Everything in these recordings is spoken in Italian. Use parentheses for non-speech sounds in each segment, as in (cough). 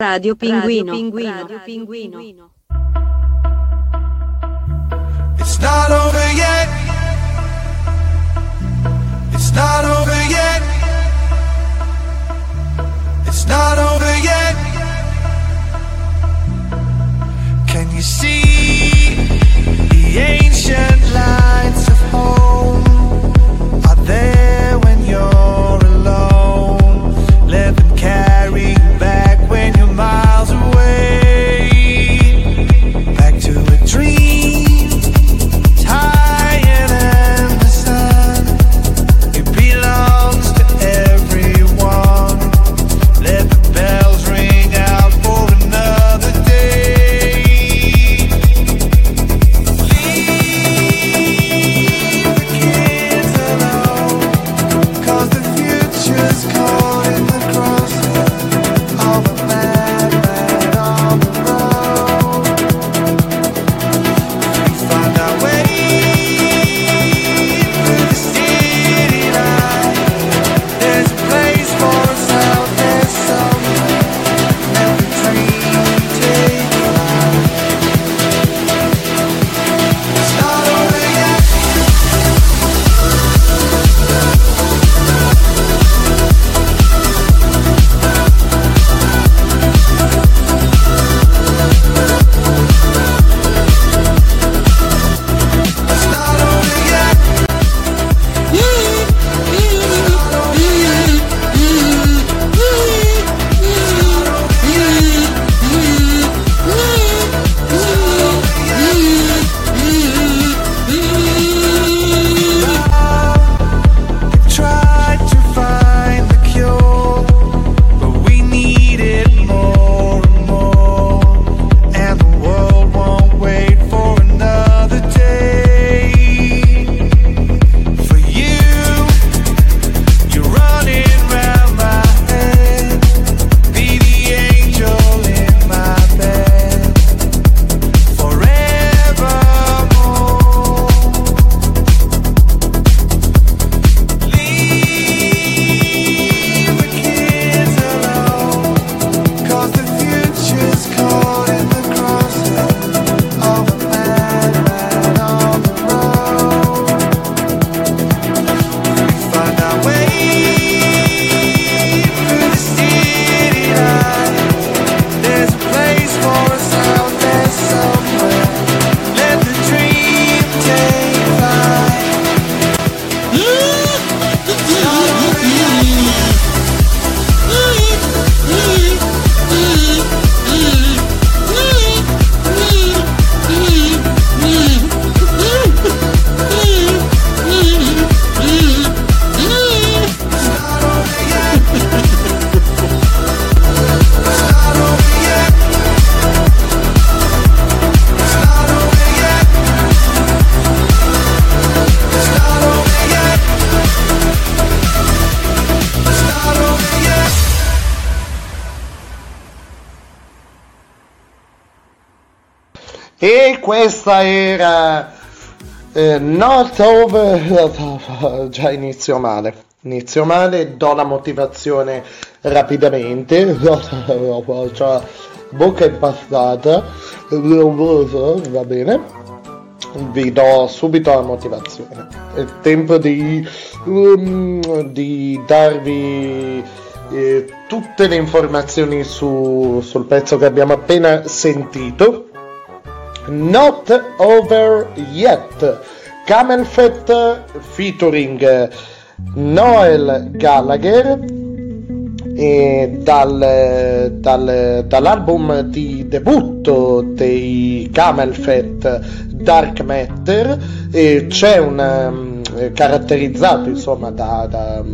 Radio Pinguino. Radio Pinguino. It's not over yet. It's not over yet. It's not over yet. Can you see questa era eh, Not Over. (laughs) Già inizio male. Inizio male, do la motivazione rapidamente. (laughs) Cioè, bocca impastata. (laughs) Va bene. Vi do subito la motivazione. È tempo di, um, di darvi eh, tutte le informazioni su- sul pezzo che abbiamo appena sentito. Not Over Yet, Camel Fat featuring Noel Gallagher e dal- dal- dall'album di debutto dei Camel Fat Dark Matter c'è un um, caratterizzato insomma da, da-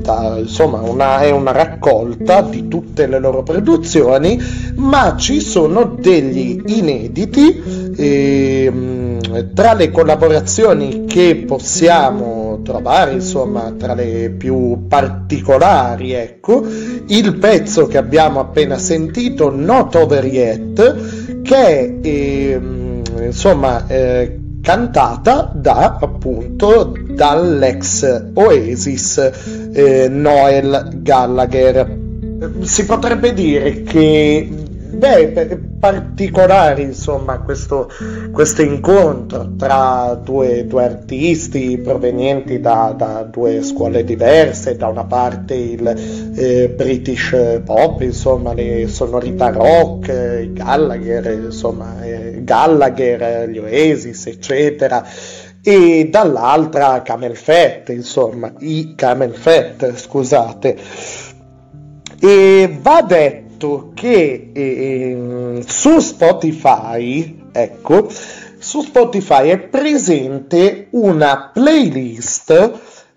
da- insomma una, è una raccolta di tutte le loro produzioni ma ci sono degli inediti ehm, tra le collaborazioni che possiamo trovare insomma tra le più particolari ecco il pezzo che abbiamo appena sentito Not Over Yet che è ehm, insomma eh, cantata da appunto dall'ex Oasis eh, Noel Gallagher. Si potrebbe dire che beh, particolare insomma questo, questo incontro tra due, due, artisti provenienti da, da, due scuole diverse, da una parte il eh, British pop, insomma le sonorità rock, i Gallagher, insomma eh, Gallagher, gli Oasis, eccetera e dall'altra Camel Fat, insomma, i Camel Fat, scusate. E va detto che eh, su Spotify, ecco, su Spotify è presente una playlist.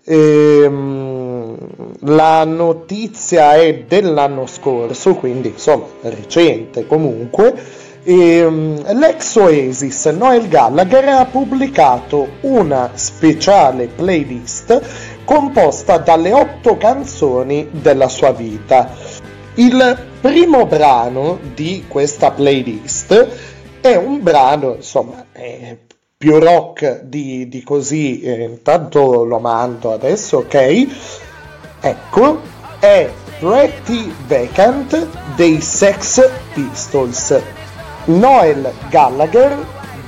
Ehm, la notizia è dell'anno scorso, quindi insomma recente comunque e, um, l'ex Oasis Noel Gallagher ha pubblicato una speciale playlist composta dalle otto canzoni della sua vita. Il primo brano di questa playlist è un brano, insomma, più rock di, di così, eh, intanto lo mando adesso, ok? Ecco, è Pretty Vacant dei Sex Pistols. Noel Gallagher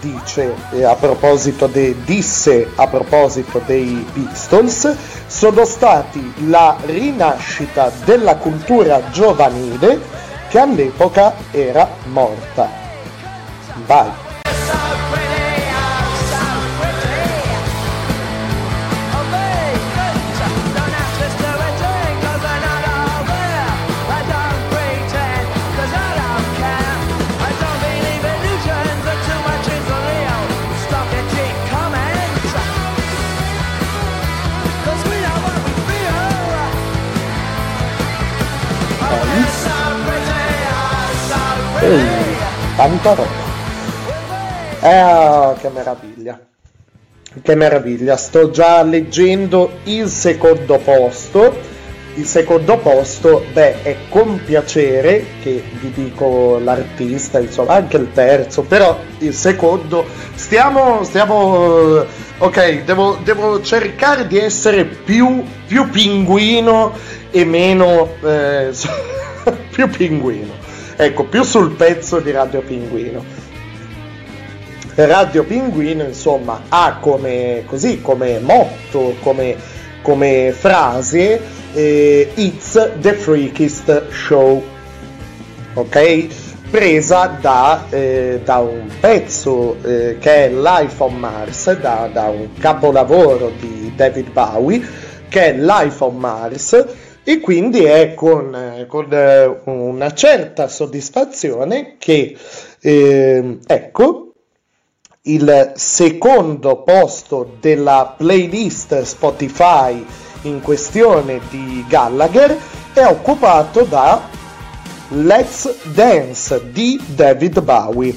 dice eh, a proposito de, disse a proposito dei Pistols sono stati la rinascita della cultura giovanile che all'epoca era morta. Vai. Tanta roba. Eh, che meraviglia. Che meraviglia. Sto già leggendo il secondo posto. Il secondo posto, beh, è con piacere che vi dico l'artista, insomma, anche il terzo, però il secondo stiamo, stiamo, ok, devo, devo cercare di essere più, più pinguino e meno, eh, (laughs) più pinguino Ecco, più sul pezzo di Radio Pinguino. Radio Pinguino, insomma, ha come, così, come motto, come, come frase eh, It's the freakiest show. Ok? Presa da, eh, da un pezzo eh, che è Life on Mars, da, da un capolavoro di David Bowie, che è Life on Mars e quindi è con, con eh, una certa soddisfazione che, eh, ecco, il secondo posto della playlist Spotify in questione di Gallagher è occupato da Let's Dance di David Bowie.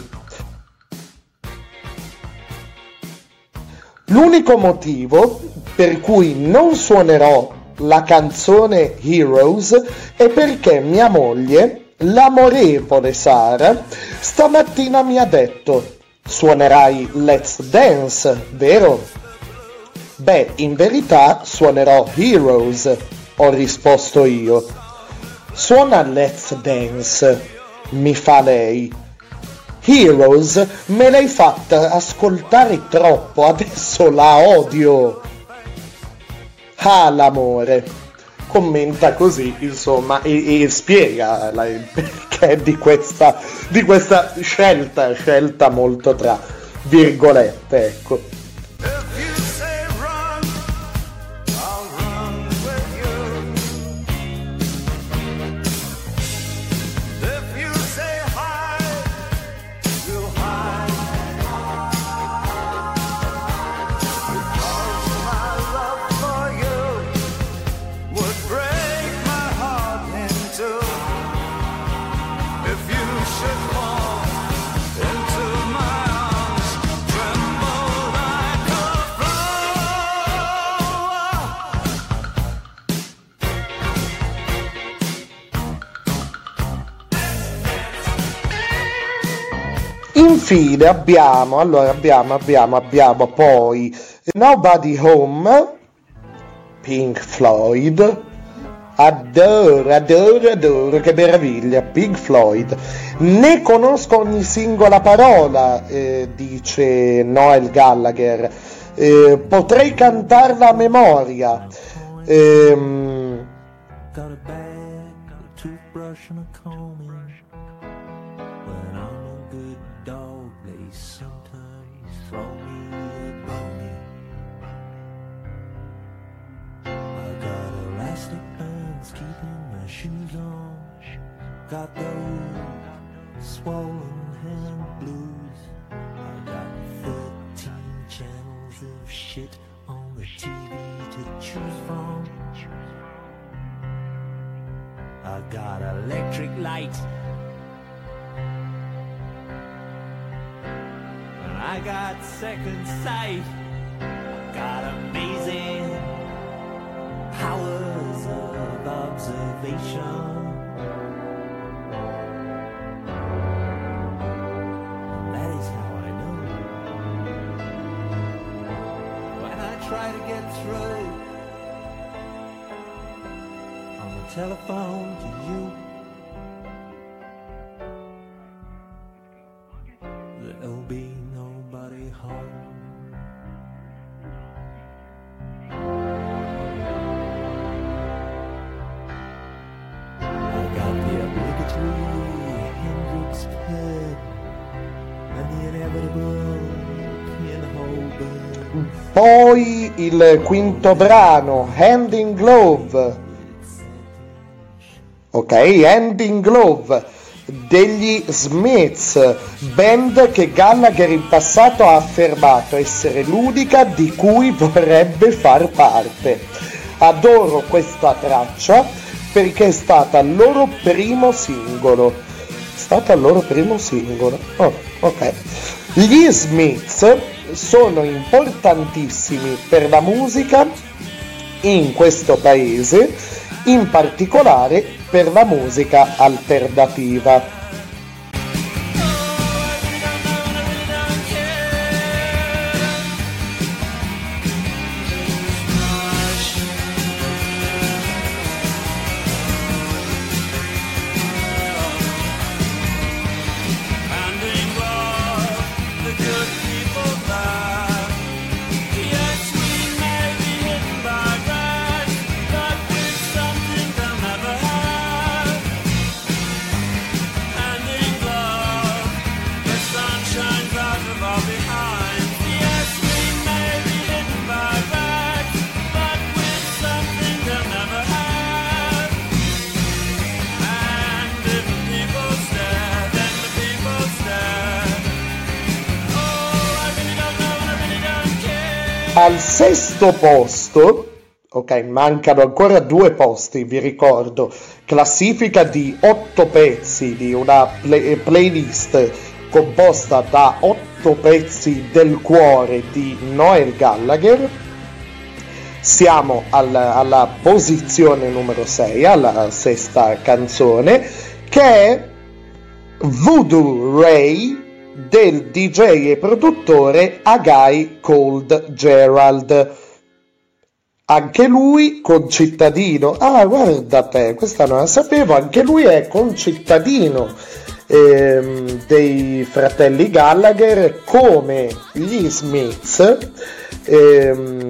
L'unico motivo per cui non suonerò la canzone Heroes è perché mia moglie, l'amorevole Sara, stamattina mi ha detto suonerai Let's Dance, vero? Beh, in verità suonerò Heroes, ho risposto io. Suona Let's Dance, mi fa lei. Heroes me l'hai fatta ascoltare troppo, adesso la odio. Ah, l'amore. Commenta così, insomma, e, e spiega la, il perché di questa, di questa scelta, scelta molto tra virgolette, ecco. Infine abbiamo, allora abbiamo, abbiamo, abbiamo poi Nobody Home, Pink Floyd, adoro, adoro, adoro, che meraviglia, Pink Floyd. Ne conosco ogni singola parola, eh, dice Noel Gallagher. Eh, potrei cantarla a memoria. Ehm... Got those swollen hand blues I got 13 channels of shit on the TV to choose from I got electric light. And I got second sight. I got amazing powers of observation. To get through telephone to you. Il quinto brano, Hand in Glove ok? Ending Glove degli Smiths, band che Gallagher in passato ha affermato essere l'unica di cui vorrebbe far parte. Adoro questa traccia perché è stata il loro primo singolo. È stata il loro primo singolo. Oh, ok. Gli Smiths sono importantissimi per la musica in questo paese, in particolare per la musica alternativa. Sesto posto, ok, mancano ancora due posti, vi ricordo, classifica di otto pezzi di una play- playlist composta da otto pezzi del cuore di Noel Gallagher. Siamo alla, alla posizione numero 6, alla sesta canzone, che è Voodoo Ray del DJ e produttore Agai Cold Gerald. Anche lui concittadino. Ah, guarda te, questa non la sapevo, anche lui è concittadino ehm, dei fratelli Gallagher come gli Smiths, ehm,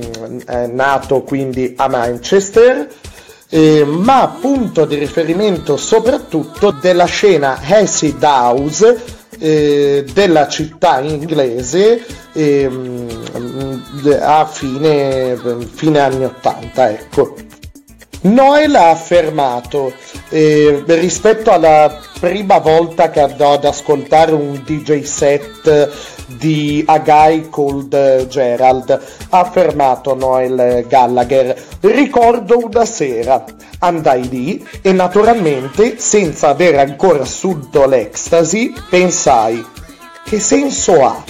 nato quindi a Manchester. Eh, ma punto di riferimento soprattutto della scena Acid House eh, della città inglese eh, a fine, fine anni 80. Ecco. Noel ha affermato eh, rispetto alla prima volta che andò ad ascoltare un DJ set di A Guy Called Gerald, ha affermato Noel Gallagher, ricordo una sera, andai lì e naturalmente senza aver ancora assunto l'ecstasy pensai, che senso ha?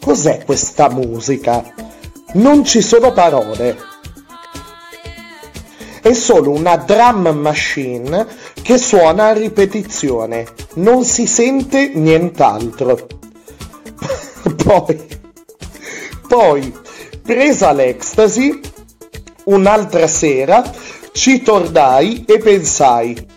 Cos'è questa musica? Non ci sono parole è solo una drum machine che suona a ripetizione, non si sente nient'altro. (laughs) poi, poi, presa l'ecstasy, un'altra sera ci tornai e pensai,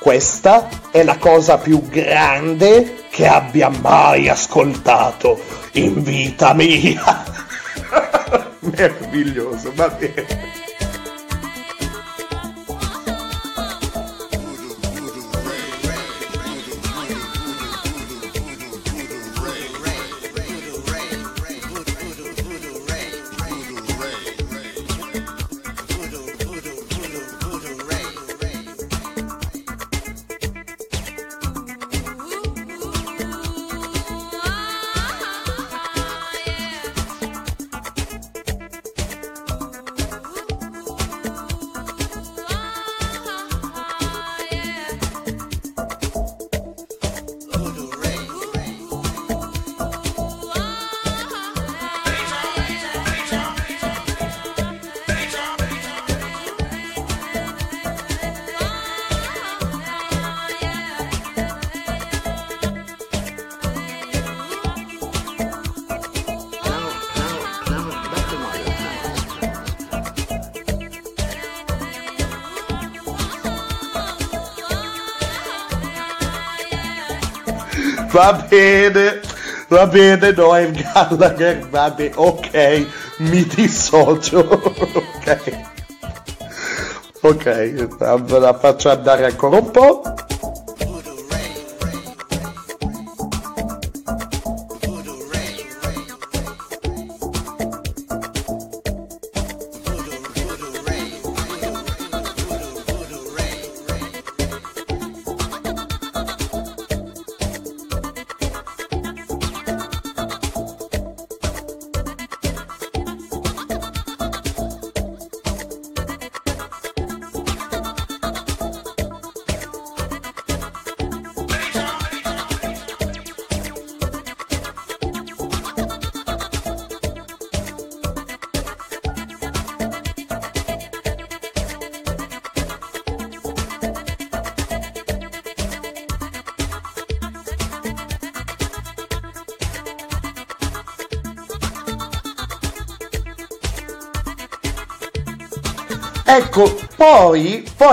questa è la cosa più grande che abbia mai ascoltato in vita mia. (laughs) Meraviglioso, va bene. Va bene, va bene, Noel Gallagher, va bene, ok, mi dissocio, ok. Ok, la faccio andare ancora un po'.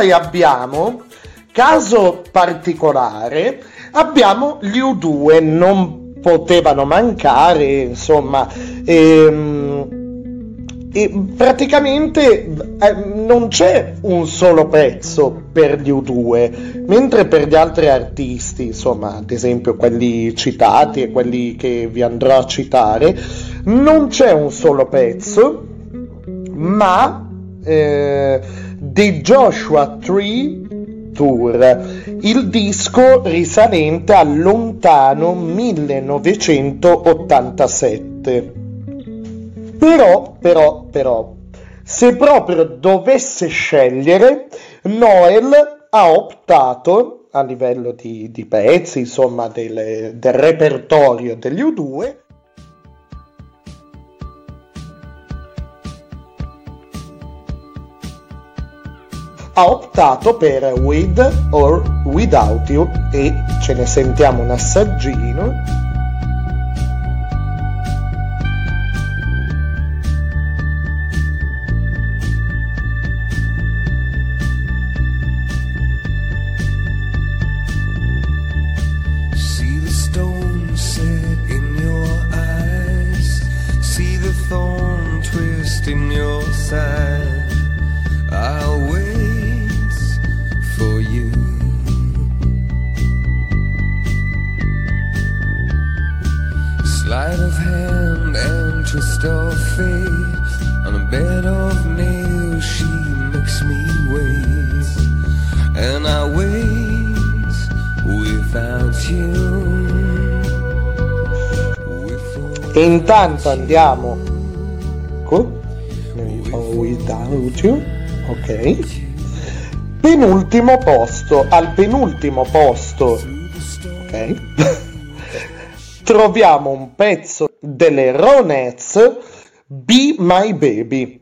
Poi, abbiamo, caso particolare, abbiamo gli U2, non potevano mancare, insomma, ehm, e praticamente eh, non c'è un solo pezzo per gli U2, mentre per gli altri artisti, insomma, ad esempio quelli citati e quelli che vi andrò a citare, non c'è un solo pezzo, ma eh, The Joshua Tree Tour, il disco risalente al lontano 1987. Però, però, però, se proprio dovesse scegliere, Noel ha optato a livello di, di pezzi, insomma, del, del repertorio degli U2 ha optato per With or Without You e ce ne sentiamo un assaggino. E intanto andiamo con You, ok. Penultimo posto, al penultimo posto, ok. (laughs) Troviamo un pezzo delle Ronettes, Be My Baby.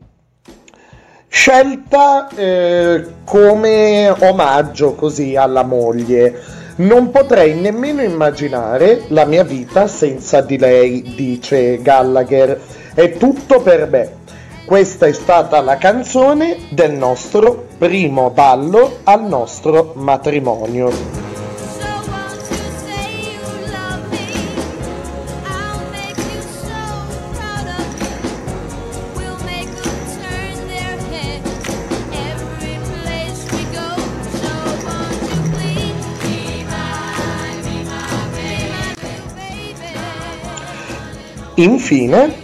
Scelta eh, come omaggio così alla moglie. Non potrei nemmeno immaginare la mia vita senza di lei, dice Gallagher. È tutto per me. questa è stata la canzone del nostro primo ballo al nostro matrimonio. Infine,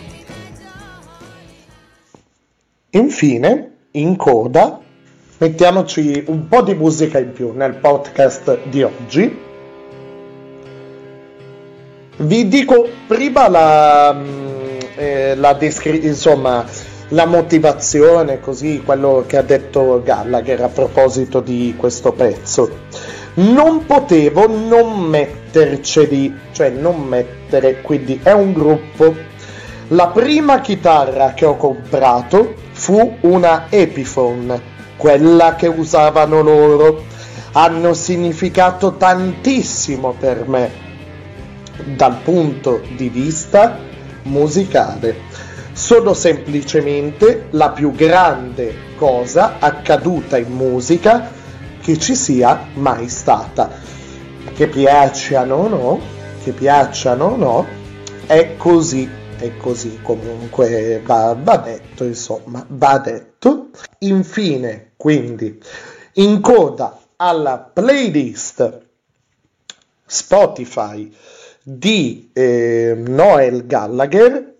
infine, in coda, mettiamoci un po' di musica in più nel podcast di oggi. Vi dico prima la, mm, eh, la descri- insomma, la motivazione, così quello che ha detto Gallagher a proposito di questo pezzo. Non potevo non metterceli, cioè non mettere, quindi è un gruppo. La prima chitarra che ho comprato fu una Epiphone, quella che usavano loro. Hanno significato tantissimo per me dal punto di vista musicale sono semplicemente la più grande cosa accaduta in musica che ci sia mai stata. Che piacciono o no, che piacciono o no, è così, è così comunque va, va detto, insomma, va detto. Infine, quindi, in coda alla playlist Spotify di eh, Noel Gallagher,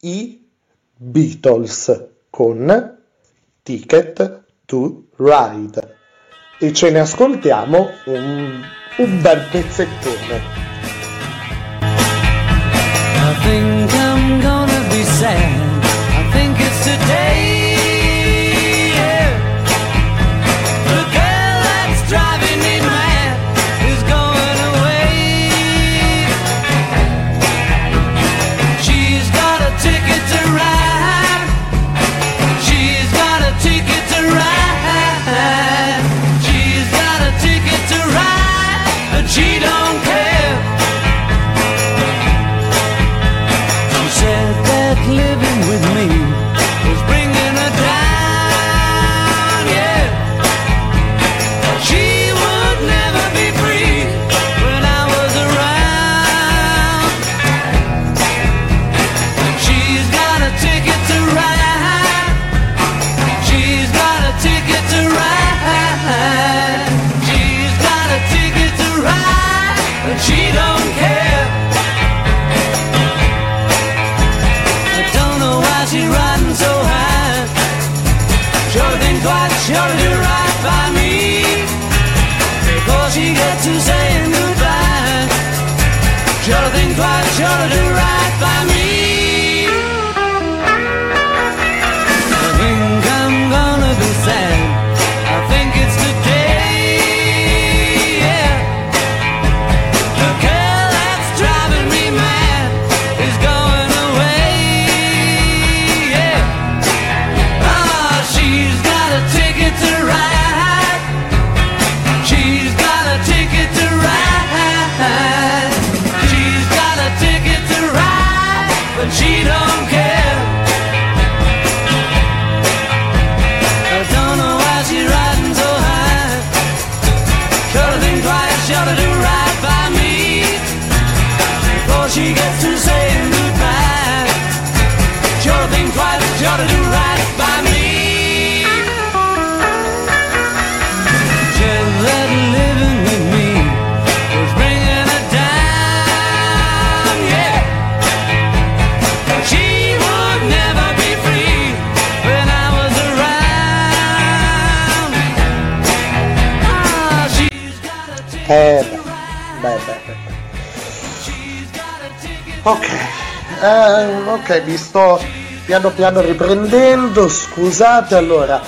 i Beatles con Ticket to Ride e ce ne ascoltiamo un, un bel pezzettone. I think I'm gonna be sad. I think it's today. Eh, ok, mi sto piano piano riprendendo, scusate, allora,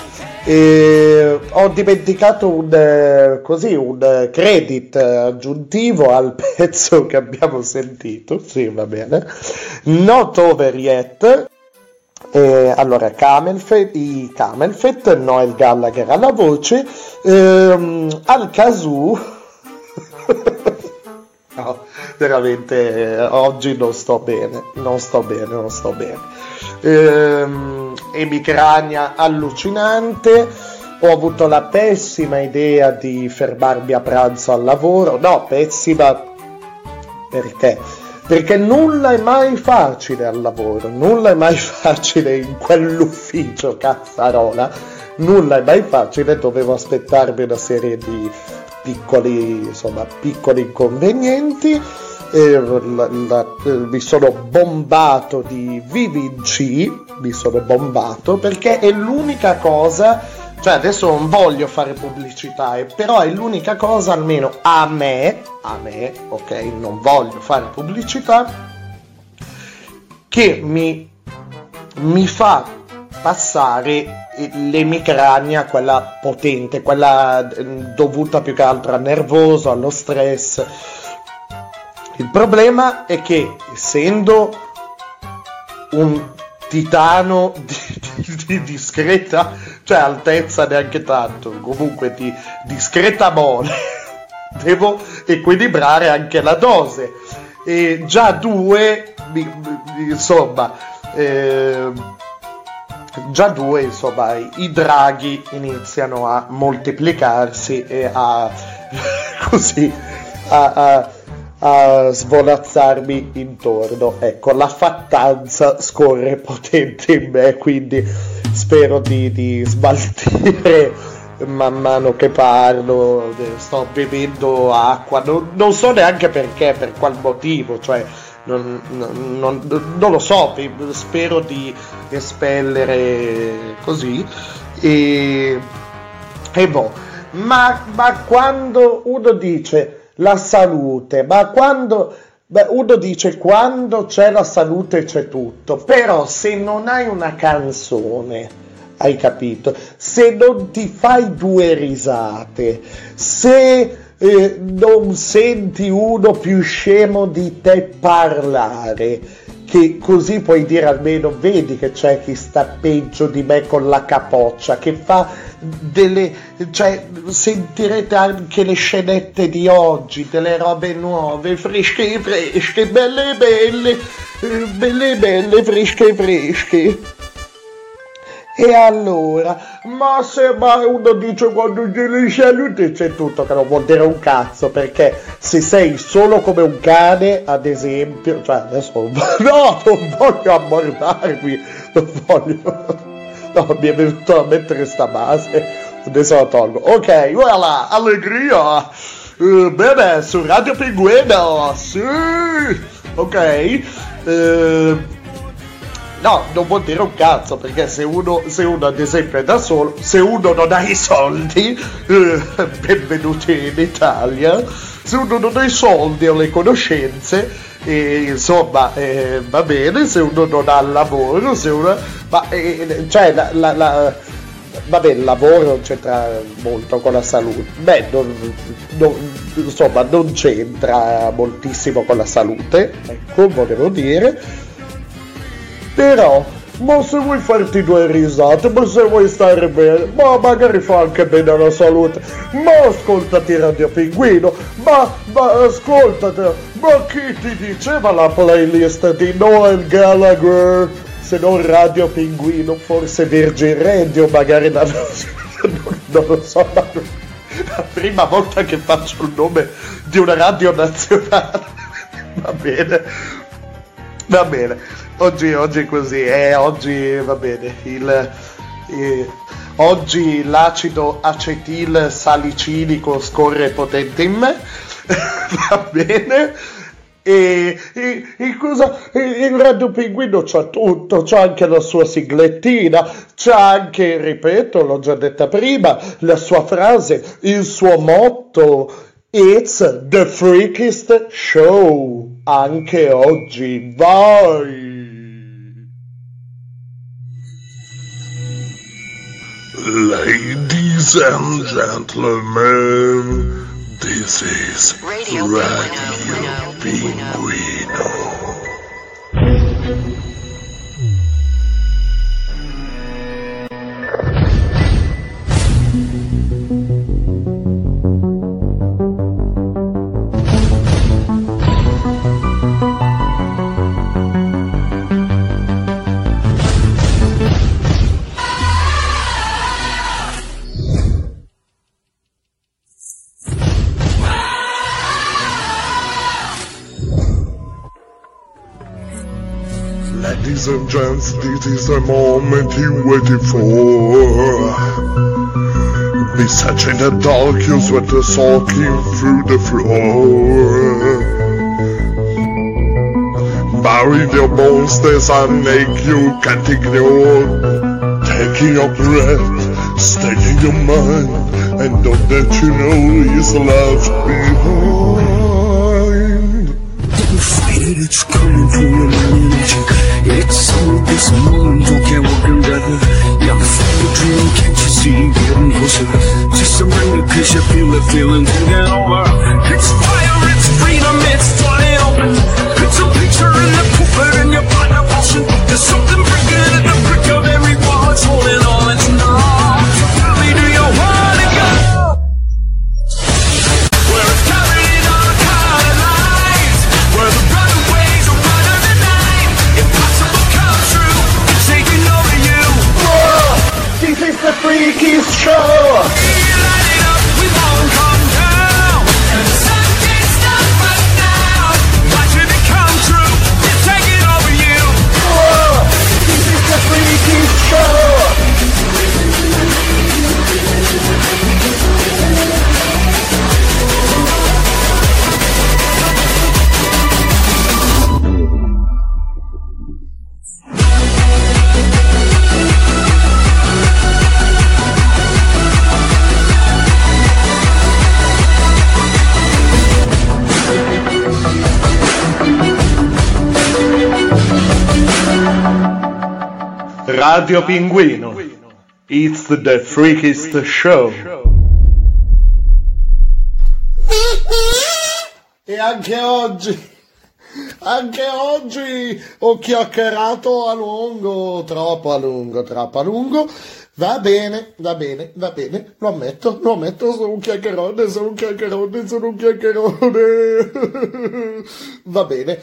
eh, ho dimenticato un, eh, così, un credit aggiuntivo al (laughs) pezzo che abbiamo sentito, sì, va bene, Not Over Yet, eh, allora, Camelfett, i Camelfett, Noel Gallagher alla voce, ehm, al Kazoo no, veramente oggi non sto bene, non sto bene, non sto bene. Ehm, emicrania allucinante. Ho avuto la pessima idea di fermarmi a pranzo al lavoro. No, pessima perché? Perché nulla è mai facile al lavoro, nulla è mai (laughs) facile in quell'ufficio, cazzarola, nulla è mai facile, dovevo aspettarmi una serie di piccoli, insomma, piccoli inconvenienti. Eh, la, la, mi sono bombato di VVG, mi sono bombato perché è l'unica cosa, cioè adesso non voglio fare pubblicità, eh, però è l'unica cosa almeno a me, a me, ok, non voglio fare pubblicità, che mi, mi fa passare l'emicrania, quella potente, quella eh, dovuta più che altro al nervoso, allo stress. Il problema è che essendo un titano (laughs) di, di, di discreta, cioè altezza neanche tanto, comunque di discreta mole, (laughs) devo equilibrare anche la dose. E già due, insomma, eh, già due, insomma, i draghi iniziano a moltiplicarsi e a (laughs) così a, a, a svolazzarmi intorno. Ecco, la fattanza scorre potente in me, quindi spero di, di smaltire man mano che parlo. Sto bevendo acqua, non, non so neanche perché, per qual motivo, cioè non, non, non, lo so, spero di espellere così. E, e boh, ma, ma quando uno dice la salute, ma quando... Beh, uno dice quando c'è la salute c'è tutto, però se non hai una canzone, hai capito? Se non ti fai due risate, se eh, non senti uno più scemo di te parlare, che così puoi dire almeno vedi che c'è chi sta peggio di me con la capoccia, che fa delle... cioè sentirete anche le scenette di oggi, delle robe nuove, fresche fresche, belle belle, eh, belle belle, fresche fresche. E allora, ma se mai uno dice quando gli salute c'è tutto, che non vuol dire un cazzo, perché se sei solo come un cane, ad esempio, cioè adesso (laughs) no, non voglio ammorbarmi, non voglio, no, mi è venuto a mettere sta base, adesso la tolgo. Ok, voilà, allegria, uh, bene, su Radio Pinguino, sì, ok, uh, No, non vuol dire un cazzo, perché se uno, se uno ad esempio è da solo, se uno non ha i soldi, eh, benvenuti in Italia, se uno non ha i soldi o le conoscenze, eh, insomma, eh, va bene, se uno non ha il lavoro, se uno... Ma, eh, cioè, la, la, la, vabbè, il lavoro non c'entra molto con la salute. Beh, non, non, insomma, non c'entra moltissimo con la salute, ecco, volevo dire però, ma se vuoi farti due risate, ma se vuoi stare bene, ma magari fa anche bene alla salute, ma ascoltati Radio Pinguino, ma, ma ascoltati, ma chi ti diceva la playlist di Noel Gallagher? Se non Radio Pinguino, forse Virgin Radio, magari da... non, (laughs) non lo so, ma la prima volta che faccio il nome di una radio nazionale. (laughs) Va bene, va bene oggi, oggi è così, eh, oggi va bene, il, eh, oggi l'acido acetil salicilico scorre potente in (laughs) me, va bene. E, e, e cosa, il Radio Pinguino c'ha tutto, c'ha anche la sua siglettina, c'ha anche, ripeto, l'ho già detta prima, la sua frase, il suo motto, It's the freakiest show, anche oggi, vai! Ladies and gentlemen, this is Radio, Radio Pinguino. Gents, this is the moment you waited for. Be such in the dark, you sweat soaking through the floor. Buried your bones, there's a ache you can't ignore. Taking your breath, staying your mind, and all that you know is left behind. It, it's coming for your energy. It's all this moment, okay, working together. Young for the dream, can't you see? Getting closer. Just surrender, cause you feel the feeling taking over. It's fire, it's freedom, it's flying open. It's a picture in the pulpit and your of passion. There's something breaking show! Radio Pinguino. It's the freakiest show. E anche oggi, anche oggi ho chiacchierato a lungo, troppo a lungo, troppo a lungo. Va bene, va bene, va bene, lo ammetto, lo ammetto, sono un chiacchierone, sono un chiacchierone, sono un chiacchierone. (laughs) va bene.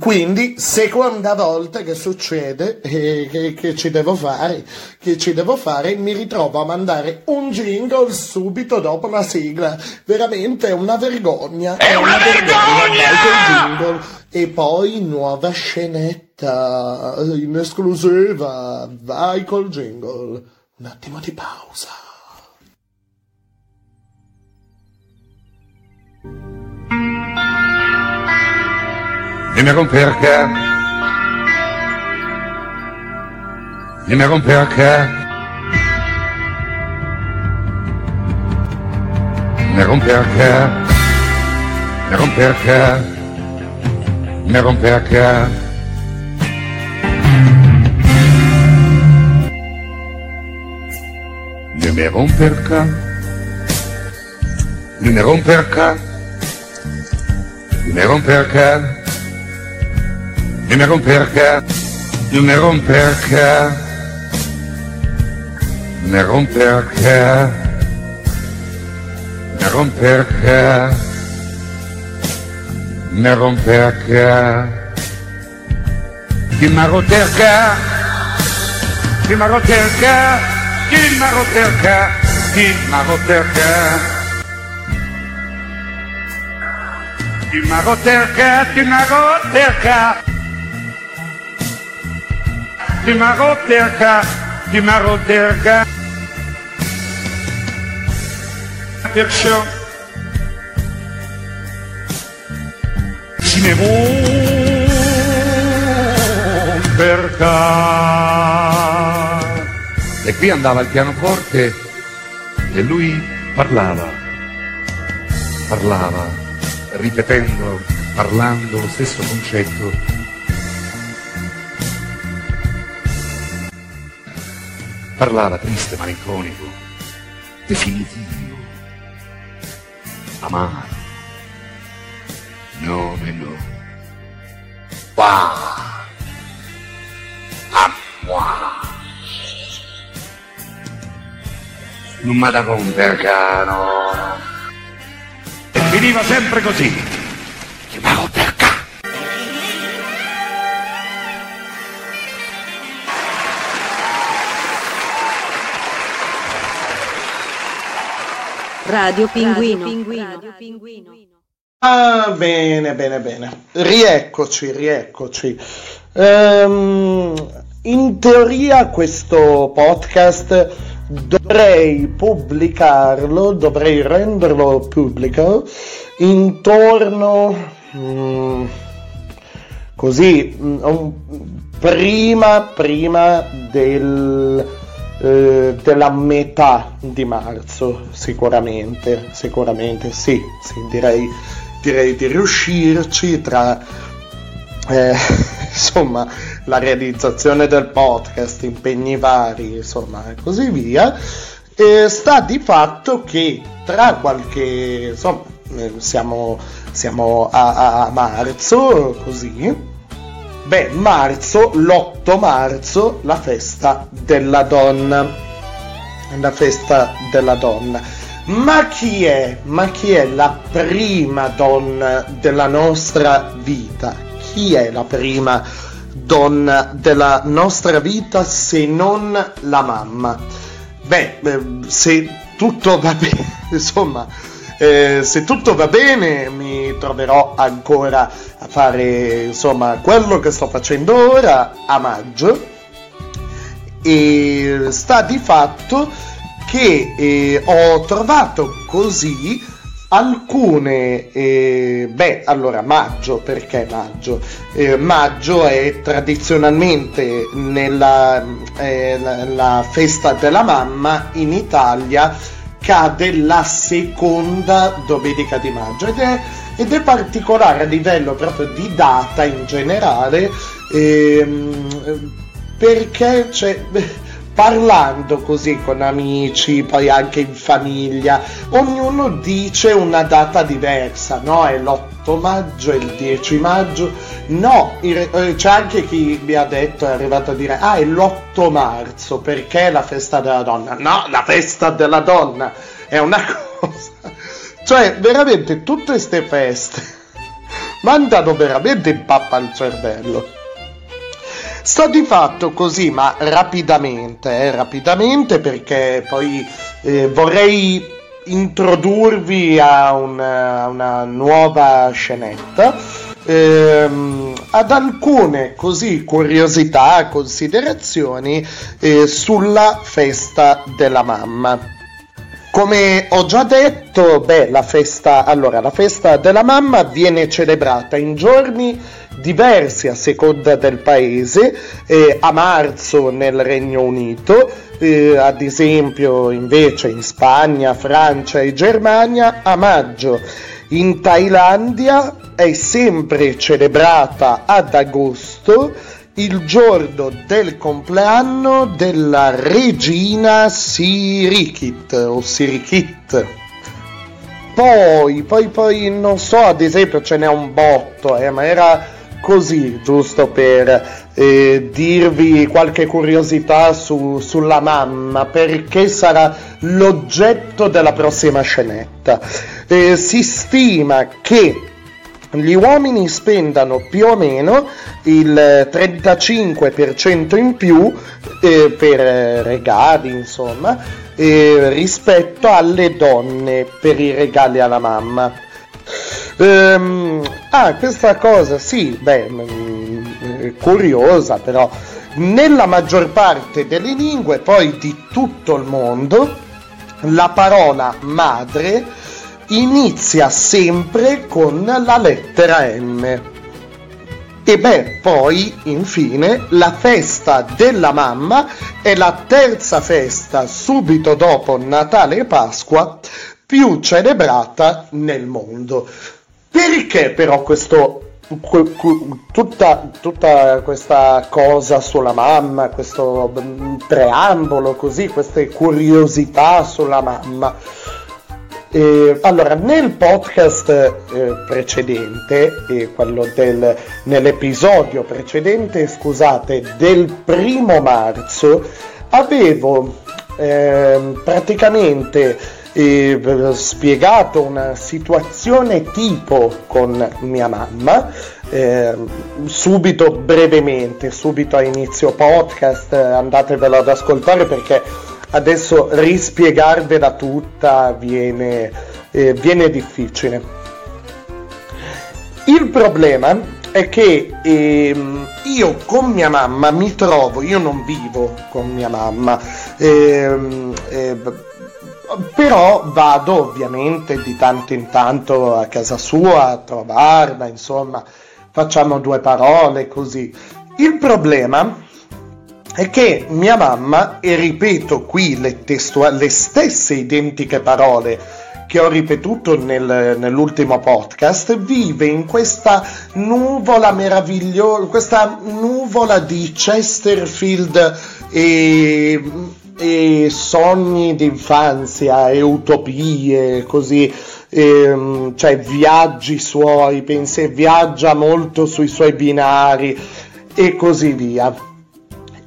Quindi, seconda volta che succede eh, che, che ci devo fare, che ci devo fare, mi ritrovo a mandare un jingle subito dopo la sigla. Veramente è una vergogna. È, una, vergogna! Vai col jingle. E poi nuova scenetta in esclusiva. Vai col jingle. Un attimo di pausa. ni me acomperca, ni me acomperca, me acomperca, me acomperca, me acomperca. Ni me acomperca, ni me acomperca, ni me acomperca. E mi romperca, mi romperca, mi romperca, mi romperca, mi romperca, chi mi romperca, chi mi romperca, chi mi romperca, chi mi romperca. Ti mago terca, ti mago terca ti marò terca. Perciò si ne perca. E qui andava il pianoforte e lui parlava, parlava, ripetendo, parlando lo stesso concetto Parlava triste, malinconico, definitivo, amaro. No, no. Wow. A moi. Non mi da compercano. E finiva sempre così. Che mi comperca. Radio Pinguino. Ah, bene, bene, bene. Rieccoci, rieccoci. Ehm, in teoria questo podcast dovrei pubblicarlo, dovrei renderlo pubblico intorno mm, così un, prima, prima del, eh, della metà di marzo sicuramente sicuramente sì, sì direi, direi di riuscirci tra eh, (laughs) insomma la realizzazione del podcast impegni vari insomma e così via. Eh, sta di fatto che tra qualche insomma eh, siamo, siamo a, a marzo così Beh, marzo, l'8 marzo, la festa della donna. La festa della donna. Ma chi è? Ma chi è la prima donna della nostra vita? Chi è la prima donna della nostra vita se non la mamma? Beh, eh, se tutto va (laughs) bene, insomma, eh, se tutto va bene mi troverò ancora a fare insomma quello che sto facendo ora a maggio. E sta di fatto che eh, ho trovato così alcune eh, beh allora maggio perché maggio? Eh, maggio è tradizionalmente nella eh, la, la festa della mamma in Italia cade la seconda domenica di maggio ed è, ed è particolare a livello proprio di data in generale ehm, perché c'è parlando così con amici, poi anche in famiglia, ognuno dice una data diversa, no? È l'8 maggio, è il 10 maggio, no, eh, c'è anche chi mi ha detto, è arrivato a dire, ah, è l'8 marzo, perché è la festa della donna? No, la festa della donna è una (laughs) cosa, cioè veramente tutte queste feste (laughs) mandano veramente in pappa al cervello. Sta di fatto così, ma rapidamente, eh, rapidamente perché poi eh, vorrei introdurvi a una, una nuova scenetta. Ehm, ad alcune così curiosità, considerazioni eh, sulla festa della mamma. Come ho già detto, beh, la festa, allora, la festa della mamma viene celebrata in giorni diversi a seconda del paese, eh, a marzo nel Regno Unito, eh, ad esempio invece in Spagna, Francia e Germania a maggio. In Thailandia è sempre celebrata ad agosto il giorno del compleanno della regina Sirikit o Sirikit. Poi, poi, poi, non so, ad esempio ce n'è un botto, eh, ma era così, giusto per eh, dirvi qualche curiosità su, sulla mamma, perché sarà l'oggetto della prossima scenetta. Eh, si stima che gli uomini spendano più o meno il 35% in più eh, per regali, insomma, eh, rispetto alle donne per i regali alla mamma. Ehm, ah, questa cosa, sì, beh, mh, mm, curiosa però. Nella maggior parte delle lingue, poi di tutto il mondo, la parola madre inizia sempre con la lettera M. E beh, poi, infine, la festa della mamma è la terza festa subito dopo Natale e Pasqua più celebrata nel mondo. Perché però questo, tutta, tutta, questa cosa sulla mamma, questo preambolo così, queste curiosità sulla mamma? Eh, allora, nel podcast eh, precedente, eh, quello del, nell'episodio precedente, scusate, del primo marzo, avevo ehm, praticamente eh, spiegato una situazione tipo con mia mamma, eh, subito brevemente, subito a inizio podcast, andatevelo ad ascoltare perché adesso rispiegarvela tutta viene, eh, viene difficile. Il problema è che ehm, io con mia mamma mi trovo, io non vivo con mia mamma, ehm, eh, però vado ovviamente di tanto in tanto a casa sua a trovarla, insomma, facciamo due parole così. Il problema è che mia mamma, e ripeto qui le, testua- le stesse identiche parole che ho ripetuto nel, nell'ultimo podcast, vive in questa nuvola meravigliosa, questa nuvola di Chesterfield e, e sogni d'infanzia e utopie, così, e, cioè viaggi suoi, pensi, viaggia molto sui suoi binari e così via.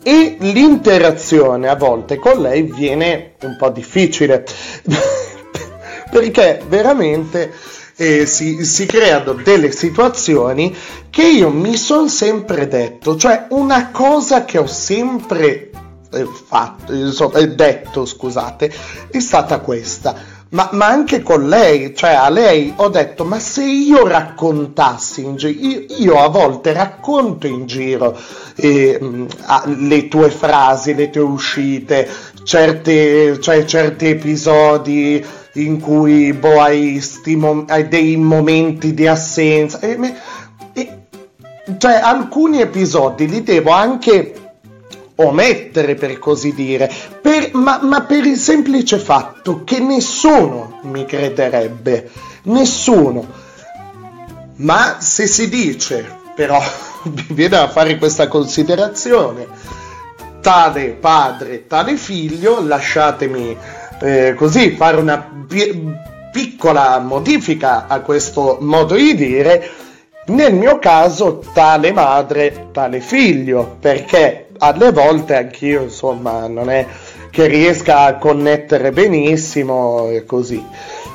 E l'interazione a volte con lei viene un po' difficile (laughs) perché veramente eh, si, si, creano delle situazioni che io mi sono sempre detto, cioè una cosa che ho sempre eh, fatto, eh, detto, scusate, è stata questa. Ma, ma, anche con lei, cioè a lei ho detto, ma se io raccontassi in giro, io, io, a volte racconto in giro eh, le tue frasi, le tue uscite, certe, cioè, certi episodi in cui boh, hai, stimo, hai dei momenti di assenza. E, e, cioè, alcuni episodi li devo anche omettere, per così dire, per, ma, ma per il semplice fatto che nessuno mi crederebbe. Nessuno. Ma se si dice, però, (laughs) mi viene a fare questa considerazione, tale padre, tale figlio, lasciatemi eh, così fare una pi- piccola modifica a questo modo di dire, nel mio caso tale madre, tale figlio, perché alle volte anch'io insomma non è che riesca a connettere benissimo e così.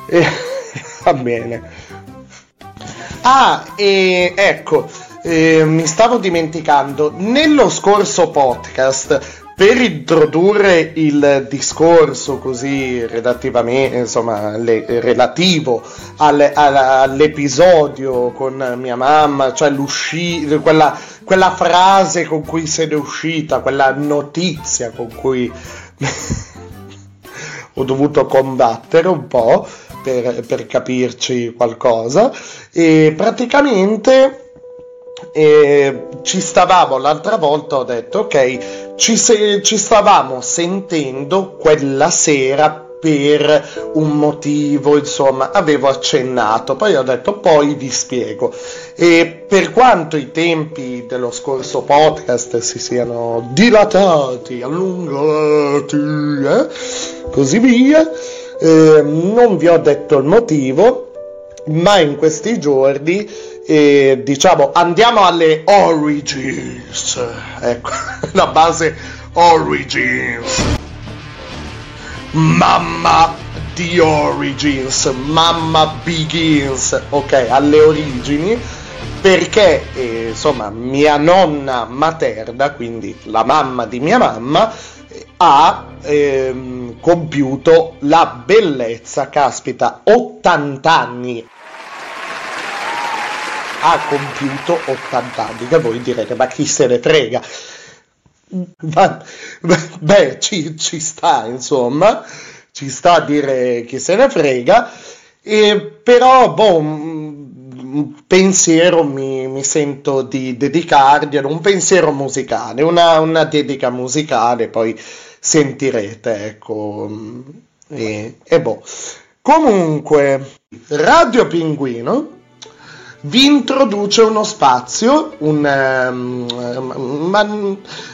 E, (laughs) va bene. Ah, e ecco, eh, mi stavo dimenticando, nello scorso podcast per introdurre il discorso così relativamente, insomma, le, relativo alle, all'episodio con mia mamma, cioè quella, quella frase con cui se ne è uscita, quella notizia con cui (laughs) ho dovuto combattere un po' per, per capirci qualcosa. E praticamente e ci stavamo l'altra volta, ho detto ok, ci, se, ci stavamo sentendo quella sera per un motivo, insomma, avevo accennato, poi ho detto poi vi spiego. E per quanto i tempi dello scorso podcast si siano dilatati, allungati, eh, così via, eh, non vi ho detto il motivo, ma in questi giorni e diciamo andiamo alle origins ecco (laughs) la base origins mamma di origins. Mamma begins. Ok alle origini. Perché eh, insomma mia nonna materna quindi la mamma di mia mamma ha ehm, compiuto la bellezza caspita 80 anni ha compiuto 80 anni, che voi direte, ma chi se ne frega? Ma, beh, ci, ci, sta, insomma, ci sta a dire chi se ne frega, e, però, boh, un pensiero mi, mi sento di dedicargli, un pensiero musicale, una, una dedica musicale, poi sentirete, ecco, e, e boh. Comunque, Radio Pinguino vi introduce uno spazio, un, um, ma,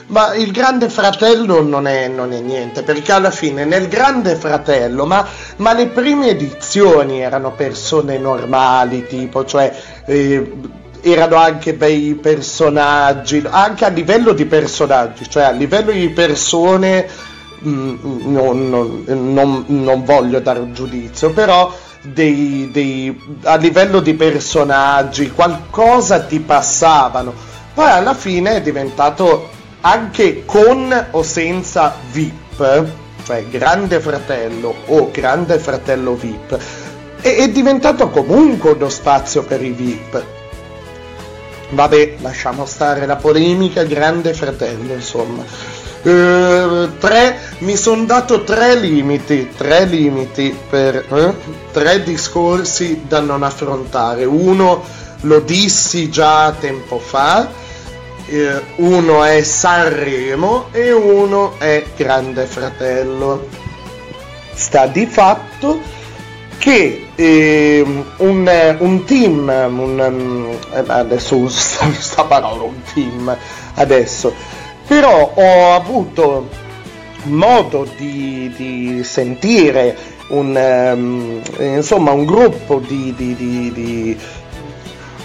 ma, il Grande Fratello non è, non è, niente, perché alla fine nel Grande Fratello, ma, ma le prime edizioni erano persone normali, tipo, cioè... Eh, erano anche bei personaggi, anche a livello di personaggi, cioè a livello di persone mh, mm, non, non, non, non voglio dare un giudizio, però dei, dei, a livello di personaggi, qualcosa ti passavano. Poi alla fine è diventato anche con o senza VIP, cioè Grande Fratello o Grande Fratello VIP, è, è diventato comunque uno spazio per i VIP. Vabbè, lasciamo stare la polemica, grande fratello, insomma. Uh, tre, mi sono dato tre limiti, tre limiti per eh, tre discorsi da non affrontare. Uno lo dissi già tempo fa, eh, uno è Sanremo e uno è Grande Fratello. Sta di fatto che eh, un, un, team, un, eh, adesso uso questa parola, un team, adesso, però ho avuto modo di, di sentire un, um, insomma, un gruppo di, di, di,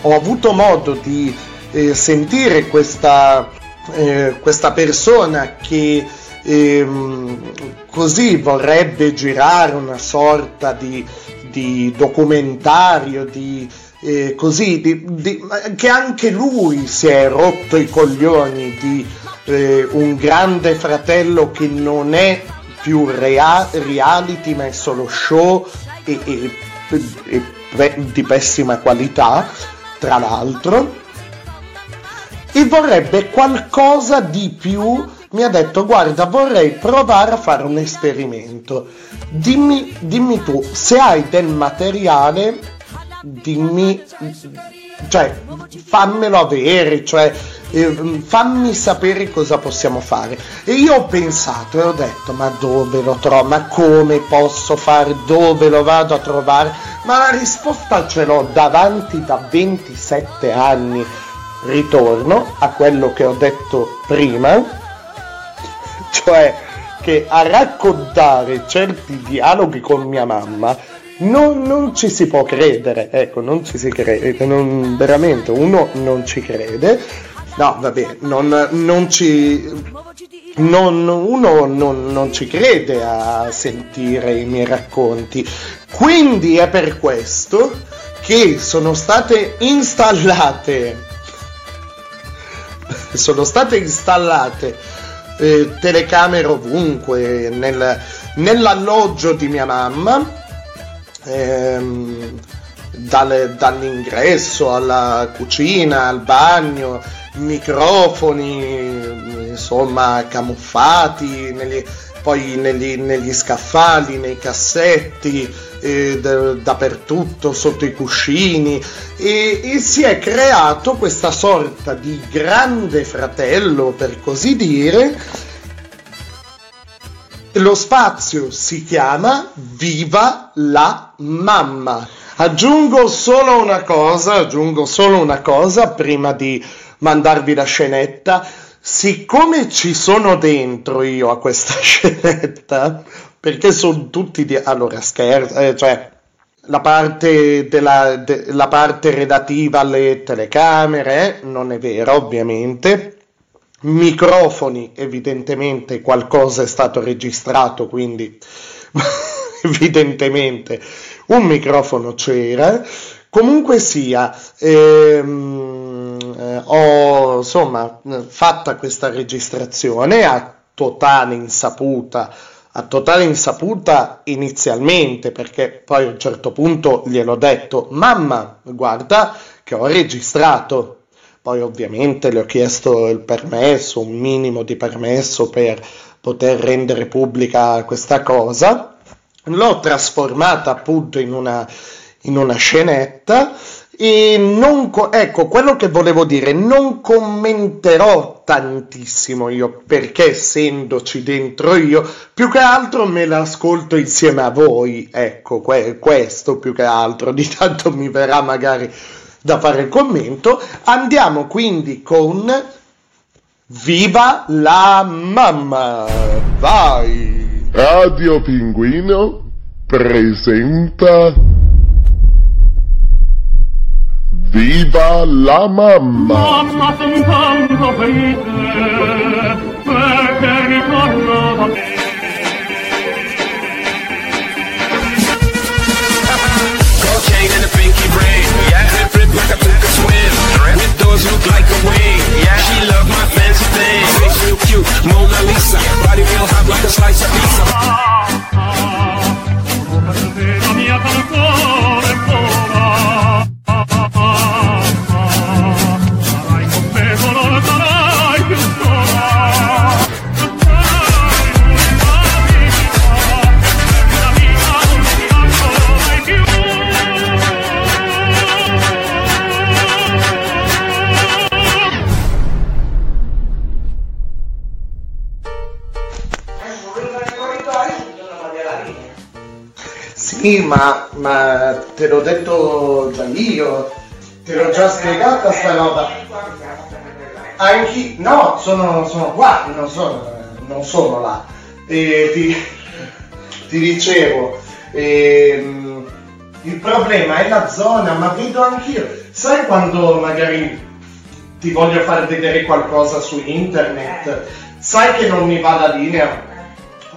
ho avuto modo di eh, sentire questa, eh, questa persona che ehm, così vorrebbe girare una sorta di, di documentario, di, eh, così, di, di, che anche lui si è rotto i coglioni di eh, un grande fratello che non è più rea- reality ma è solo show e, e, e di pessima qualità, tra l'altro, e vorrebbe qualcosa di più. Mi ha detto guarda vorrei provare a fare un esperimento. Dimmi, dimmi tu se hai del materiale dimmi cioè fammelo avere cioè eh, fammi sapere cosa possiamo fare. E io ho pensato e ho detto ma dove lo trovo ma come posso fare dove lo vado a trovare? Ma la risposta ce l'ho davanti da 27 anni. Ritorno a quello che ho detto prima (laughs) cioè che a raccontare certi dialoghi con mia mamma non, non, ci si può credere, ecco, non ci si crede, non, veramente uno non ci crede, no vabbè, non, non ci, uno non, non ci crede a sentire i miei racconti, quindi è per questo che sono state installate, sono state installate eh, telecamere ovunque, nel, nell'alloggio di mia mamma, ehm, dal, dall'ingresso alla cucina, al bagno, microfoni, insomma, camuffati, negli, poi negli, negli scaffali, nei cassetti, eh, d- dappertutto, sotto i cuscini e, e, si è creato questa sorta di grande fratello, per così dire. Lo spazio si chiama Viva la mamma. Aggiungo solo una cosa, aggiungo solo una cosa prima di mandarvi la scenetta. Siccome ci sono dentro io a questa (laughs) scenetta, perché sono tutti di... allora scherzo, eh, cioè la parte, della, de, la parte relativa alle telecamere non è vera ovviamente microfoni evidentemente qualcosa è stato registrato quindi (laughs) evidentemente un microfono c'era comunque sia ehm, eh, ho insomma fatta questa registrazione a totale insaputa a totale insaputa inizialmente, perché poi a un certo punto gliel'ho detto, mamma, guarda che ho registrato. Poi ovviamente le ho chiesto il permesso, un minimo di permesso per poter rendere pubblica questa cosa. L'ho trasformata appunto in una, in una scenetta e non co- ecco quello che volevo dire, non commenterò tantissimo io perché essendoci dentro io, più che altro me l'ascolto insieme a voi. Ecco, que- questo più che altro, (laughs) di tanto mi verrà magari da fare il commento. Andiamo quindi con Viva la mamma! Vai! Radio Pinguino presenta Viva la mamma! Mamma son tanto felice perché ritorno da te. Doors look like a wing. Yeah. She love my fancy things. Face real cute, Mona Lisa. Body real hot like a slice of pizza. Ma, ma te l'ho detto già io, te l'ho già spiegata sta roba. Anche, no, sono, sono qua, non sono, non sono là. E ti, ti dicevo, ehm, il problema è la zona, ma vedo anch'io. Sai quando magari ti voglio far vedere qualcosa su internet, sai che non mi va la linea?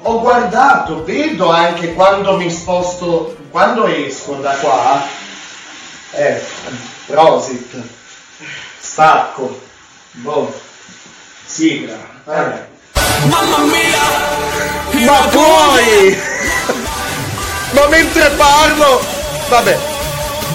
Ho guardato, vedo anche quando mi sposto, quando esco da qua, eh, prosit, stacco, boh, sigla, eh. Ma poi! Ma mentre parlo, vabbè,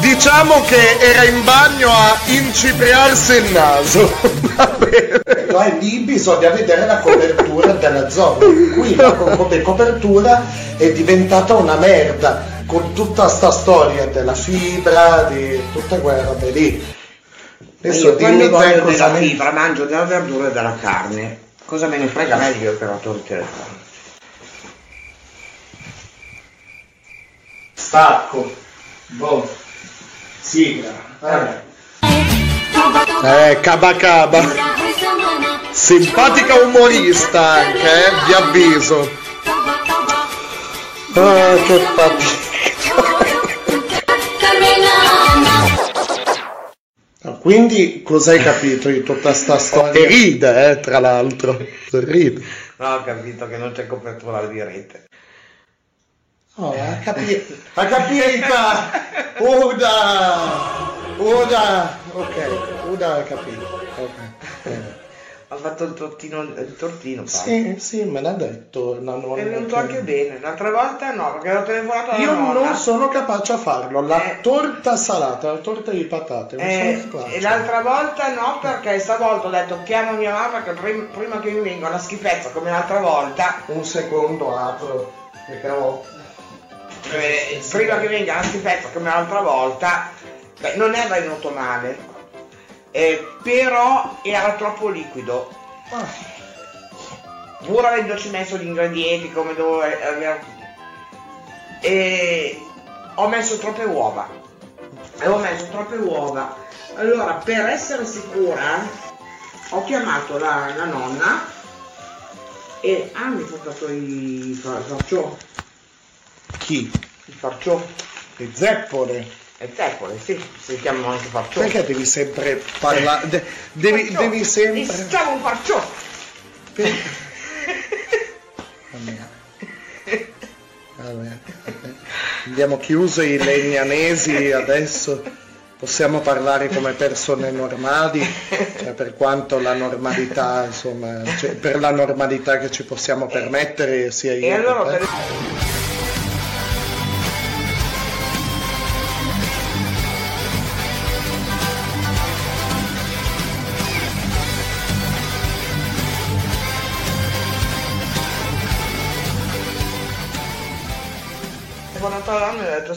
diciamo che era in bagno a incipriarsi il naso. Vabbè. Poi lì bisogna vedere la copertura della zona. Qui la co- come copertura è diventata una merda con tutta sta storia della fibra, di tutte quelle robe lì. Adesso Io quando voglio cosa della ne- fibra mangio della verdura e della carne. Cosa me ne frega meglio per autorità? Stacco, boh, sigla, eh. Eh, Caba Caba. Simpatica umorista anche, eh, vi avviso. Ah, che fatica. Quindi cosa hai capito di tutta sta storia? E ride, eh, tra l'altro. Ride. No, ho capito che non c'è copertura di rete. Oh, ha capito, ha (laughs) capito! Uda! Uda! Ok, Uda ha capito. Ok. bene. Ha fatto il tortino, il tortino. Sì, sì, me l'ha detto la nonna. È venuto che- anche bene. L'altra volta no, perché l'ho telefonato alla Io nonna. non sono capace a farlo. La Eh. torta salata, la torta di patate, non Eh, e l'altra volta no, perché stavolta ho detto chiamo mia mamma che prim- prima che mi venga una schifezza come l'altra volta, Un secondo apro, perché ho... eh, prima che venga schifezza come l'altra volta, beh, non è venuto male, eh, però era troppo liquido. Ah, pur avendoci messo gli ingredienti come dovevo aver e ho messo troppe uova avevo messo troppe uova allora per essere sicura ho chiamato la, la nonna e ah mi ha portato i farciò chi? il farciò Le zeppole. e teppole sì si chiamano anche farciò Perché devi sempre parlare? de- devi, Farciò. devi Mi sempre... si chiama un farciò (laughs) Vabbè. Vabbè. Abbiamo chiuso i legnanesi adesso. Possiamo parlare come persone normali, cioè per quanto la normalità, insomma, cioè, per la normalità che ci possiamo permettere sia io e allora per-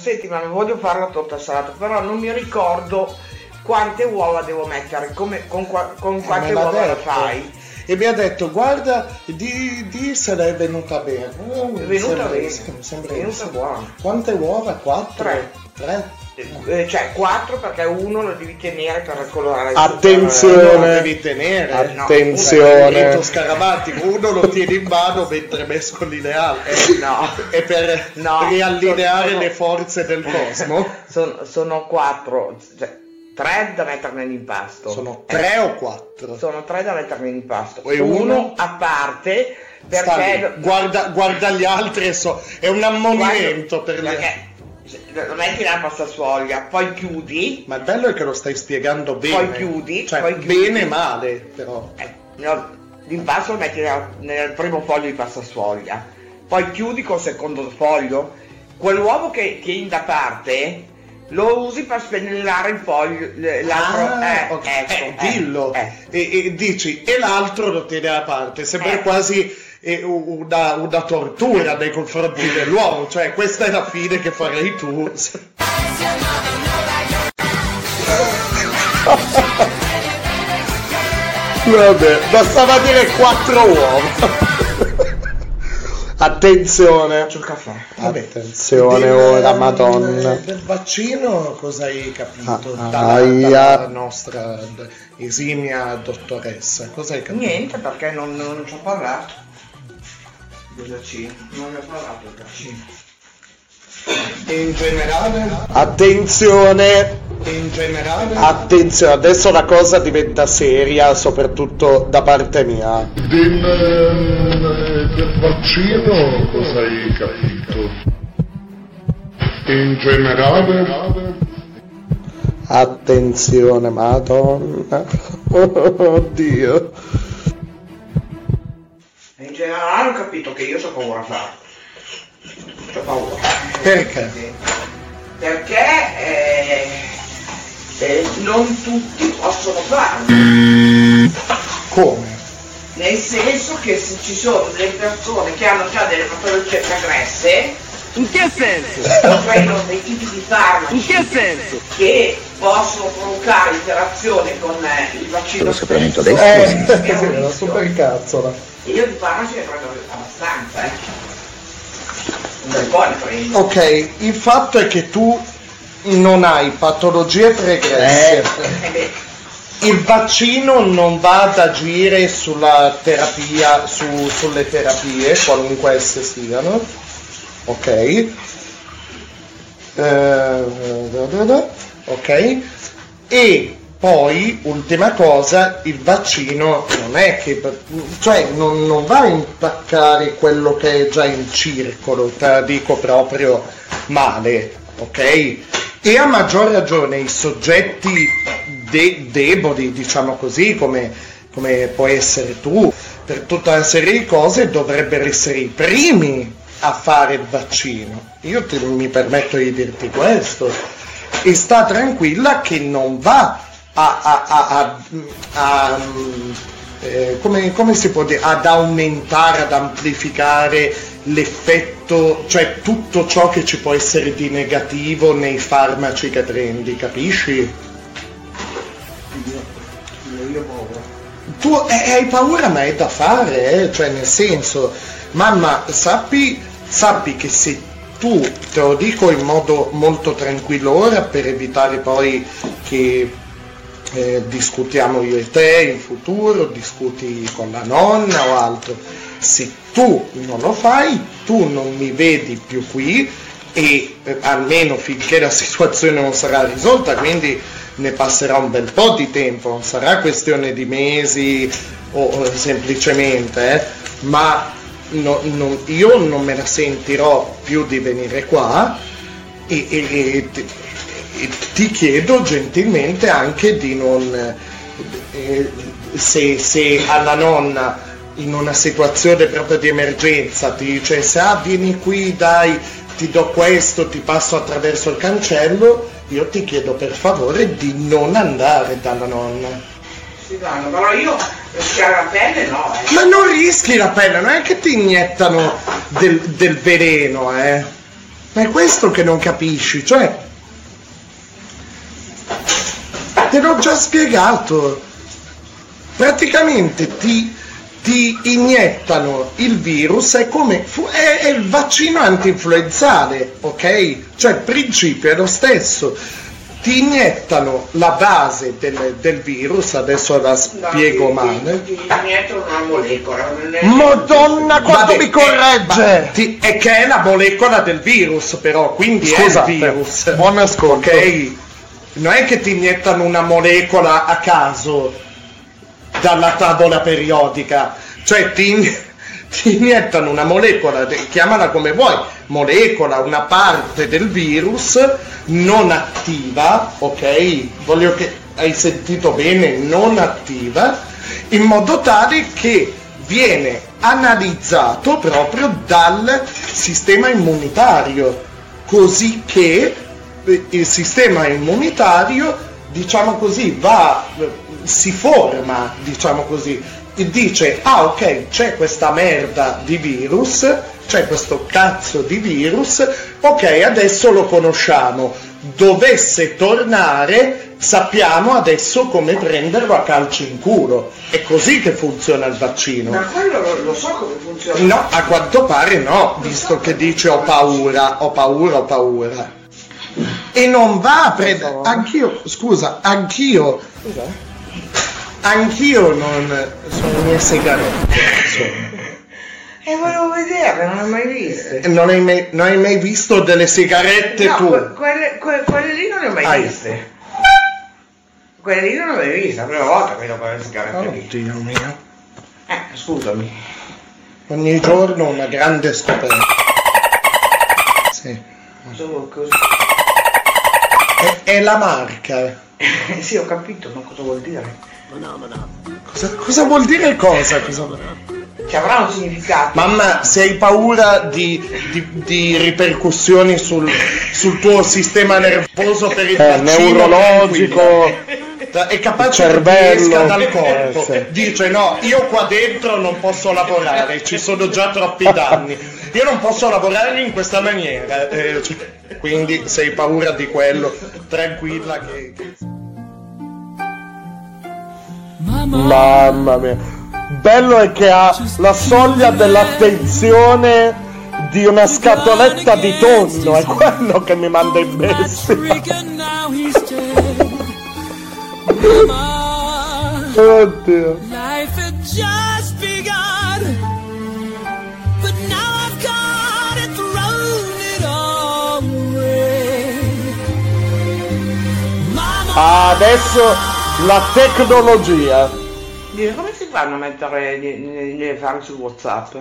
senti ma voglio fare la torta salata però non mi ricordo quante uova devo mettere come, con, con quante Me l'ha uova la detto. fai E mi ha detto, guarda, di, di se l'è venuta bene. Oh, venuta sembra- bene sembra venuta buona Quante uova? Quattro? Tre. Tre? Eh, cioè quattro perché uno lo devi tenere per colorare il Attenzione. Lo devi tenere. Attenzione. Detto scarabatico, uno lo tieni in mano mentre mescoli le altre. Eh, no E per No, riallineare sono- le forze del cosmo. sono, sono quattro cioè, tre da mettere nell'impasto Sono Eh, tre o quattro? sono tre da mettere nell'impasto E uno? a parte perché Guarda, guarda gli altri so, è un ammonimento per perché se- lo metti nella pastasfoglia poi chiudi Ma il bello è che lo stai spiegando bene. Poi chiudi, Cioè, poi chiudi. bene e male, però. eh, no, l'impasto lo metti nel, nel primo foglio di pastasfoglia poi chiudi col secondo foglio quell'uovo che tieni da parte lo usi per spennellare il foglio l'altro Ah, eh, ok. ecco, Eh, eh, dillo. eh. E, e dici, e l'altro lo tiene da parte. Sembra Eh. quasi eh, una, una tortura nei confronti dell'uomo. Cioè, questa è la fine che farei tu. Vabbè, bastava dire quattro uova. Attenzione. Caffè. Attenzione Del- ora, madonna. Del vaccino cosa hai capito Ah, dalla, dalla nostra esimia dottoressa? Cosa hai capito? Niente, perché non, non ci ho parlato del vaccino. Non ne ho parlato. E in generale? Attenzione. In generale? Attenzione, adesso la cosa diventa seria, soprattutto da parte mia. Del, del vaccino cosa hai capito? In generale? Attenzione, madonna. (laughs) Oddio. In generale ho capito che io so paura a farlo. C'ho paura. Perché? Perché eh, eh, non tutti possono farlo. Come? Nel senso che se ci sono delle persone che hanno già delle patologie pregresse, In che senso? quello dei tipi di farmaci In che senso? che possono provocare interazione con eh, il vaccino sappiamento stesso, Eh, è un sì, la rischio. super cazzola. E io di farmaci ne prendo abbastanza, eh. Un bel po' ne prendo. Ok, il fatto è che tu non hai patologie pregresse. Eh beh, Il vaccino non va ad agire sulla terapia, su- sulle terapie, qualunque esse siano. Ok. Eh, ok. E poi, ultima cosa, il vaccino non è che, cioè non, non va a intaccare quello che è già in circolo, te la dico proprio male, ok? E a maggior ragione i soggetti de- deboli, diciamo così, come, come può essere tu, per tutta una serie di cose dovrebbero essere i primi a fare il vaccino. Io ti- mi permetto di dirti questo. E sta tranquilla che non va a, a- a- eh, come, come si può dire, ad aumentare, ad amplificare l'effetto, cioè tutto ciò che ci può essere di negativo nei farmaci che prendi, capisci? Tu eh, hai paura ma è da fare, eh? cioè nel senso, mamma sappi, sappi che se tu, te lo dico in modo molto tranquillo ora per evitare poi che eh, discutiamo io e te in futuro, discuti con la nonna o altro, se tu non lo fai, tu non mi vedi più qui e eh, almeno finché la (laughs) situazione non sarà risolta, quindi ne passerà un bel po' di tempo, non sarà questione di mesi o, o semplicemente, eh, ma no- non- io non me la sentirò più di venire qua e, e- e ti, e ti chiedo gentilmente anche di non, eh, se, se alla nonna in una situazione proprio di emergenza ti dice se ah vieni qui dai ti do questo ti passo attraverso il cancello io ti chiedo per favore di non andare dalla nonna però io rischiare la pelle no, eh. ma non rischi la pelle non è che ti iniettano del, del veleno eh. Ma è questo che non capisci cioè te l'ho già spiegato. Praticamente ti, ti iniettano il virus è come fu- è, è il vaccino antinfluenzale ok? Cioè il principio è lo stesso ti iniettano la base del, del virus adesso la spiego male Ti iniettono una molecola. non è- Madonna quanto Vabbè, mi corregge! Ti- è che è la molecola del virus però, quindi Scusate, è il virus. buon ascolto. Ok? Non è che ti iniettano una molecola a caso dalla tavola periodica, cioè ti, ti iniettano una molecola, chiamala come vuoi, molecola, una parte del virus non attiva, ok? Voglio che hai sentito bene, non attiva, in modo tale che viene analizzato proprio dal sistema immunitario, così che eh, il sistema immunitario, diciamo così, va, eh, si forma, diciamo così, dice, ah ok, c'è questa merda di virus, c'è questo cazzo di virus, ok, adesso lo conosciamo, dovesse tornare, sappiamo adesso come prenderlo a calci in culo. È così che funziona il vaccino. Ma quello lo, lo so come funziona. No, a quanto pare no, visto che dice ho paura, ho paura, ho paura. E non va a prendere. Anch'io, scusa, anch'io. Anch'io non. sono le mie sigarette. E volevo vedere, non le ho mai viste. Non hai, mai, non hai mai visto delle sigarette No, tu? que- quelle, que- quelle lì non le ho mai Hai. viste. Quelle lì non le ho mai viste, la prima volta che vedo quelle sigarette lì. Oddio mio. Eh, scusami. Ogni giorno una grande scoperta. Sì. Vuol- cosa- È, è la marca. (laughs) Sì, ho capito, ma cosa vuol dire? Cosa, cosa vuol dire cosa? Cosa- Ci avrà un significato. Mamma, se hai paura di, di- di ripercussioni sul, sul tuo sistema nervoso per il Eh, vaccino, neurologico, è capace cervello, che esca dal corpo. eh, sì. Dice no, io qua dentro non posso lavorare, ci sono già troppi danni. Io non posso lavorare in questa maniera. eh, cioè, quindi se hai paura di quello, tranquilla che... Mamma mia. Bello è che ha la soglia dell'attenzione di una scatoletta di tonno, è quello che mi manda in bestia. Oddio. Ah, adesso la tecnologia. Come si fanno a mettere gli, affari su WhatsApp?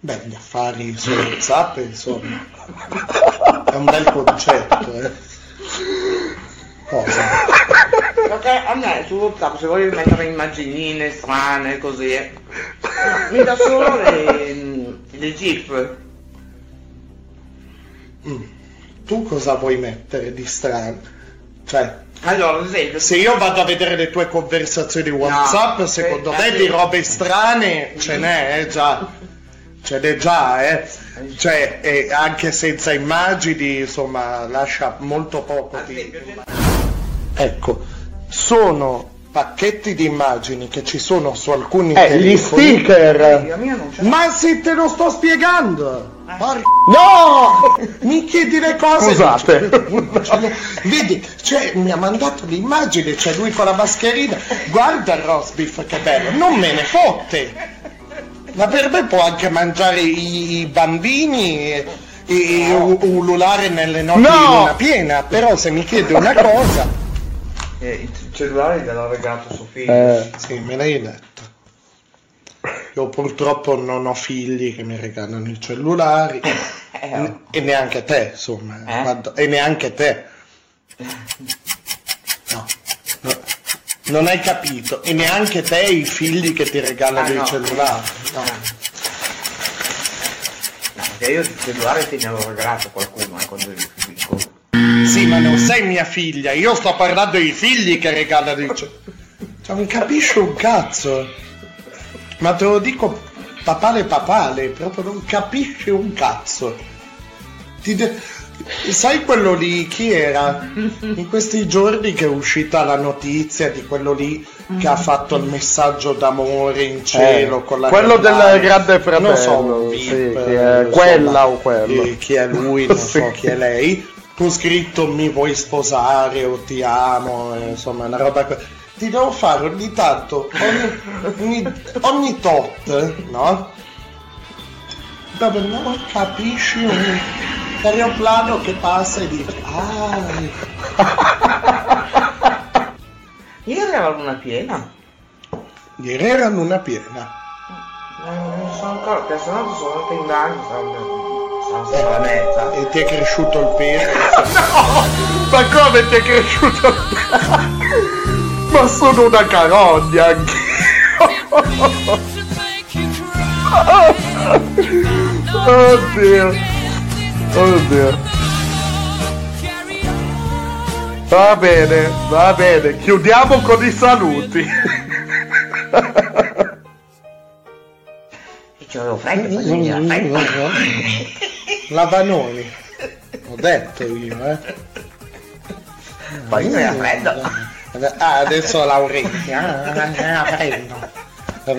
Beh, gli affari su WhatsApp, insomma, è un bel concetto, eh. Cosa? Perché a me su WhatsApp se voglio mettere immaginine strane così, eh, mi dà solo le, le GIF. Mm. Tu cosa vuoi mettere di strano? Cioè, Allora, esempio, se io vado a vedere le tue conversazioni WhatsApp, No, secondo eh, me eh, di robe strane ce n'è, eh, già. Ce n'è già, eh. Cioè, e anche senza immagini, insomma, lascia molto poco di... Ecco, sono pacchetti di immagini che ci sono su alcuni Eh, gli sticker. Ma se te lo sto spiegando! Porca- No! (laughs) Mi chiedi le cose Scusate. (laughs) Vedi, cioè, mi ha mandato l'immagine, c'è lui con la mascherina. Guarda il roast beef che bello, non me ne fotte. Ma per me può anche mangiare i, i bambini e, e u- ululare nelle notti No! di luna piena. Però se mi chiede una cosa. Eh, il cellulare gliel'ha regalato suo figlio. Eh, Sì, me l'hai detto. Io purtroppo non ho figli che mi regalano i cellulari. Eh, E neanche te, insomma. Eh? Quando- E neanche te. No, no, Non hai capito. E neanche te i figli che ti regalano Ah, i no. cellulari. No. no, perché io il cellulare te ne avevo regalato qualcuno eh, quando ero. Sì, ma non sei mia figlia. Io sto parlando dei figli che regalano i cellulari. Cioè, non capisci un cazzo. Ma te lo dico papale papale, proprio non capisci un cazzo. De- Sai quello lì chi era? In questi giorni che è uscita la notizia di quello lì che ha fatto il messaggio d'amore in cielo Eh, con la quello del Campania. Grande Fratello, non so, un sì, VIP, chi è quella o quello. eh, chi è lui, non Sì. so chi è lei. (laughs) Con scritto mi vuoi sposare o ti amo, eh, insomma, una roba. co- Ti devo fare ogni tanto, ogni, ogni, ogni tot, no? Dove non capisci un aeroplano che passa e dici, ah, (laughs) Ieri era luna piena. ieri era luna piena. Non so ancora, perché sennò sono andata in bagno, sempre la mezza. E ti è cresciuto il pelo. (laughs) Ma come ti è cresciuto il Ma sono una carogna anch'io. Oddio. Oddio. Va bene, va bene. Chiudiamo con i saluti. (laughs) Ce l'avevo freddo, era freddo. La Vanoni. Ho detto io, eh. Poi mi la prendo. Ah, adesso Laurenti, ah, la prendo. La.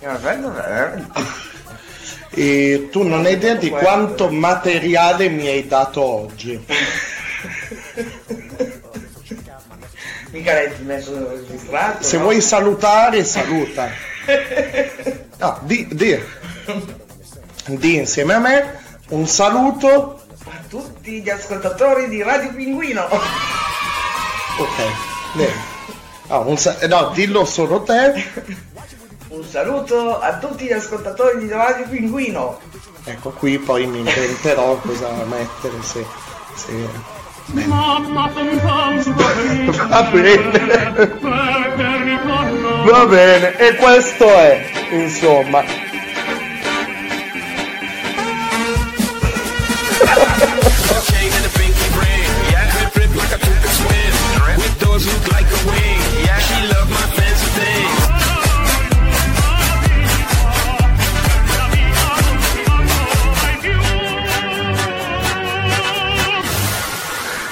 Mi la prendo. E tu non hai idea di quanto materiale mi hai dato oggi. Mica l'hai messo registrato. Se no? vuoi salutare, saluta. (laughs) No, di, di. Di insieme a me un saluto. A tutti gli ascoltatori di Radio Pinguino. Ok, bene. No, un sa- no, dillo solo te. Un saluto a tutti gli ascoltatori di Radio Pinguino. Ecco, qui poi mi inventerò cosa mettere se... se... Va bene. Va bene, e questo è, insomma.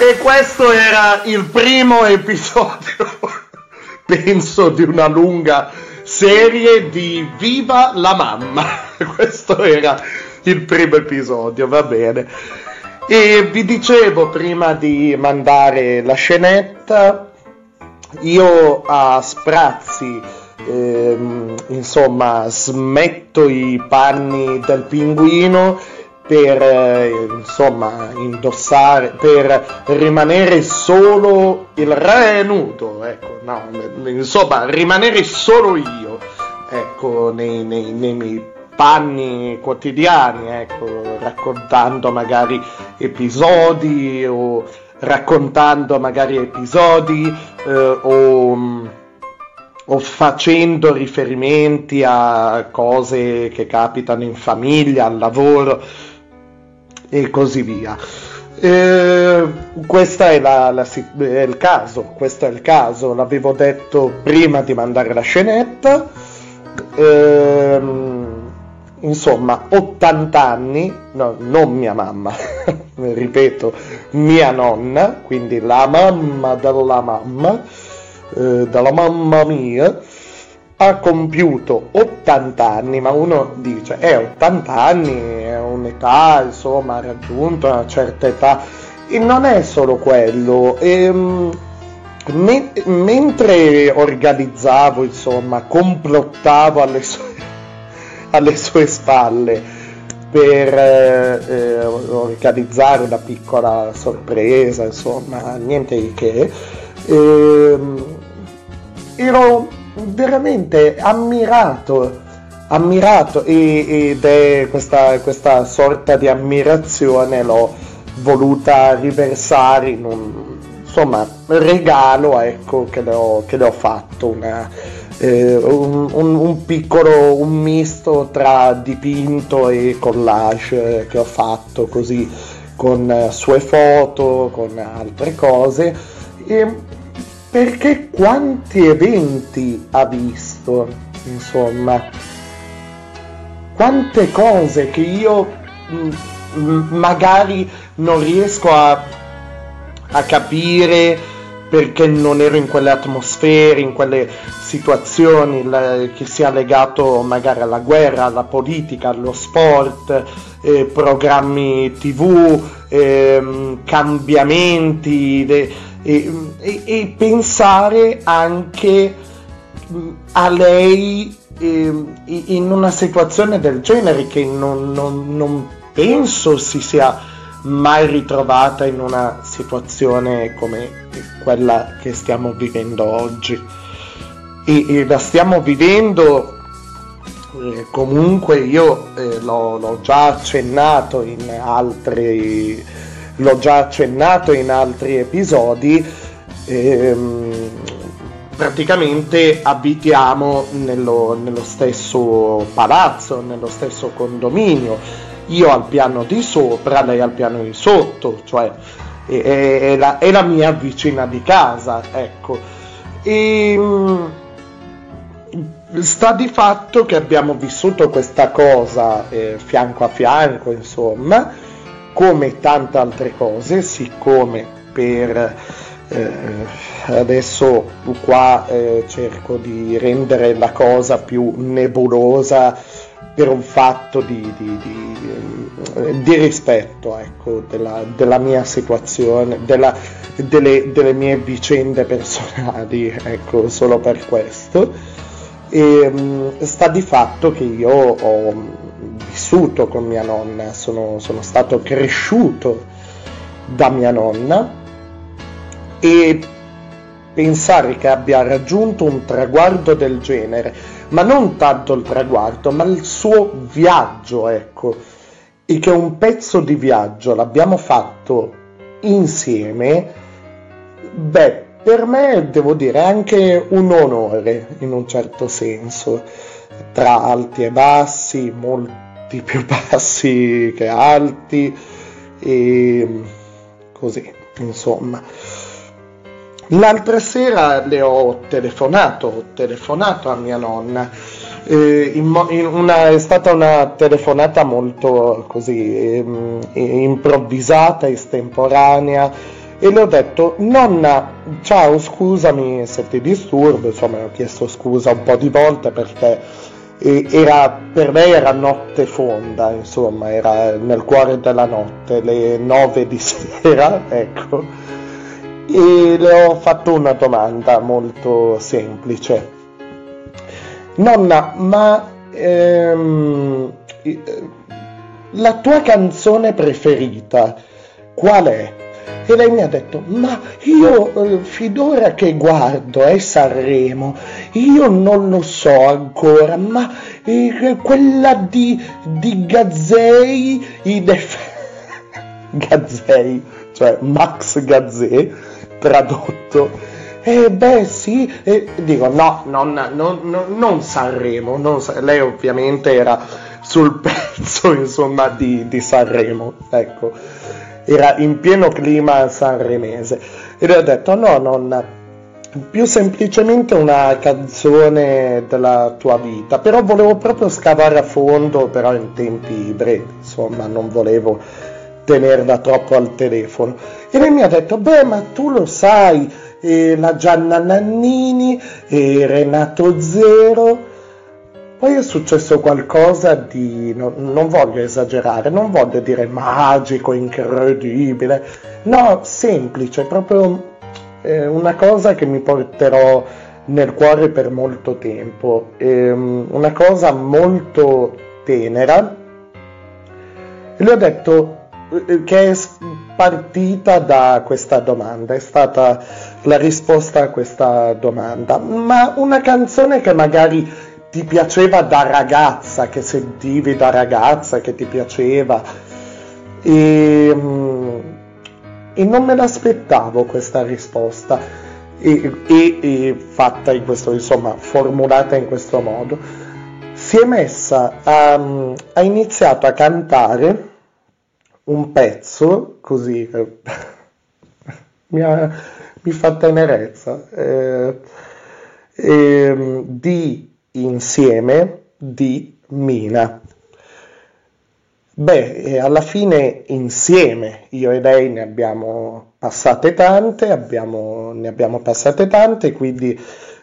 E questo era il primo episodio, (laughs) penso, di una lunga serie di Viva la mamma. (laughs) Questo era il primo episodio, va bene. E vi dicevo prima di mandare la scenetta, io a sprazzi, ehm, insomma, smetto i panni del pinguino per eh, insomma indossare per rimanere solo il re nudo ecco no insomma rimanere solo io ecco nei, nei- nei miei panni quotidiani ecco raccontando magari episodi o raccontando magari episodi eh, o o facendo riferimenti a cose che capitano in famiglia, al lavoro e così via. Eh, questo è, è il caso, questo è il caso, l'avevo detto prima di mandare la scenetta. Ehm, insomma, 80 anni, no, non mia mamma, (laughs) ripeto, mia nonna, quindi la mamma della mamma, eh, della mamma mia, ha compiuto 80 anni, ma uno dice, eh, 80 anni è un'età, insomma, ha raggiunto una certa età, e non è solo quello. ehm, me- mentre organizzavo, insomma, complottavo alle sue, (laughs) alle sue spalle per eh, eh, organizzare una piccola sorpresa, insomma, niente di che, ehm, ero veramente ammirato, ammirato ed è questa, questa sorta di ammirazione l'ho voluta riversare in un insomma regalo ecco che le ho, che le ho fatto una, eh, un, un- un piccolo un misto tra dipinto e collage che ho fatto così con eh, sue foto con altre cose. E perché quanti eventi ha visto insomma? Quante cose che io mm, mm, magari non riesco a, a capire perché non ero in quelle atmosfere, in quelle situazioni la- che sia legato magari alla guerra, alla politica, allo sport, eh, programmi tv, ehm, cambiamenti de- e, e- e pensare anche a lei i- in una situazione del genere che non, non- non penso si sia mai ritrovata in una situazione come quella che stiamo vivendo oggi. E, e la stiamo vivendo eh, comunque io eh, l'ho, l'ho già accennato in altri l'ho già accennato in altri episodi ehm, praticamente abitiamo nello, nello stesso palazzo nello stesso condominio. Io al piano di sopra lei al piano di sotto cioè è, è- è la, è la mia vicina di casa ecco. E mm, sta di fatto che abbiamo vissuto questa cosa eh, fianco a fianco, insomma, come tante altre cose, siccome per eh, adesso qua eh, cerco di rendere la cosa più nebulosa per un fatto di, di, di, di rispetto ecco, della, della, mia situazione, della, delle, delle, mie vicende personali, (laughs) ecco, solo per questo. E, mm, sta di fatto che io ho vissuto con mia nonna, sono, sono stato cresciuto da mia nonna e pensare che abbia raggiunto un traguardo del genere, ma non tanto il traguardo, ma il suo viaggio, ecco, e che un pezzo di viaggio l'abbiamo fatto insieme, beh, per me devo dire anche un onore in un certo senso, tra alti e bassi, molti (laughs) più bassi che alti, e così, insomma. L'altra sera le ho telefonato, ho telefonato a mia nonna. Eh, in, in una, è stata una telefonata molto così eh, improvvisata, estemporanea e le ho detto nonna ciao scusami se ti disturbo insomma ho chiesto scusa un po' di volte perché era, per lei era notte fonda insomma era nel cuore della notte le nove di (laughs) sera ecco e le ho fatto una domanda molto semplice. Nonna, ma ehm, la tua canzone preferita qual è? E lei mi ha detto, ma io eh, fidora che guardo è eh, Sanremo, io non lo so ancora, ma eh, quella di, di Gazzei, in eff- (laughs) Gazzei, cioè Max Gazzei, tradotto. Eh beh sì, e dico no, non, non, non, non Sanremo, non, lei ovviamente era sul (laughs) pezzo insomma di, di Sanremo, ecco, era in pieno clima sanremese e le ho detto no, non, più semplicemente una canzone della tua vita, però volevo proprio scavare a fondo, però in tempi brevi, insomma non volevo tenerla troppo al telefono. E lei mi ha detto, beh, ma tu lo sai, eh, la Gianna Nannini, eh, Renato Zero. Poi è successo qualcosa di, no, non voglio esagerare, non voglio dire magico, incredibile, no, semplice, proprio eh, una cosa che mi porterò nel cuore per molto tempo, ehm, una cosa molto tenera. E le ho detto, eh, che è partita da questa domanda, è stata la risposta a questa domanda, ma una canzone che magari ti piaceva da ragazza, che sentivi da ragazza, che ti piaceva e, mm, e non me l'aspettavo questa risposta e, e, e fatta in questo, insomma, formulata in questo modo. Si è messa, a, ha iniziato a cantare un pezzo così eh, (laughs) mi, ha, mi, fa tenerezza eh, eh, di insieme di Mina. Beh, alla fine insieme io e lei ne abbiamo passate tante, abbiamo, ne abbiamo passate tante, quindi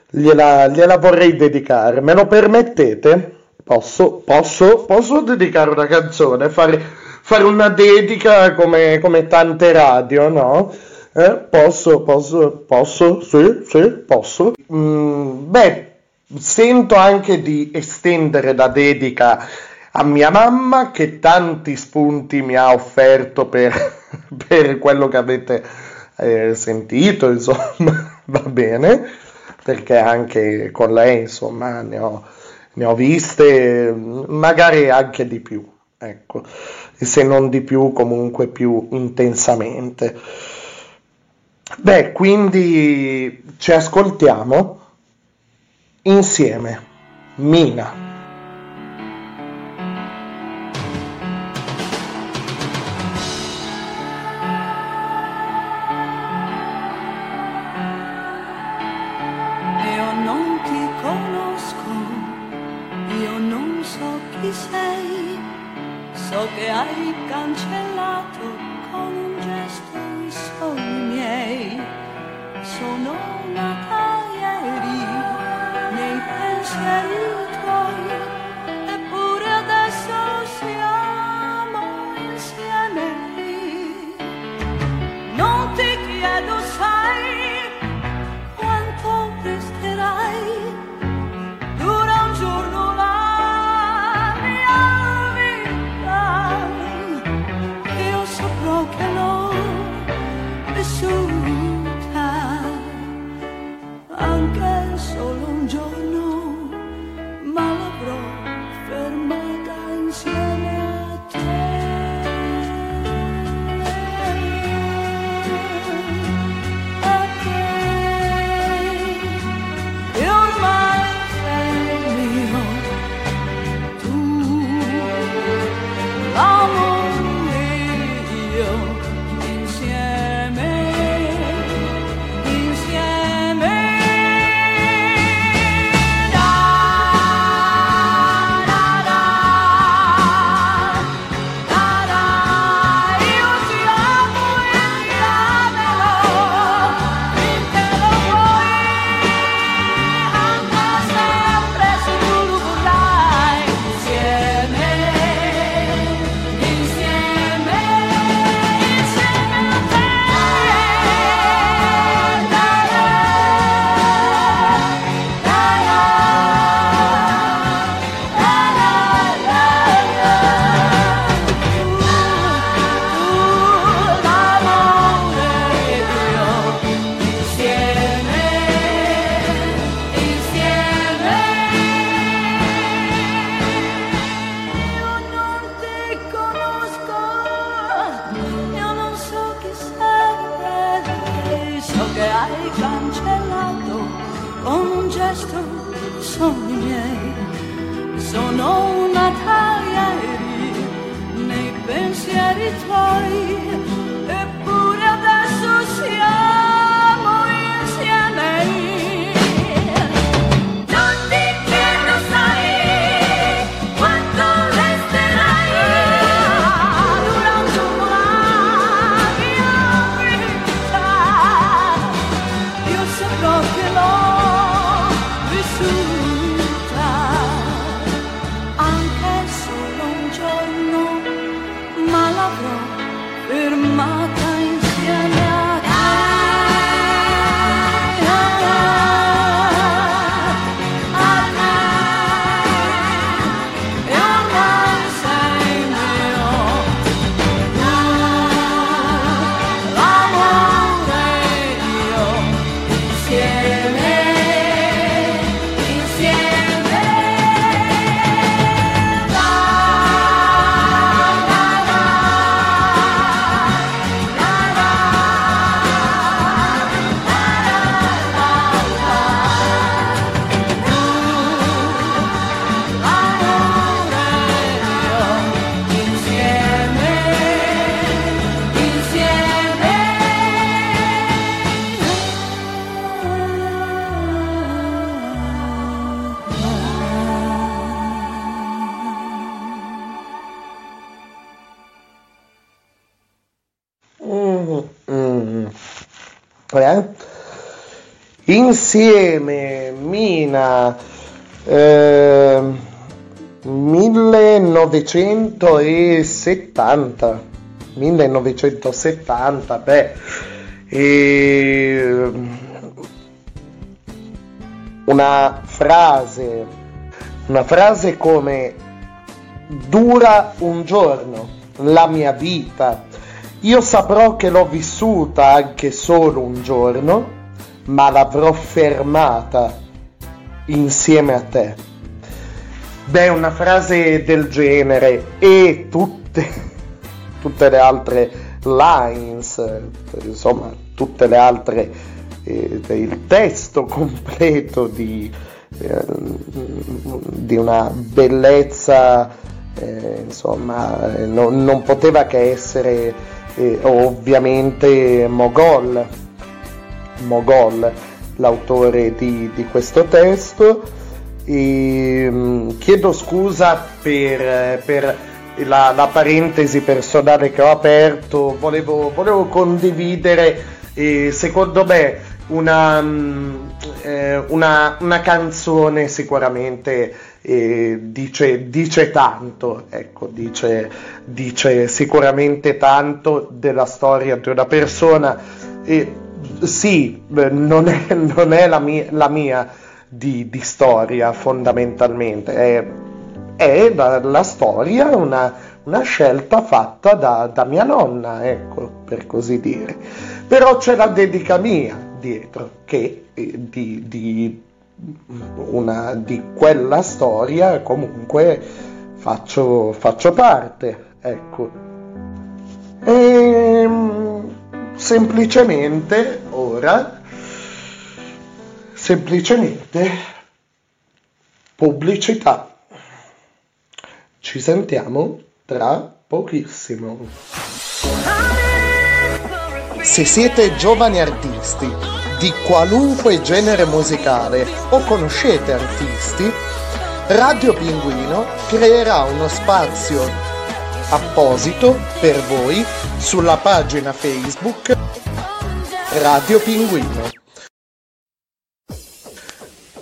gliela, gliela vorrei dedicare. Me lo permettete? Posso, posso, posso dedicare una canzone, fare fare una dedica come, come tante radio, no? Eh, posso, posso, posso, sì, sì, posso. Mm, beh, sento anche di estendere la dedica a mia mamma che tanti spunti mi ha offerto per, (laughs) per quello che avete eh, sentito, insomma, (laughs) va bene, perché anche con lei, insomma, ne ho, ne ho viste magari anche di più, ecco se non di più comunque più intensamente. Beh, quindi ci ascoltiamo insieme. Mina. insieme Mina eh, 1970 1970 beh e ehm, una frase una frase come dura un giorno la mia vita io saprò che l'ho vissuta anche solo un giorno ma l'avrò fermata insieme a te. Beh, una frase del genere e tutte, tutte le altre lines, insomma, tutte le altre, eh, il testo completo di, eh, di una bellezza, eh, insomma, eh, no, non poteva che essere eh, ovviamente Mogol Mogol, l'autore di, di questo testo. E, mm, chiedo scusa per, per la, la, parentesi personale che ho aperto, volevo, volevo condividere, eh, secondo me, una, mm, eh, una, una canzone sicuramente eh, dice, dice, tanto, ecco, dice, dice, sicuramente tanto della storia di una persona. E, sì, non è, (laughs) non è la mia, la mia di, di storia fondamentalmente, è, è la, la storia, una, una scelta fatta da, da mia nonna, ecco, per così dire. Però c'è la dedica mia dietro, che eh, di, di, una, di quella storia comunque faccio, faccio parte, ecco. E, semplicemente ora, semplicemente pubblicità. Ci sentiamo tra pochissimo. Se siete giovani artisti di qualunque genere musicale o conoscete artisti, Radio Pinguino creerà uno spazio apposito per voi sulla pagina Facebook Radio Pinguino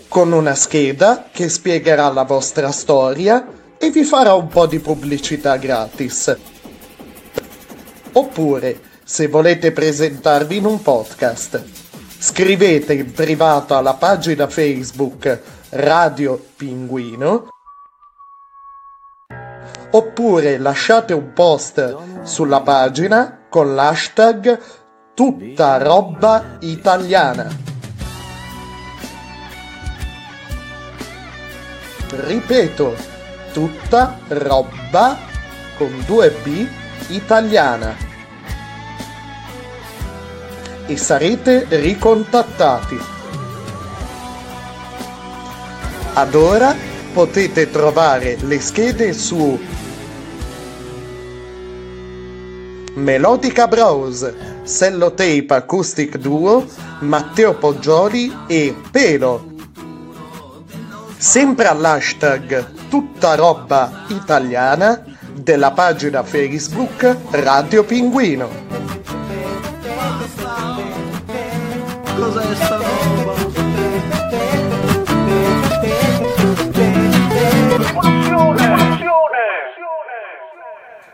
con una scheda che spiegherà la vostra storia e vi farà un po' di pubblicità gratis. Oppure, se volete presentarvi in un podcast, scrivete in privato alla pagina Facebook Radio Pinguino oppure lasciate un post sulla pagina con l'hashtag tutta roba italiana. Ripeto, tutta roba con due B italiana. E sarete ricontattati. Ad ora potete trovare le schede su Melodica Bros, Sellotape Acoustic Duo, Matteo Poggioli e Pelo. Sempre all'hashtag tutta roba italiana della pagina Facebook Radio Pinguino. Cos'è sta roba?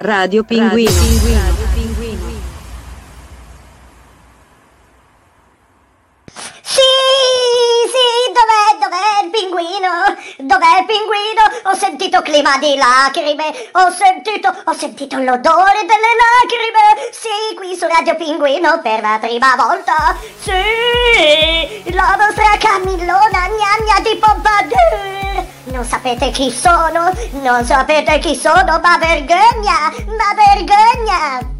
Radio Pinguino. Radio Pinguino. Sì, sì, dov'è, dov'è il pinguino? Dov'è il pinguino? Ho sentito clima di lacrime, ho sentito, ho sentito l'odore delle lacrime. Sì, qui su Radio Pinguino per la prima volta. Sì, la vostra Camillona gnagna di Pompadour. Non sapete chi sono? Non sapete chi sono? Ma vergogna! Ma vergogna!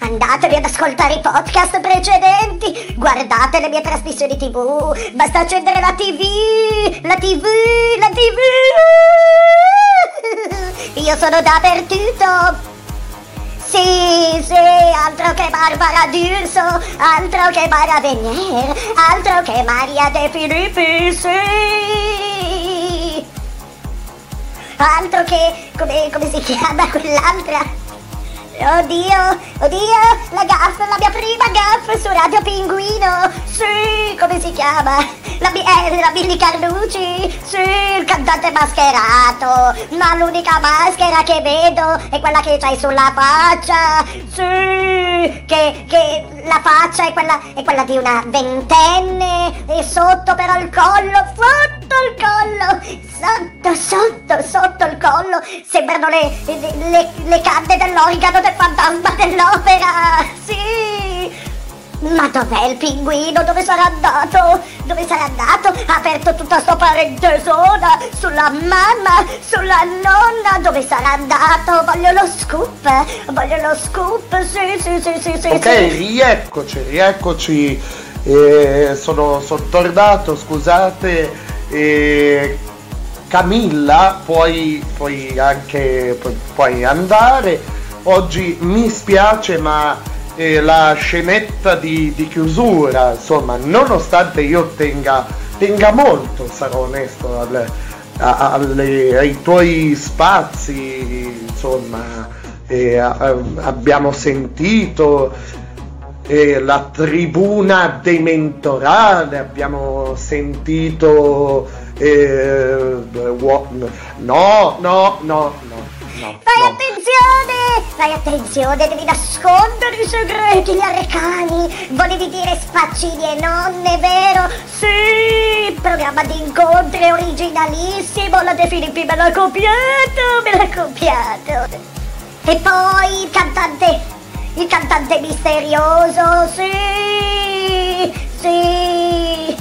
Andatevi ad ascoltare i podcast precedenti, guardate le mie trasmissioni tv, basta accendere la tv, la tv, la tv. Io sono dappertutto. Sì, sì, altro che Barbara D'Urso, altro che Mara Venier, altro che Maria De Filippi, sì. Altro che, come, come si chiama quell'altra? Oddio, oddio, la gaff, la mia prima gaff su Radio Pinguino. Sì, come si chiama? La, eh, la Billy Carlucci. Sì, il cantante mascherato. Ma l'unica maschera che vedo è quella che c'hai sulla faccia. Sì, che, che la faccia è quella, è quella di una ventenne. E sotto però il collo, sotto il collo, sotto, sotto, sotto il collo. Sembrano le, le, le, le canne dell'organo del fantasma dell'opera. Sì. Ma dov'è il pinguino? Dove sarà andato? Dove sarà andato? Ha aperto tutta sta parentesona sulla mamma, sulla nonna. Dove sarà andato? Voglio lo scoop. Voglio lo scoop. Sì, sì, sì, sì, sì. Ok, sì. rieccoci, rieccoci. Eh, sono, sono tornato, scusate. Eh, Camilla, puoi, puoi anche pu- puoi andare. Oggi mi spiace, ma eh, la scenetta di, di chiusura, insomma, nonostante io tenga, tenga molto, sarò onesto, al, a- ai tuoi spazi, insomma, e a- abbiamo sentito eh, la tribuna dei mentorali, abbiamo sentito... eh, no, no, no, no, no. Fai attenzione! Fai attenzione, devi nascondere i segreti, gli arcani! Volevi dire spaccini e non è vero? Sì! Programma di incontri originalissimo, la De Filippi me l'ha copiato, me l'ha copiato! E poi il cantante, il cantante misterioso, sì! Sì!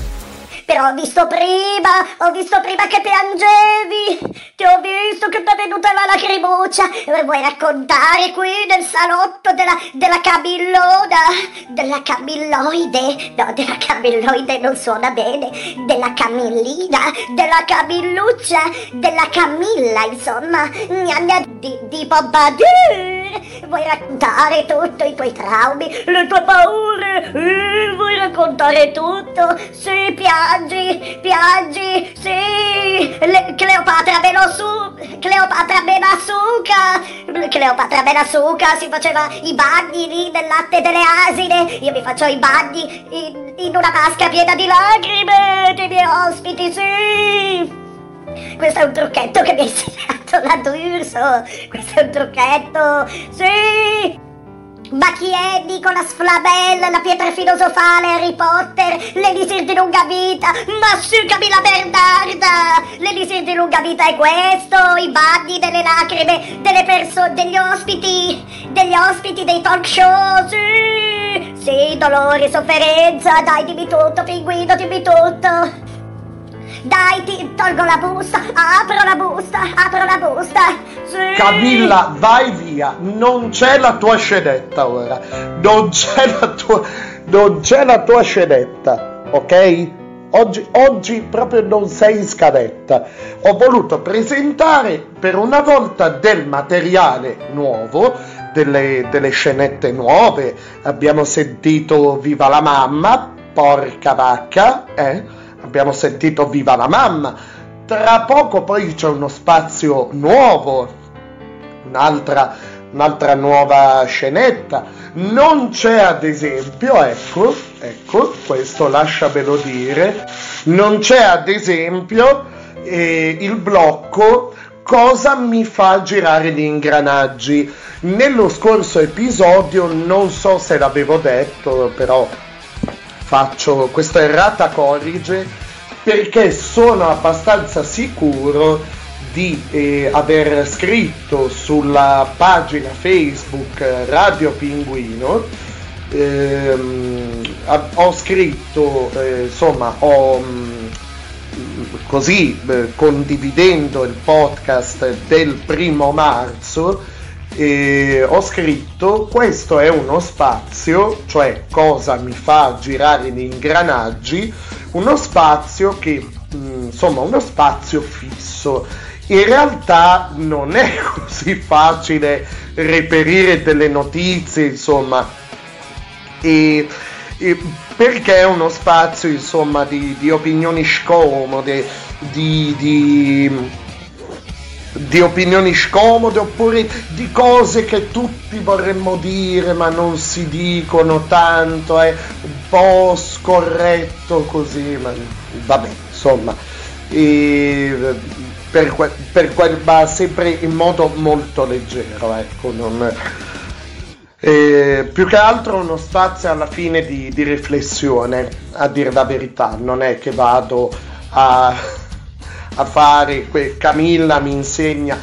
Però ho visto prima, ho visto prima che piangevi, ti ho visto che ti è venuta la lacrimuccia, vuoi raccontare qui nel salotto della, della Camillona, della Camilloide, no, della Camilloide non suona bene, della Camillina, della Camilluccia, della Camilla, insomma, gnagna di, di Pompadour. (laughs) Vuoi raccontare tutto, i tuoi traumi, le tue paure, eh, vuoi raccontare tutto? Sì, piangi, piangi, sì, Le- Cleopatra Benassu, Cleopatra Benassuca, Cleopatra Benassuca si faceva i bagni lì nel latte delle asine, io mi faccio i bagni in, in una vasca piena di lacrime dei miei ospiti, sì. Questo è un trucchetto che mi ha insegnato la D'Urso. Questo è un trucchetto. Sì! Ma chi è Nicolas Flamel, la pietra filosofale, Harry Potter, l'elisir di lunga vita? Ma sì, Camilla Bernarda! L'elisir di lunga vita è questo, i bagni delle lacrime delle persone, degli ospiti, degli ospiti dei talk show, sì! Sì, dolore, sofferenza, dai, dimmi tutto, pinguino, dimmi tutto! Dai, ti tolgo la busta, apro la busta, apro la busta. Sì. Camilla, vai via, non c'è la tua scenetta ora, non c'è la tua, non c'è la tua scenetta, ok? Oggi, oggi proprio non sei in scadetta. Ho voluto presentare per una volta del materiale nuovo, delle, delle scenette nuove. Abbiamo sentito Viva la mamma, porca vacca, eh? Abbiamo sentito Viva la mamma. Tra poco poi c'è uno spazio nuovo, un'altra, un'altra nuova scenetta. Non c'è ad esempio, ecco, ecco, questo lasciamelo dire, non c'è ad esempio eh, il blocco cosa mi fa girare gli ingranaggi. Nello scorso episodio, non so se l'avevo detto, però faccio questa errata corrige perché sono abbastanza sicuro di eh, aver scritto sulla pagina Facebook eh, Radio Pinguino. Ehm, ho scritto eh, insomma ho mm, così eh, condividendo il podcast del primo marzo eh, ho scritto questo è uno spazio cioè cosa mi fa girare gli ingranaggi uno spazio che mh, insomma uno spazio fisso. In realtà non è (laughs) così facile reperire delle notizie insomma. E, e perché è uno spazio insomma di, di opinioni scomode di, di, di opinioni scomode oppure di cose che tutti vorremmo dire ma non si dicono tanto è un po' scorretto così ma vabbè insomma. E per, per ma sempre in modo molto leggero ecco non eh, più che altro uno spazio alla fine di, di riflessione, a dire la verità, non è che vado a, a fare, que- Camilla mi insegna,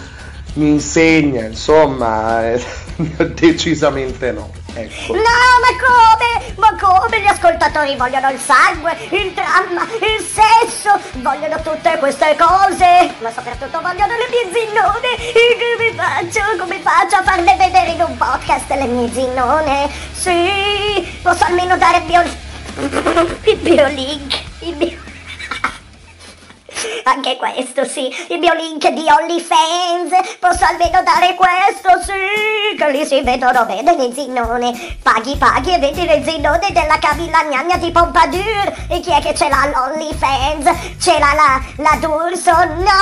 mi insegna, insomma, eh, (laughs) decisamente no. Ecco. No, ma come? Ma come gli ascoltatori vogliono il sangue, il dramma, il sesso, vogliono tutte queste cose, ma soprattutto vogliono le mie zinnone. E come faccio? Come faccio a farle vedere in un podcast le mie zinnone? Sì, posso almeno dare il mio... (laughs) il mio link, il mio... (laughs) anche questo sì, il mio link di OnlyFans, posso almeno dare questo, sì, che lì si vedono bene le zinnone, paghi paghi e vedi le zinnone della Camilla Gnagna di Pompadour, e chi è che ce l'ha l'OnlyFans? Ce l'ha la, la D'Urso? No,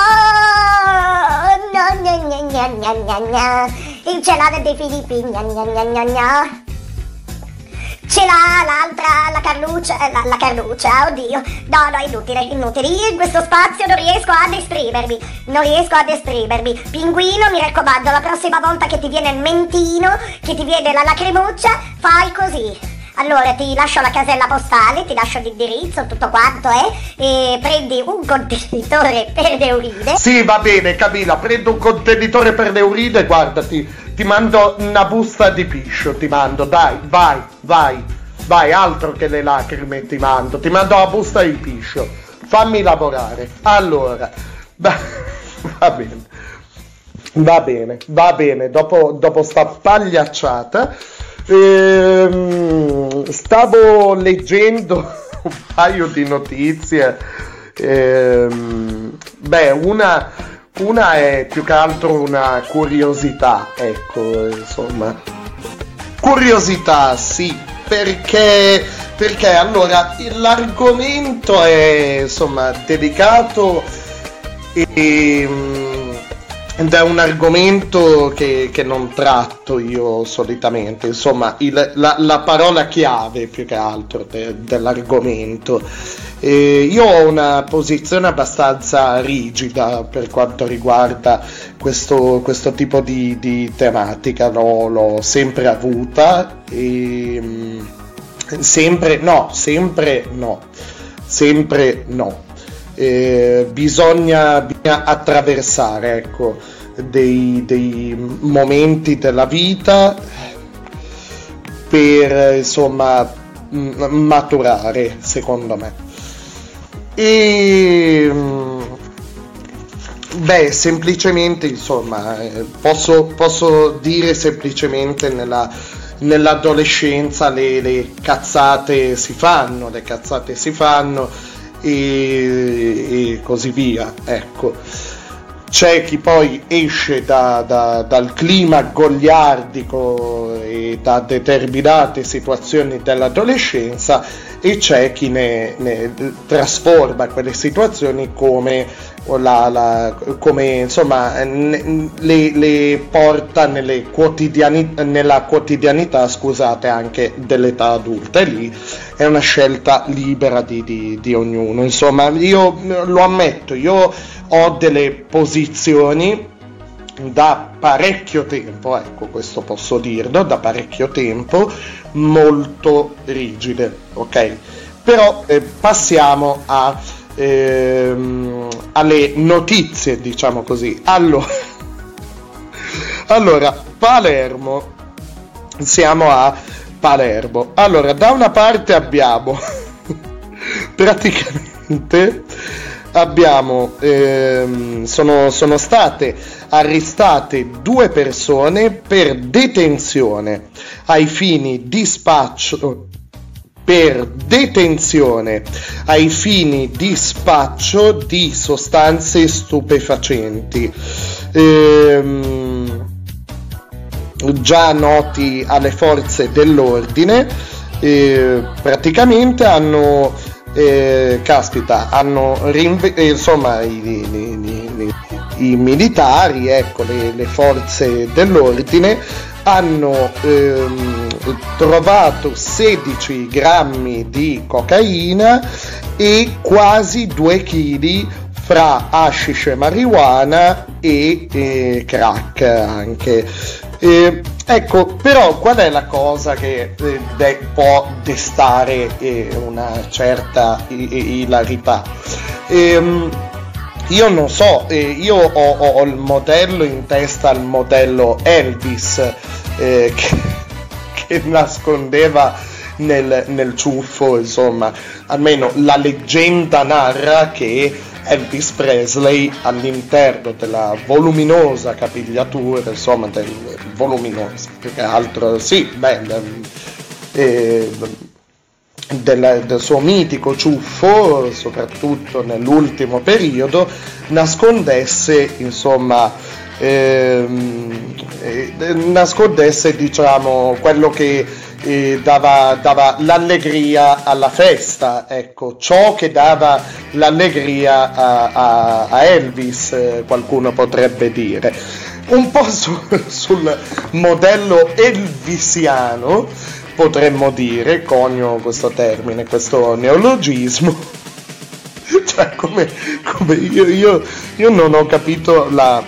no, gna gna gna gna gna gna, e ce l'ha dei Filippi, gna gna gna gna gna. Ce l'ha l'altra, la Carluccia, la, la Carluccia, oddio. No, no, inutile, inutile. Io in questo spazio non riesco ad esprimermi. Non riesco ad esprimermi. Pinguino, mi raccomando, la prossima volta che ti viene il mentino, che ti viene la lacrimuccia, fai così. Allora ti lascio la casella postale, ti lascio l'indirizzo, tutto quanto, eh? E prendi un contenitore (laughs) per neuride. Sì, va bene, Camilla, prendo un contenitore per le urine, guarda, ti, ti mando una busta di piscio, ti mando, dai, vai, vai, vai, altro che le lacrime ti mando, ti mando la busta di piscio, fammi lavorare. Allora, (laughs) va, va bene, va bene, va bene, dopo, dopo sta pagliacciata, ehm, stavo leggendo (laughs) un paio di notizie, ehm, beh, una, una è più che altro una curiosità, ecco, insomma. Curiosità, sì, perché, perché allora l'argomento è insomma delicato e, mm, ed è un argomento che, che non tratto io solitamente, insomma il- la, la parola chiave più che altro de- dell'argomento. Eh, io ho una posizione abbastanza rigida per quanto riguarda questo, questo tipo di, di tematica, l'ho, l'ho sempre avuta e mm, sempre no, sempre no, sempre no. Eh, bisogna, bisogna attraversare ecco, dei, dei momenti della vita per insomma maturare secondo me. E mm, beh semplicemente insomma eh, posso, posso dire semplicemente nella, nell'adolescenza le, le cazzate si fanno le cazzate si fanno e, e così via ecco. C'è chi poi esce da- da- dal clima goliardico e da determinate situazioni dell'adolescenza e c'è chi ne, ne trasforma quelle situazioni come, la- la- come insomma ne- le, le porta quotidiani- nella quotidianità scusate anche dell'età adulta. E lì è una scelta libera di, di- di ognuno insomma io lo ammetto io ho delle posizioni da parecchio tempo, ecco questo posso dirlo, da parecchio tempo molto rigide, ok? Però eh, passiamo a, ehm, alle notizie, diciamo così. Allora, (laughs) allora, Palermo, siamo a Palermo. Allora, da una parte abbiamo (laughs) praticamente abbiamo ehm, sono, sono state arrestate due persone per detenzione ai fini di spaccio per detenzione ai fini di spaccio di sostanze stupefacenti Ehm, già noti alle forze dell'ordine eh, praticamente hanno eh, caspita hanno rinve- insomma i, i- i- i- i militari ecco le, le forze dell'ordine hanno ehm, trovato 16 grammi di cocaina e quasi 2 kg fra hashish e marijuana e eh, crack anche eh, ecco, però qual è la cosa che eh, de- può destare eh, una certa i- ilarità? Ehm, io non so, eh, io ho, ho- ho il modello in testa, il modello Elvis, eh, (laughs) che, che nascondeva nel, nel ciuffo, insomma, almeno la leggenda narra che Elvis Presley all'interno della voluminosa capigliatura, insomma, del voluminosa, più che altro, sì, beh, eh, del, del suo mitico ciuffo, soprattutto nell'ultimo periodo, nascondesse insomma nascondesse diciamo quello che eh, dava, dava l'allegria alla festa, ecco, ciò che dava l'allegria a, a- a Elvis, eh, qualcuno potrebbe dire. Un po' su- sul modello elvisiano, potremmo dire, conio questo termine, questo neologismo, (laughs) cioè come, come io, io- io non ho capito la,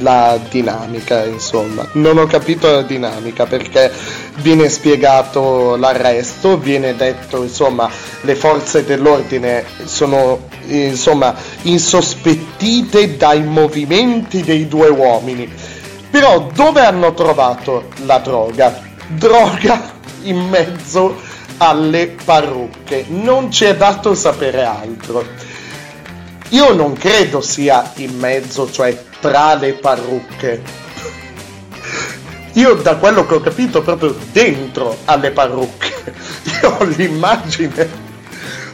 la dinamica, insomma, non ho capito la dinamica perché viene spiegato l'arresto, viene detto, insomma, le forze dell'ordine sono, insomma, insospettite dai movimenti dei due uomini. Però dove hanno trovato la droga? Droga in mezzo alle parrucche. Non ci è dato sapere altro. Io non credo sia in mezzo, cioè tra le parrucche. Io da quello che ho capito proprio dentro alle parrucche. (laughs) Io ho l'immagine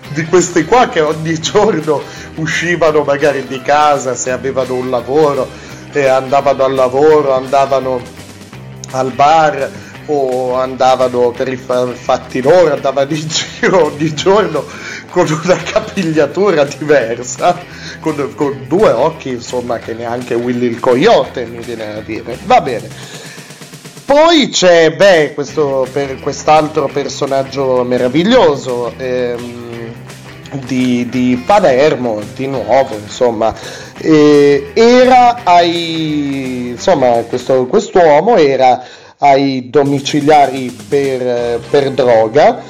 di questi qua che ogni giorno uscivano magari di casa se avevano un lavoro e andavano al lavoro, andavano al bar o andavano per i fa- fatti loro, andavano in (laughs) giro ogni giorno con una capigliatura diversa, con, con due occhi insomma che neanche Willy il Coyote mi viene a dire. Va bene. Poi c'è, beh, questo, per quest'altro personaggio meraviglioso ehm, di, di Palermo, di nuovo, insomma, eh, era ai, insomma, questo, quest'uomo era ai domiciliari per, per droga,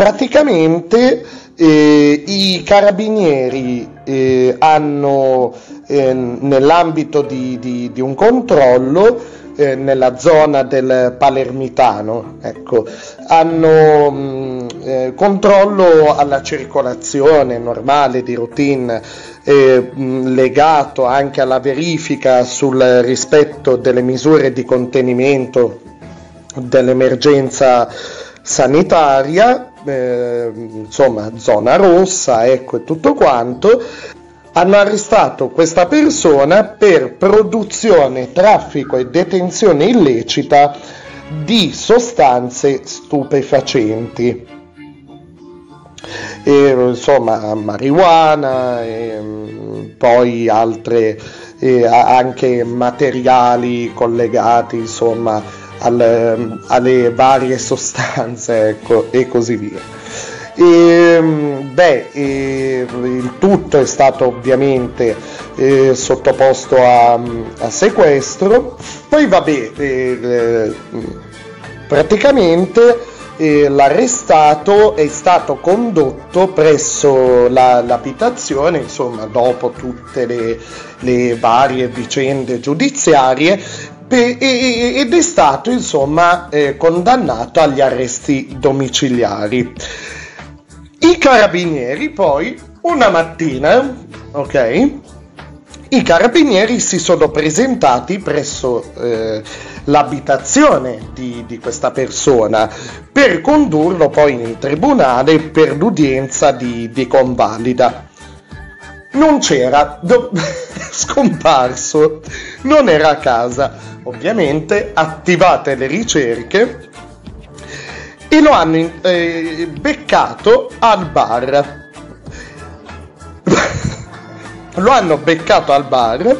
praticamente eh, i carabinieri eh, hanno eh, nell'ambito di, di- di un controllo eh, nella zona del Palermitano, ecco, hanno mh, eh, controllo alla circolazione normale di routine eh, mh, legato anche alla verifica sul rispetto delle misure di contenimento dell'emergenza sanitaria, eh, insomma zona rossa, ecco e tutto quanto, hanno arrestato questa persona per produzione, traffico e detenzione illecita di sostanze stupefacenti. E, insomma, marijuana, e, mm, poi altre e, anche materiali collegati insomma al- alle varie sostanze ecco, e così via. E, beh, e, il tutto è stato ovviamente eh, sottoposto a, a sequestro. Poi vabbè, eh, praticamente eh, l'arrestato è stato condotto presso la- l'abitazione, insomma, dopo tutte le, le varie vicende giudiziarie, ed è stato, insomma, eh, condannato agli arresti domiciliari. I carabinieri poi, una mattina, ok, i carabinieri si sono presentati presso eh, l'abitazione di, di questa persona per condurlo poi in tribunale per l'udienza di, di convalida. Non c'era, do- (laughs) scomparso, non era a casa. Ovviamente attivate le ricerche e lo hanno eh, beccato al bar. (laughs) lo hanno beccato al bar,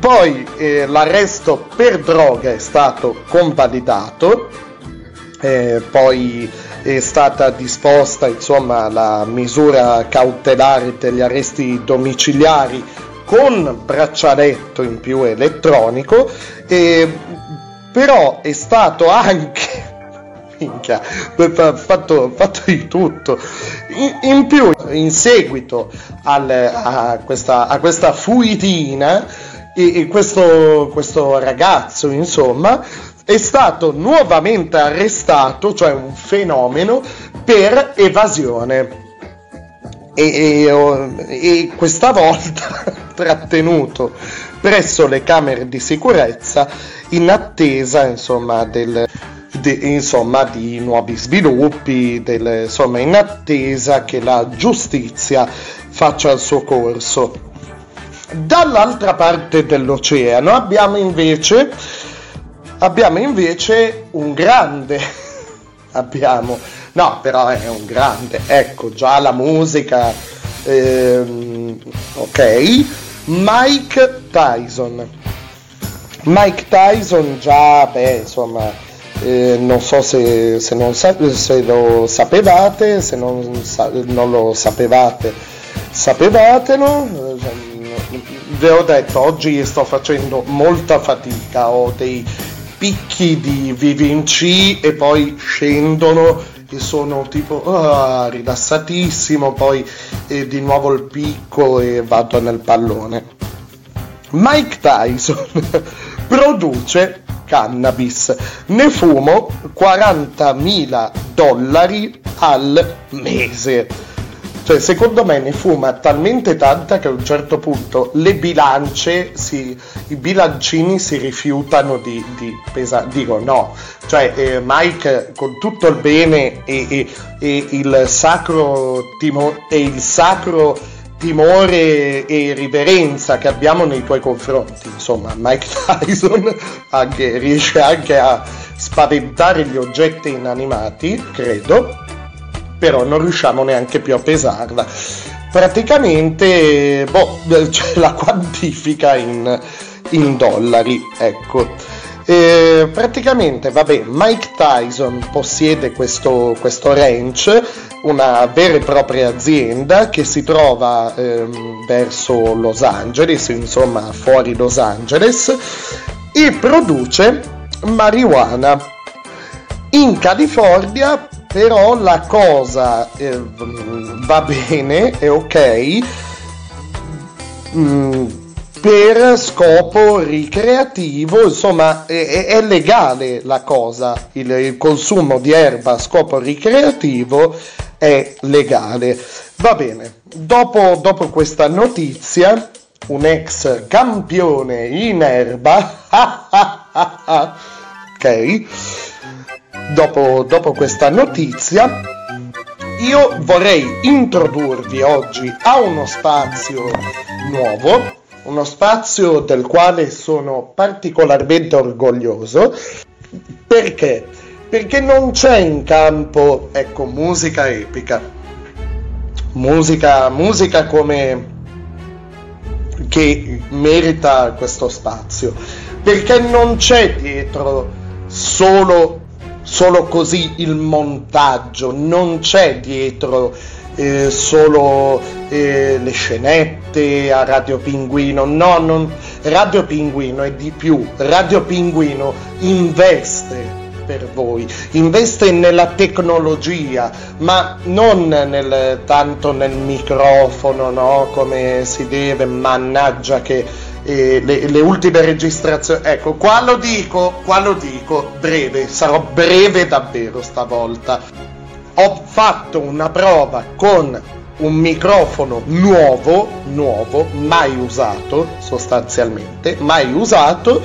poi eh, l'arresto per droga è stato convalidato, eh, poi è stata disposta insomma la misura cautelare degli arresti domiciliari con braccialetto in più elettronico, e, però è stato anche (laughs) minchia, fatto, fatto di tutto. In, in più, in seguito al- a, questa, a questa fuitina, e- e questo, questo ragazzo, insomma, è stato nuovamente arrestato, cioè un fenomeno, per evasione. E, e- questa volta (laughs) trattenuto presso le camere di sicurezza in attesa insomma del, di, insomma, di nuovi sviluppi, del- insomma, in attesa che la giustizia faccia il suo corso. Dall'altra parte dell'oceano abbiamo invece, abbiamo invece un grande, (laughs) abbiamo, no però è un grande, ecco già la musica, ehm, ok, Mike Tyson. Mike Tyson già, beh, insomma, eh, non so se, se non sa- se lo sapevate, se non, sa- non lo sapevate, sapevatelo. Eh, Vi ho detto, oggi sto facendo molta fatica, ho dei picchi di VVC e poi scendono e sono tipo ah, rilassatissimo, poi eh, di nuovo il picco e vado nel pallone. Mike Tyson (laughs) produce cannabis, ne fumo 40.000 dollari al mese. Cioè, secondo me ne fuma talmente tanta che a un certo punto le bilance, si, i bilancini si rifiutano di, di pesare. Dico no, cioè eh, Mike con tutto il bene e, e- e il sacro timo- e il sacro timore e riverenza che abbiamo nei tuoi confronti. Insomma, Mike (laughs) Tyson anche- riesce anche a spaventare gli oggetti inanimati, credo, però non riusciamo neanche più a pesarla. Praticamente, boh, (laughs) c'è la quantifica in, in dollari, ecco. Eh, praticamente, vabbè, Mike Tyson possiede questo, questo ranch, una vera e propria azienda che si trova ehm, verso Los Angeles, insomma fuori Los Angeles, e produce marijuana. In California però la cosa eh, va bene, è ok, mm, per scopo ricreativo, insomma è- è legale la cosa, il, il consumo di erba a scopo ricreativo è legale. Va bene, dopo, dopo questa notizia, un ex campione in erba, (laughs) ok, dopo, dopo questa notizia, io vorrei introdurvi oggi a uno spazio nuovo, uno spazio del quale sono particolarmente orgoglioso. Perché? Perché non c'è in campo, ecco, musica epica. Musica, musica come che merita questo spazio. Perché non c'è dietro solo solo così il montaggio, non c'è dietro eh, solo eh, le scenette a Radio Pinguino, no, non- Radio Pinguino è di più, Radio Pinguino investe per voi, investe nella tecnologia, ma non nel, tanto nel microfono, no, come si deve, mannaggia che eh, le, le ultime registrazioni, ecco, qua lo dico, qua lo dico, breve, sarò breve davvero stavolta. Ho fatto una prova con un microfono nuovo, nuovo, mai usato sostanzialmente, mai usato,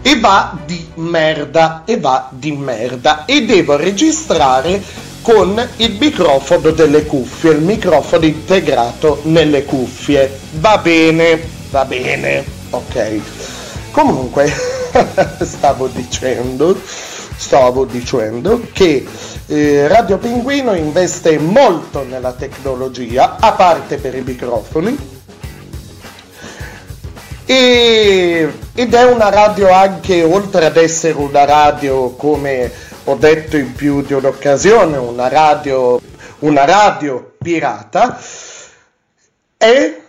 e va di merda, e va di merda, e devo registrare con il microfono delle cuffie, il microfono integrato nelle cuffie. Va bene, va bene, ok. Comunque, (laughs) stavo dicendo, stavo dicendo che eh, Radio Pinguino investe molto nella tecnologia, a parte per i microfoni, e- ed è una radio anche, oltre ad essere una radio, come ho detto in più di un'occasione, una radio, una radio pirata, è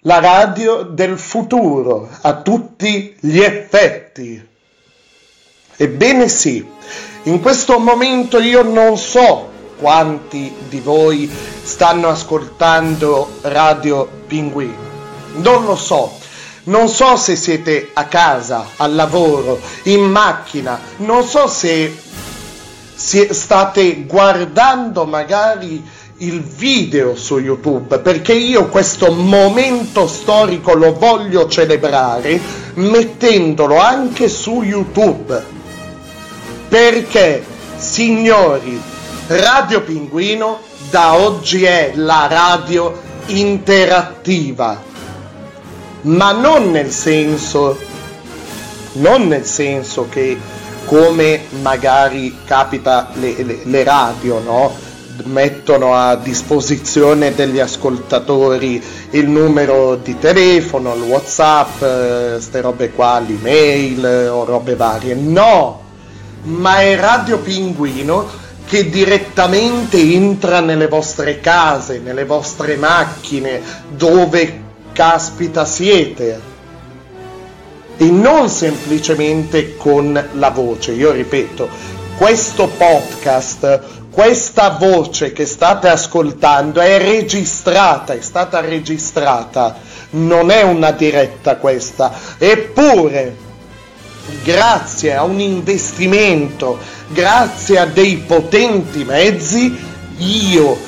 la radio del futuro, a tutti gli effetti. Ebbene sì, in questo momento io non so quanti di voi stanno ascoltando Radio Pinguino. Non lo so. Non so se siete a casa, al lavoro, in macchina, non so se state guardando magari il video su YouTube perché io questo momento storico lo voglio celebrare mettendolo anche su YouTube. Perché, signori, Radio Pinguino da oggi è la radio interattiva, ma non nel senso, non nel senso che come magari capita le, le- le radio, no? mettono a disposizione degli ascoltatori il numero di telefono, il whatsapp, queste robe qua, l'email eh, o robe varie. No! Ma è Radio Pinguino che direttamente entra nelle vostre case, nelle vostre macchine, dove caspita siete. E non semplicemente con la voce. Io ripeto, questo podcast, questa voce che state ascoltando è registrata, è stata registrata, non è una diretta questa, eppure grazie a un investimento, grazie a dei potenti mezzi, io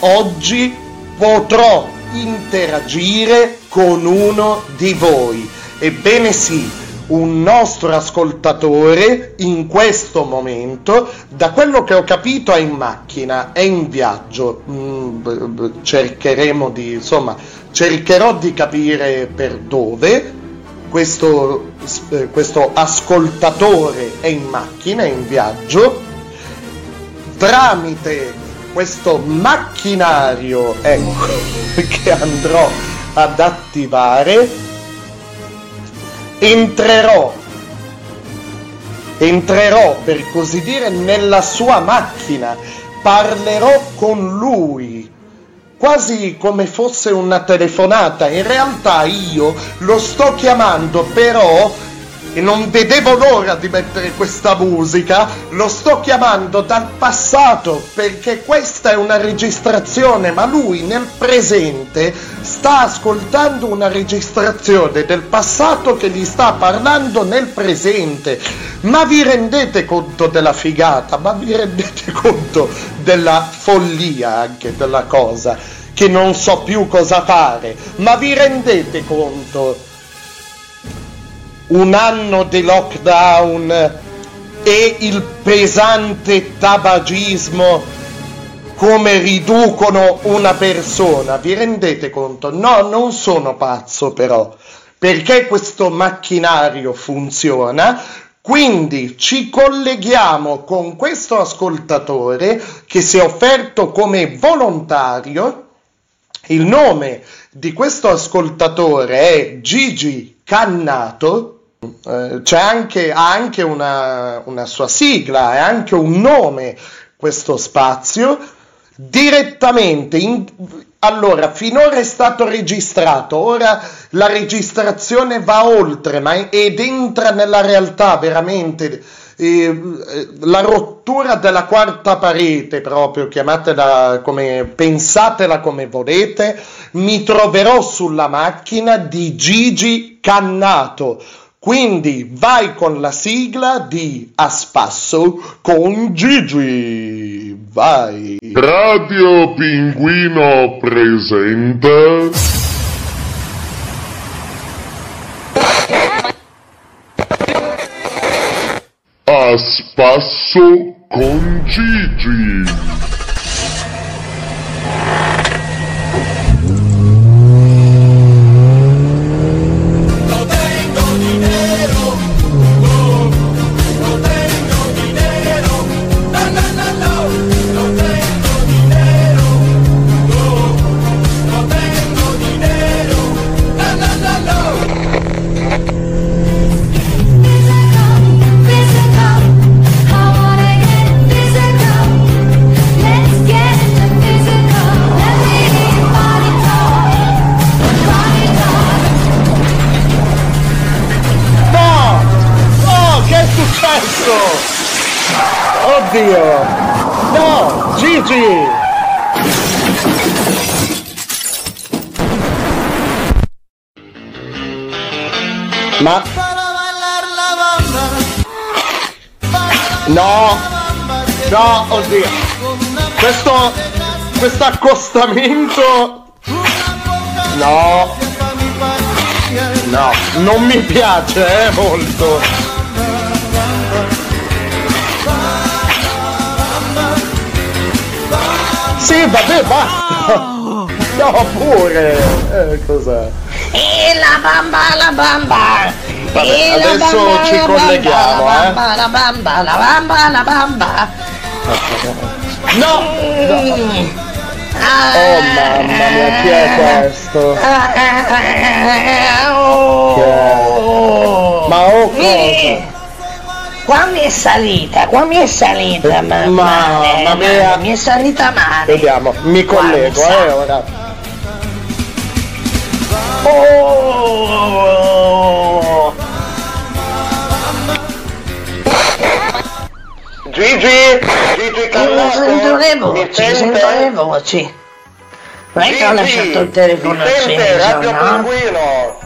oggi potrò interagire con uno di voi. Ebbene sì, un nostro ascoltatore in questo momento, da quello che ho capito, è in macchina, è in viaggio. Mm, cercheremo di, insomma, cercherò di capire per dove. Questo, eh, questo ascoltatore è in macchina, è in viaggio. Tramite questo macchinario ecco, (laughs) che andrò ad attivare entrerò entrerò per così dire nella sua macchina. Parlerò con lui quasi come fosse una telefonata. In realtà io lo sto chiamando però e non vedevo l'ora di mettere questa musica, lo sto chiamando dal passato perché questa è una registrazione, ma lui nel presente sta ascoltando una registrazione del passato che gli sta parlando nel presente. Ma vi rendete conto della figata? Ma vi rendete (laughs) conto della follia anche della cosa? Che non so più cosa fare? Ma vi rendete conto? Un anno di lockdown e il pesante tabagismo come riducono una persona. Vi rendete conto? No, non sono pazzo però, perché questo macchinario funziona. Quindi ci colleghiamo con questo ascoltatore che si è offerto come volontario. Il nome di questo ascoltatore è Gigi Cannato. Eh, c'è anche, ha anche una, una sua sigla, è anche un nome questo spazio. Direttamente, in, allora, finora è stato registrato, ora la registrazione va oltre ma, ed entra nella realtà veramente. eh, la rottura della quarta parete, proprio chiamatela come pensatela come volete, mi troverò sulla macchina di Gigi Cannato. Quindi vai con la sigla di A Spasso con Gigi. Vai. Radio Pinguino presenta A spasso con Gigi. No! No, oddio! Questo... questo accostamento. No. No, non mi piace, eh, molto. Sì, vabbè, basta. No, pure. Eh, cos'è? E la bamba, la bamba. Vabbè, adesso bamba, ci colleghiamo, bamba, eh. La bamba, la bamba, la bamba, la bamba. No! Oh mamma mia, chi è questo? È? Ma oh cosa? Qua mi è salita, qua mi è salita, ma, male, Mamma mia. mi è salita male. Vediamo, mi collego, Guarda, eh, ora. Oh! Gigi, Gigi Non sento le voci, sento le voci. Non è che ho lasciato il telefono acceso, Radio no? Pinguino.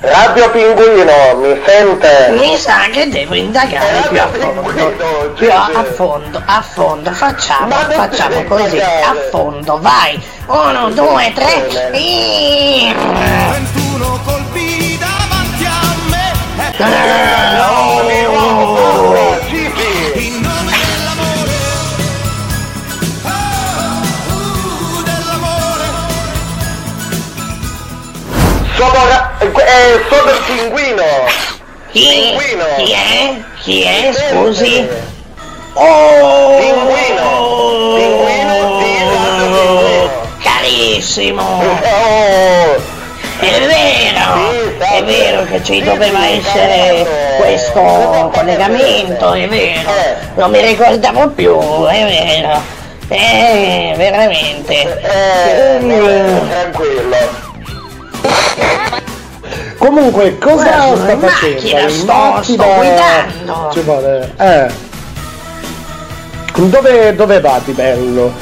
Radio Pinguino, mi sente? Mi sa che devo indagare più a fondo. Più a fondo, a fondo. Facciamo, facciamo così, a fondo, vai. Uno, due, tre. e- 21 colpi davanti a me Sono, ra- eh, sono il pinguino. Chi? Pinguino. Chi è? Chi è? Scusi. Oh! Pinguino. Pinguino di Pinguino. Carissimo! Oh, È vero, è vero che ci doveva essere questo collegamento, è vero, non mi ricordavo più, è vero, eh, veramente. eh, tranquillo. Comunque, cosa Guarda, sta facendo? macchina, In sto- macchina- sto guidando. Ci vuole- eh. Dove, dove va di bello?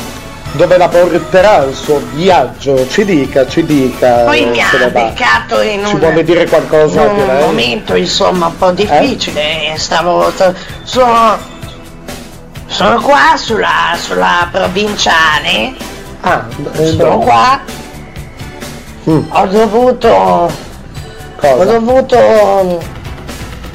Dove la porterà il suo viaggio? Ci dica, ci dica. Poi mi ha beccato in Ci un, vuole dire qualcosa in un momento insomma un po' difficile, stavo, sono, sono qua sulla, sulla provinciale, Ah, eh, sono no. qua, Mm. ho dovuto, ho Cosa? dovuto mm,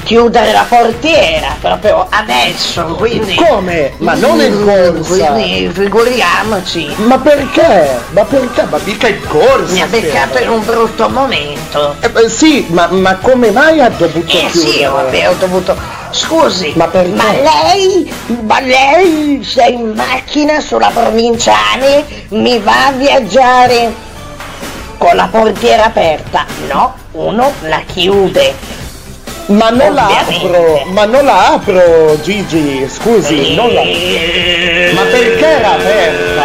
chiudere la portiera proprio adesso, quindi... Come? Ma non in corsa. Quindi figuriamoci. Ma perché? Ma perché? Ma mica in corsa! Mi ha beccato in un brutto momento. Eh, beh, sì, ma, ma come mai ha dovuto Eh sì, chiudere? vabbè, ho dovuto. Scusi, Ma perché? ma lei, ma lei sei in macchina sulla provinciale, mi va a viaggiare con la portiera aperta? No, uno la chiude. Ma non la Ovviamente. apro, ma non la apro Gigi, scusi, non la... Ma perché era aperta?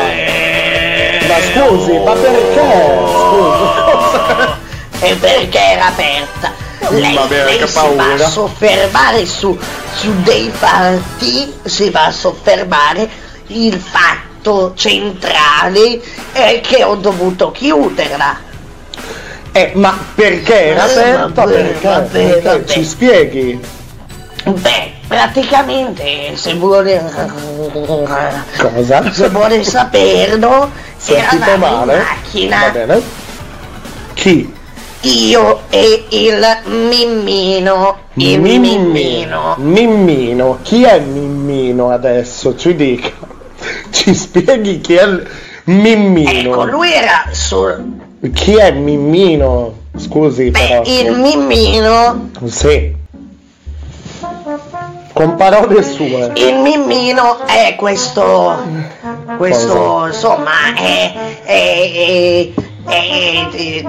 Ma scusi, ma perché? Scusi? (laughs) E perché era aperta? Lei, Va bene, lei che si va a soffermare su, su dei fatti, si va a soffermare il fatto centrale è che ho dovuto chiuderla. Eh, ma perché era Eh, aperta? vabbè, Perché? vabbè, Perché? vabbè. Ci spieghi? Beh, praticamente se vuole Cosa? se vuole saperlo Sentito eravamo in male? Va macchina bene. Chi? io e il mimmino il mimmino Mimmino. Chi è Mimmino adesso? Ci dica. Ci spieghi chi è il Mimmino? ecco lui era sul Chi è Mimmino? Scusi però. il mimmino Sì. Con parole sue. il mimmino è questo questo insomma è, è, è,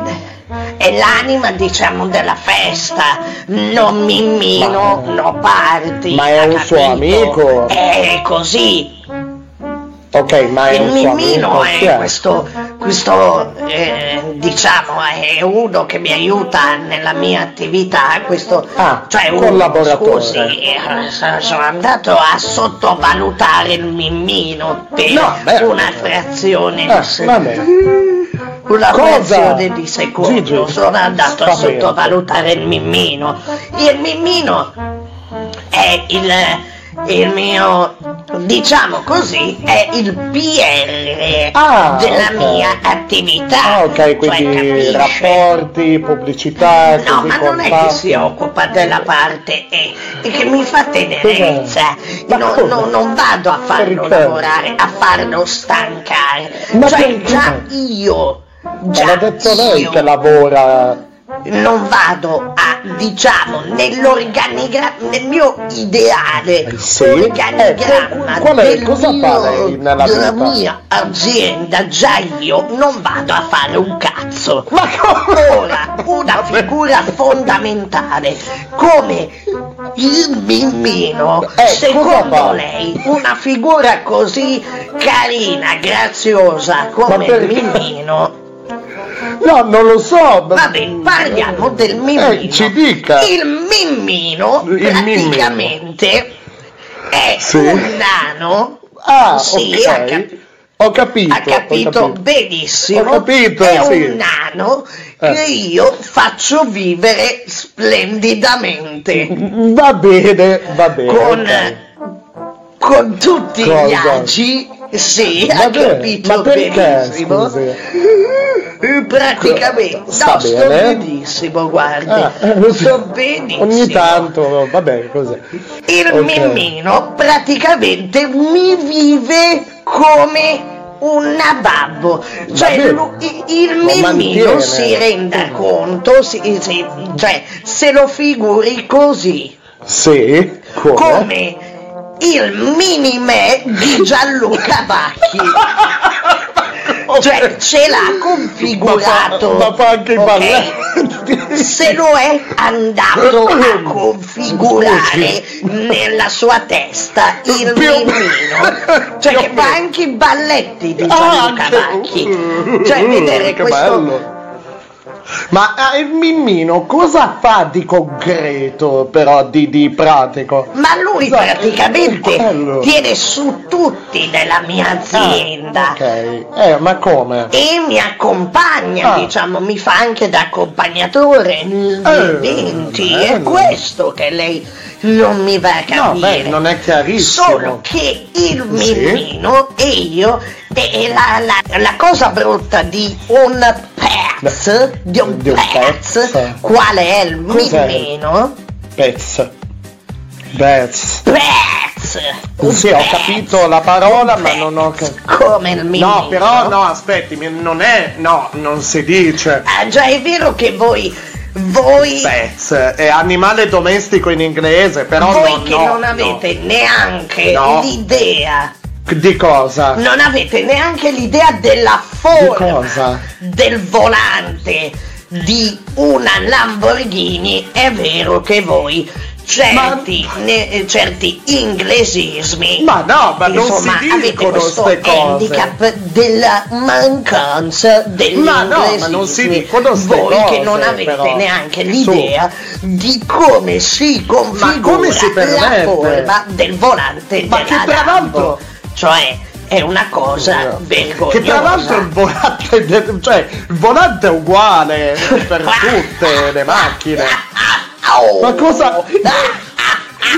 è- l'anima diciamo della festa non mimmino no party Ma è un suo capito? amico? è così Ok, ma è il un. Chi è questo, questo eh, diciamo è uno che mi aiuta nella mia attività, questo Ah, cioè uno, collaboratore. scusi, eh, so- sono andato a sottovalutare il mimmino per No, una frazione Eh, di se- vabbè. una Cosa? frazione di secondo Gigi, sono andato a sottovalutare il mimmino il mimmino è il il mio, diciamo così, è il PR Ah, della ok. mia attività. Ah, ok, quindi Cioè, rapporti, pubblicità, No, ma non è che si occupa della parte E, che mi fa tenerezza. Ma No, come? no, non vado a farlo Perché? lavorare, a farlo stancare. Ma cioè, già io, Ma già l'ha detto lei io che lavora. Non vado a, diciamo, nell'organigramma, nel mio ideale Sì? organigramma Eh, qual è- del cosa mio- nella della mia azienda, già io non vado a fare un cazzo. Ma come? Ora, una figura fondamentale come il mimmino, Eh, secondo lei, una figura così carina, graziosa come il perché? Mimmino, No, non lo so. ma- Vabbè, parliamo del mimmino. Eh, ci dica. Il mimmino Il mimmino. praticamente è Sì. un nano. Ah, sì, ok. ha, cap- Ho capito. ha capito ho capito. benissimo. Ho capito, è sì. un nano Eh. che io faccio vivere splendidamente. Va bene, va bene. Con, ok. con tutti Cosa? gli agi. Sì, ha Vabbè, capito benissimo. scusi? Eh, Praticamente, Sta no, sto bene? benissimo, guardi, Ah, eh, sto benissimo. Ogni tanto, va bene, così. Il Ok. mimmino praticamente mi vive come un nababbo, cioè il Lo mimmino mantiene. si renda conto, si- si- cioè se lo figuri così, Sì, come? come il mini me di Gianluca Vacchi. (laughs) Cioè ce l'ha configurato. Ma fa, ma fa anche i ok? balletti. Se lo è andato a (laughs) configurare nella sua testa il mimmino. Cioè che fa anche i balletti di Ah, Gianluca Vacchi. Cioè vedere che questo. Ma ah, il Mimmino cosa fa di concreto, però, di, di pratico? Ma lui Cosa- praticamente Bello. tiene su tutti nella mia azienda. Ok, eh, ma come? e mi accompagna, Ah. diciamo, mi fa anche da accompagnatore negli Eh, eventi. È questo che lei non mi va a No, capire. beh, non è chiarissimo. Solo che il mimmino e io, e la, la- la cosa brutta di un pezzo, di un Di un pezzo, pezzo. quale è il Cos'è? mimmino? Pez. Pez. Pezzo! Sì, ho capito la parola, ma non ho capito. Come il mimmino. No, però no, aspetti, non è. No, non si dice. Ah, già è vero che voi, voi Pez, è animale domestico in inglese, però Voi no, che no, non avete neanche No. l'idea, no. Di cosa? non avete neanche l'idea della forma cosa? del volante di una Lamborghini, è vero che voi certi, ne- eh, certi inglesismi Ma no, ma non insomma, si avete dicono questo ste cose. handicap della mancanza degli Ma no, ma non si dicono ste voi che non avete però. neanche l'idea di come si configura come si la forma del volante Ma della che tra Lambo. l'altro- cioè è una cosa vergognosa Che tra l'altro il volante, cioè, il volante è uguale per (laughs) tutte le macchine. (laughs) Oh. Ma cosa? (laughs)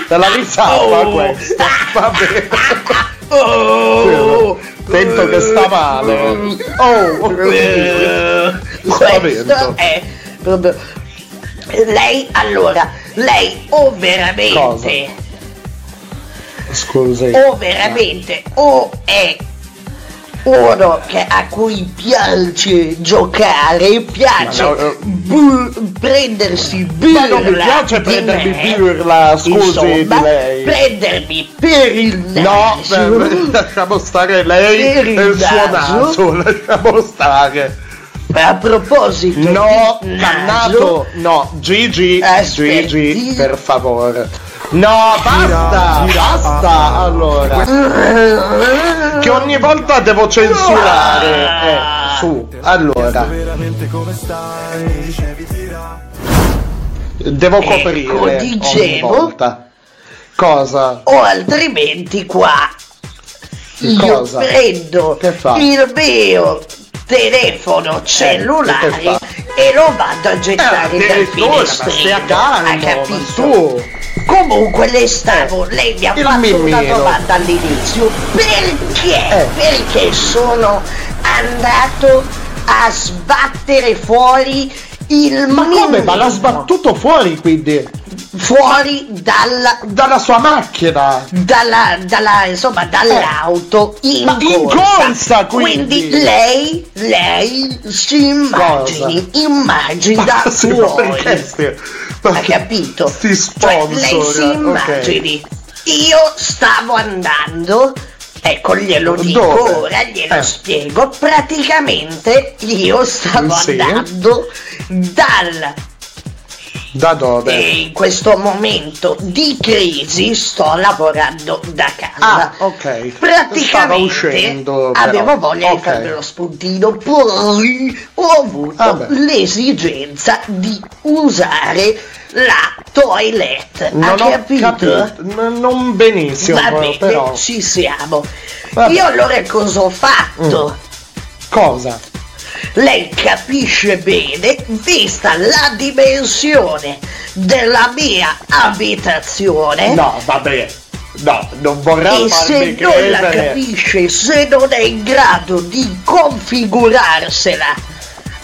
Te la risava Oh. questa? Va bene. Oh. Sento che sta male. Oh, questo spavento. è proprio lei allora lei o veramente Scusi. o veramente o è uno che a cui piace giocare, piace no, eh. bu- prendersi birra Ma non mi piace prendermi me, birra, scusi, insomma, di lei. prendermi per il No, naso, beh, (laughs) lasciamo stare lei Per e il il suo naso. (laughs) lasciamo stare. a proposito No, dannato, no, Gigi, Aspetti. Gigi, per favore. No, basta, basta, allora. Che ogni volta devo censurare. Eh, su, allora. Devo Ecco, coprire ogni dicevo. volta. Cosa? o altrimenti qua io Cosa? prendo Che fa? il mio telefono cellulare che fa? e lo vado a gettare Eh, dal finestrino calmo, ha ma capito? su. Comunque le stavo, lei mi ha il fatto una mimmino. domanda all'inizio. Perché? Eh. Perché sono andato a sbattere fuori il Ma come? mimmino Ma l'ha sbattuto fuori quindi? fuori dalla, Dalla sua macchina! dalla, dalla, insomma, dall'auto in, Ma in corsa, quindi? lei, lei si immagini, immagina Ma sì, ma fuori. Perché sti- Ha capito? Sti Cioè, lei sponsor, si immagini. Io stavo andando, ecco glielo dico Dove? ora, glielo Eh. spiego. Praticamente io stavo Sì. andando dal Da dove? e in questo momento di crisi sto lavorando da casa. Ah, ok. Praticamente uscendo, avevo voglia Ok. di farmi lo spuntino, poi ho avuto Vabbè. l'esigenza di usare la toilet. Non ho capito? capito, n- non benissimo, Va bene, però. ci siamo. Vabbè. Io allora cosa ho fatto? Cosa? Lei capisce bene, vista la dimensione della mia abitazione. No, vabbè. No, non vorrà E se farmi non la credere. capisce, se non è in grado di configurarsela,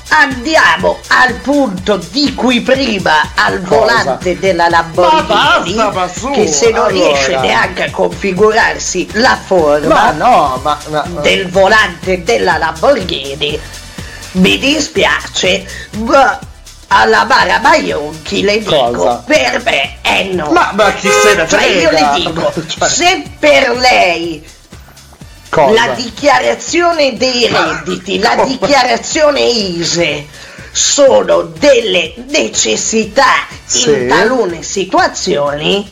andiamo al punto di cui prima, al Cosa? volante della Lamborghini, Ma basta, ma su, che se non allora. riesce neanche a configurarsi la forma Ma no, ma- del volante della Lamborghini, mi dispiace, ma alla Mara Maionchi le dico, Cosa? per me è no. Ma, ma chi se ne Cioè io frega? le dico, (laughs) Cioè, se per lei cosa? la dichiarazione dei redditi, la dichiarazione ISE sono delle necessità Sì. in talune situazioni,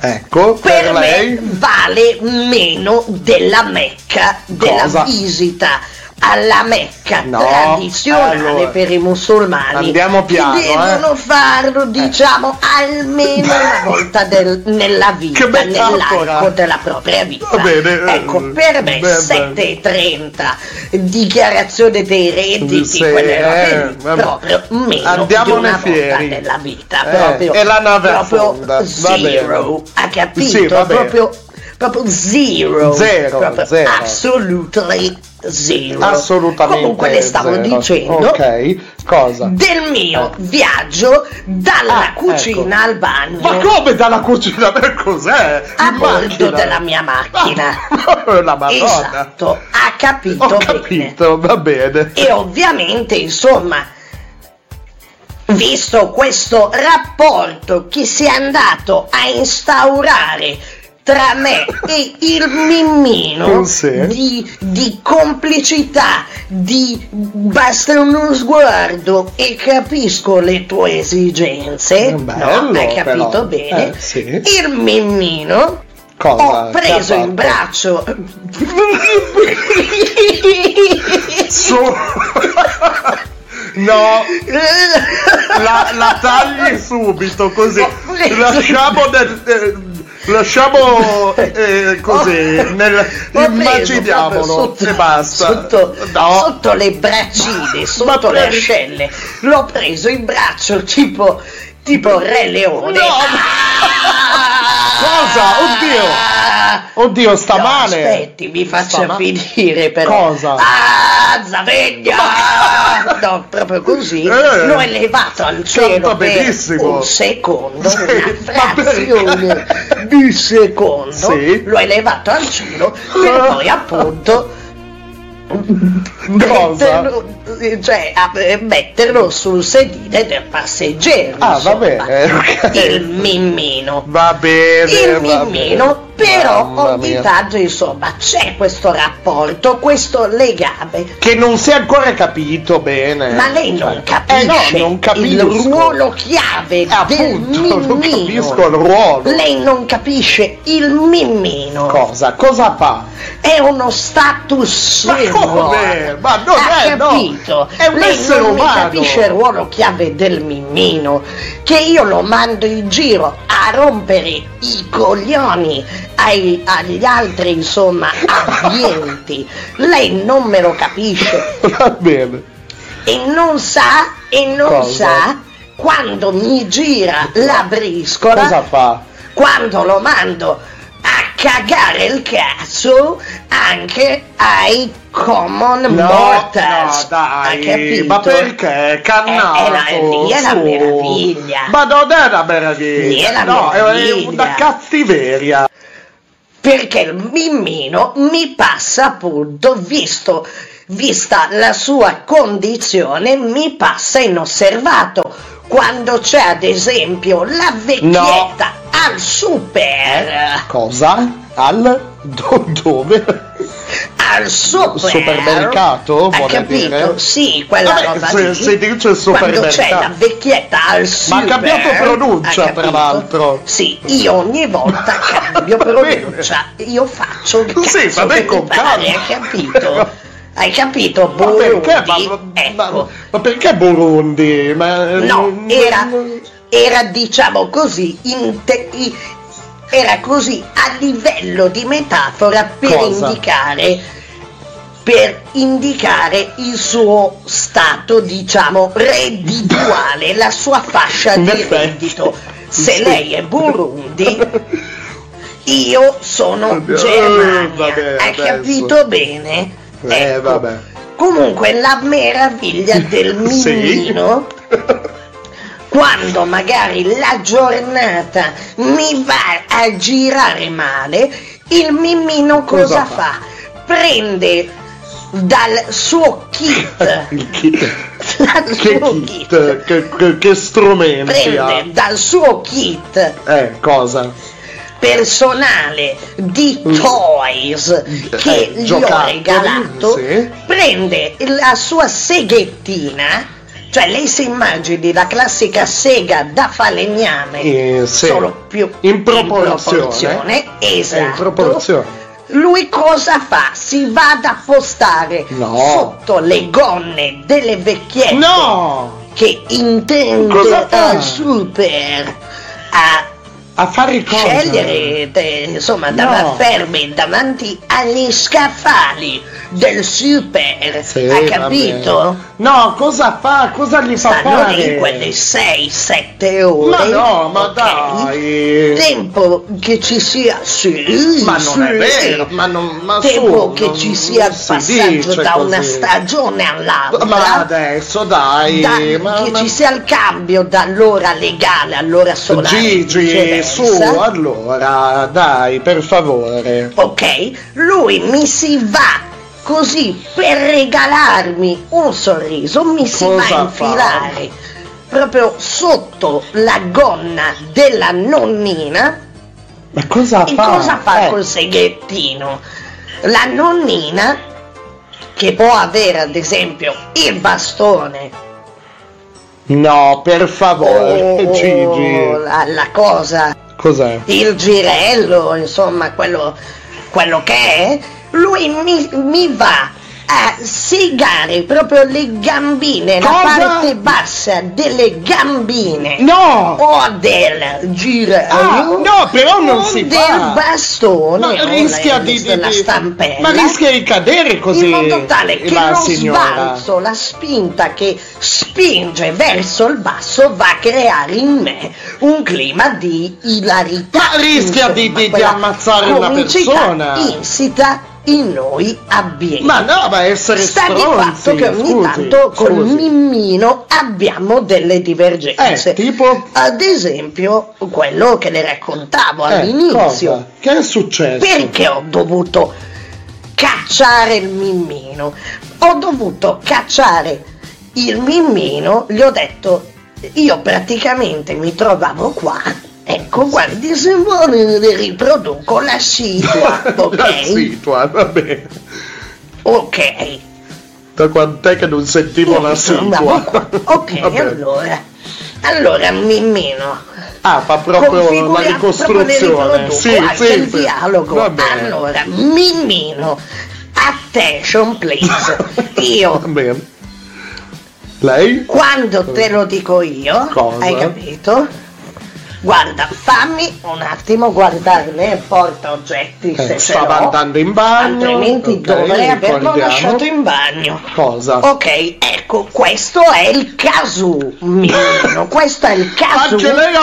Ecco, per, per me lei... vale meno della Mecca, della Cosa? visita alla Mecca No, tradizionale allora, per i musulmani. andiamo piano, devono eh. farlo diciamo almeno una (laughs) volta del- nella vita nell'arco della propria vita. Bene, eh, ecco per me beh, 7.30 dichiarazione dei redditi Sì, quelle robe eh, proprio meno Andiamone di una volta fieri. nella vita Eh, proprio, e la nave proprio bene. zero ha capito? Sì, proprio proprio zero Zero, proprio zero. absolutely zero Assolutamente comunque le stavo zero. dicendo Ok, cosa? del mio viaggio dalla Ah, cucina al bagno Ma come dalla cucina? Per cos'è? a In bordo macchina? della mia macchina (laughs) La madonna. esatto ha capito Ho bene capito, va bene. e ovviamente insomma visto questo rapporto che si è andato a instaurare tra me e il mimmino di, di complicità, di basta uno sguardo e capisco le tue esigenze, no? Bello, Hai capito però. bene? Eh, sì. Il mimmino Cosa? ho preso in braccio Su. No, la, la tagli subito così. Lasciamo nel. eh, lasciamo (laughs) eh, così. Nel, L'ho preso immaginiamolo sotto, e basta. Sotto, No. sotto le braccine, (laughs) sotto le ascelle. L'ho preso in braccio tipo, tipo Re Leone. No. Ah! Cosa? Oddio! Oddio, sta No, male. Aspetti, mi faccia ma- finire però. Cosa? Ah, Zavegna! No, proprio così. Eh. L'ho elevato al cielo benissimo. un secondo, Sì, una frazione di secondo. Sì. L'ho elevato al cielo per (laughs) poi appunto? Metterlo, cioè, eh, metterlo sul sedile del passeggero. Ah, va insomma. bene, (laughs) ok. Il mimmino. Va bene. Il va mimmino. Però ogni mia. tanto insomma c'è questo rapporto, questo legame. Che non si è ancora capito bene. Ma lei non capisce Eh no, non il ruolo chiave del appunto, non mimmino. capisco il ruolo. Lei non capisce il mimmino. Cosa? Cosa fa? È uno status Ma come? Ma non ha è, no. capito? È un Lei essere non umano. capisce il ruolo chiave del mimmino. Che io lo mando in giro a rompere i coglioni ai- agli altri, insomma, ambienti. Lei non me lo capisce (laughs) Va bene. e non sa, e non Cosa? sa quando mi gira la briscola, Cosa fa? quando lo mando a cagare il cazzo anche ai common No, mortals. no, dai, ma perché? Cannato, Eh, eh, la- lì è la meraviglia. Ma non è una meraviglia. Lì è la no, è meraviglia. una cattiveria. Perché il mimmino mi passa appunto, visto, vista la sua condizione, mi passa inosservato. Quando c'è ad esempio la vecchietta al super, Cosa? Al do- dove? Al super Supermercato, hai vuole capito? dire? Sì, quella Vabbè, roba se- lì. si dice Quando c'è supermercato. la vecchietta al super, Ma ha cambiato pronuncia, tra l'altro. Sì, io ogni volta (laughs) cambio pronuncia, io faccio il Sì, cazzo vabbè, che mi con pare, calma. hai capito? (laughs) Hai capito? Ma perché? Burundi, Ma, ecco. ma perché Burundi? Ma, No, era, era diciamo così, inte- era così a livello di metafora per Cosa? indicare per indicare il suo stato, diciamo, reddituale, la sua fascia di reddito. Se lei è Burundi, io sono Oddio, Germania. vabbè, Hai adesso. capito bene? Eh, Ecco. vabbè. Comunque la meraviglia del (laughs) Sì. (laughs) quando magari la giornata mi va a girare male, il mimmino cosa, Cosa fa? fa? Prende dal suo kit, (laughs) Il kit. dal Che suo kit? kit, Che, che- che strumenti ha? prende dal suo kit Eh, cosa? personale di toys che Eh, gli ho regalato, sì. prende la sua seghettina, cioè lei si immagini la classica sega da falegname, Eh, sì. solo più In proporzione. proporzione, Eh, esatto. in proporzione. Lui cosa fa? Si va ad appostare No. sotto le gonne delle vecchiette No! che intende al super a A fare cosa? scegliere eh, insomma da No. fermi davanti agli scaffali del super Sì, hai capito? vabbè. No, cosa fa? Cosa gli fa stanno fare? lì quelle 6-7 ore Ma no, ma ok? dai! tempo che ci sia sì Ma non è sì, vero, ma non ma tempo su, che non- ci sia il passaggio da una così. stagione all'altra Ma adesso dai, da- ma, che ma- ci sia il cambio dall'ora legale all'ora solare Gigi, su, allora, dai, per favore. ok? Lui mi si va così per regalarmi un sorriso, mi si va a Cosa infilare proprio sotto la gonna della nonnina. Ma cosa E fa? cosa fa Eh, col seghettino? La nonnina, che può avere ad esempio il bastone No, per favore, (laughs) Gigi. la, la cosa Cos'è? il girello, insomma, quello, quello che è, lui mi, mi va a segare proprio le gambine, la Cosa? parte bassa delle gambine. No! O del girello. Ah, no, però non si del fa. bastone. Ma rischia la- di, di- della di- stampella. Ma rischia di cadere così in modo tale che la lo signora. sbalzo, la spinta che spinge verso il basso va a creare in me un clima di ilarità. Ma rischia di- di- di quella ammazzare una persona. insita in noi abbiamo. Ma no, ma essere Sta di stronzi, fatto che ogni scusi, tanto col scusi. mimmino abbiamo delle divergenze. Eh, tipo? Ad esempio, quello che le raccontavo Eh, all'inizio. cosa? Che è successo? Perché ho dovuto cacciare il mimmino? Ho dovuto cacciare il mimmino, gli ho detto, io praticamente mi trovavo qua. Ecco, guardi, se vuole le riproduco la situa, (laughs) ok? La situa, va bene. Ok. Da quant'è che non sentivo la Andavo situa? (laughs) Ok, allora. Allora, mimmino. Ah, fa proprio la proprio ricostruzione. riproduco, Sì, sì, il sì. dialogo. Va bene. Allora, mimmino. Attention, please. (laughs) Io Va bene. Lei? Quando te lo dico io, Cosa? hai capito? Guarda, fammi un attimo guardare nel porta oggetti se Eh, ce stava andando in bagno. altrimenti ok, dovrei averlo lasciato in bagno. Cosa? Ok, ecco, questo è il casu, Mimino, (laughs) questo è il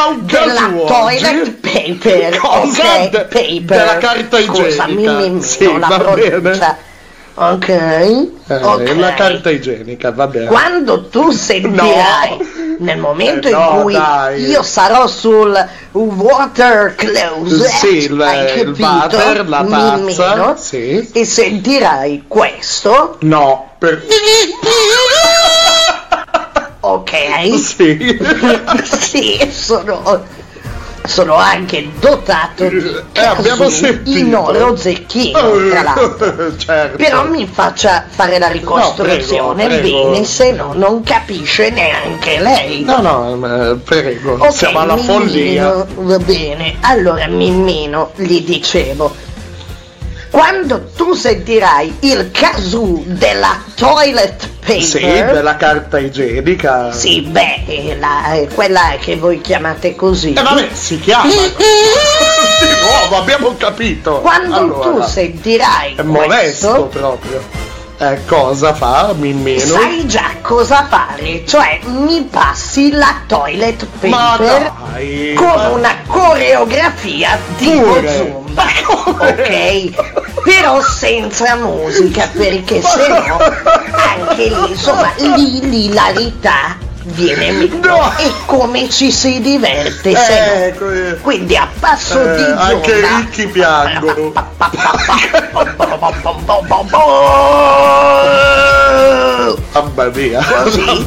un della toilet paper, Cosa? ok, De- paper. della carta igienica. Mimino, Sì, la va pronuncia. bene. Ok, Eh. La carta igienica, va bene. Quando tu sentirai nel momento Eh, no, in cui dai. io sarò sul water closet, Sì, il, hai il capito? water, la tazza. Sì. e sentirai questo, No, per... (laughs) ok? Sì. (laughs) sì, sono, sono anche dotato di Eh, abbiamo in oro zecchino, tra l'altro. (laughs) certo. Però mi faccia fare la ricostruzione No, prego, prego. bene, se no non capisce neanche lei. No, no, eh, prego, Ok, siamo alla follia. Va bene, allora Mimmino, gli dicevo, quando tu sentirai il casu della toilet paper, Sì, della carta igienica. sì, beh, è la- è quella che voi chiamate così. E vabbè, si chiama. (laughs) Di nuovo, abbiamo capito. Quando allora, tu sentirai È modesto questo, proprio. Eh, cosa fa Mimmino? sai già cosa fare, cioè mi passi la toilet paper dai, con ma- una coreografia Pure. zumba, ok? Però senza musica, perché (laughs) se no anche lì, insomma, lì l'ilarità viene meno. E come ci si diverte no? Eh, Quindi a passo eh, di anche i ricchi piangono. (laughs) Mamma mia, Così?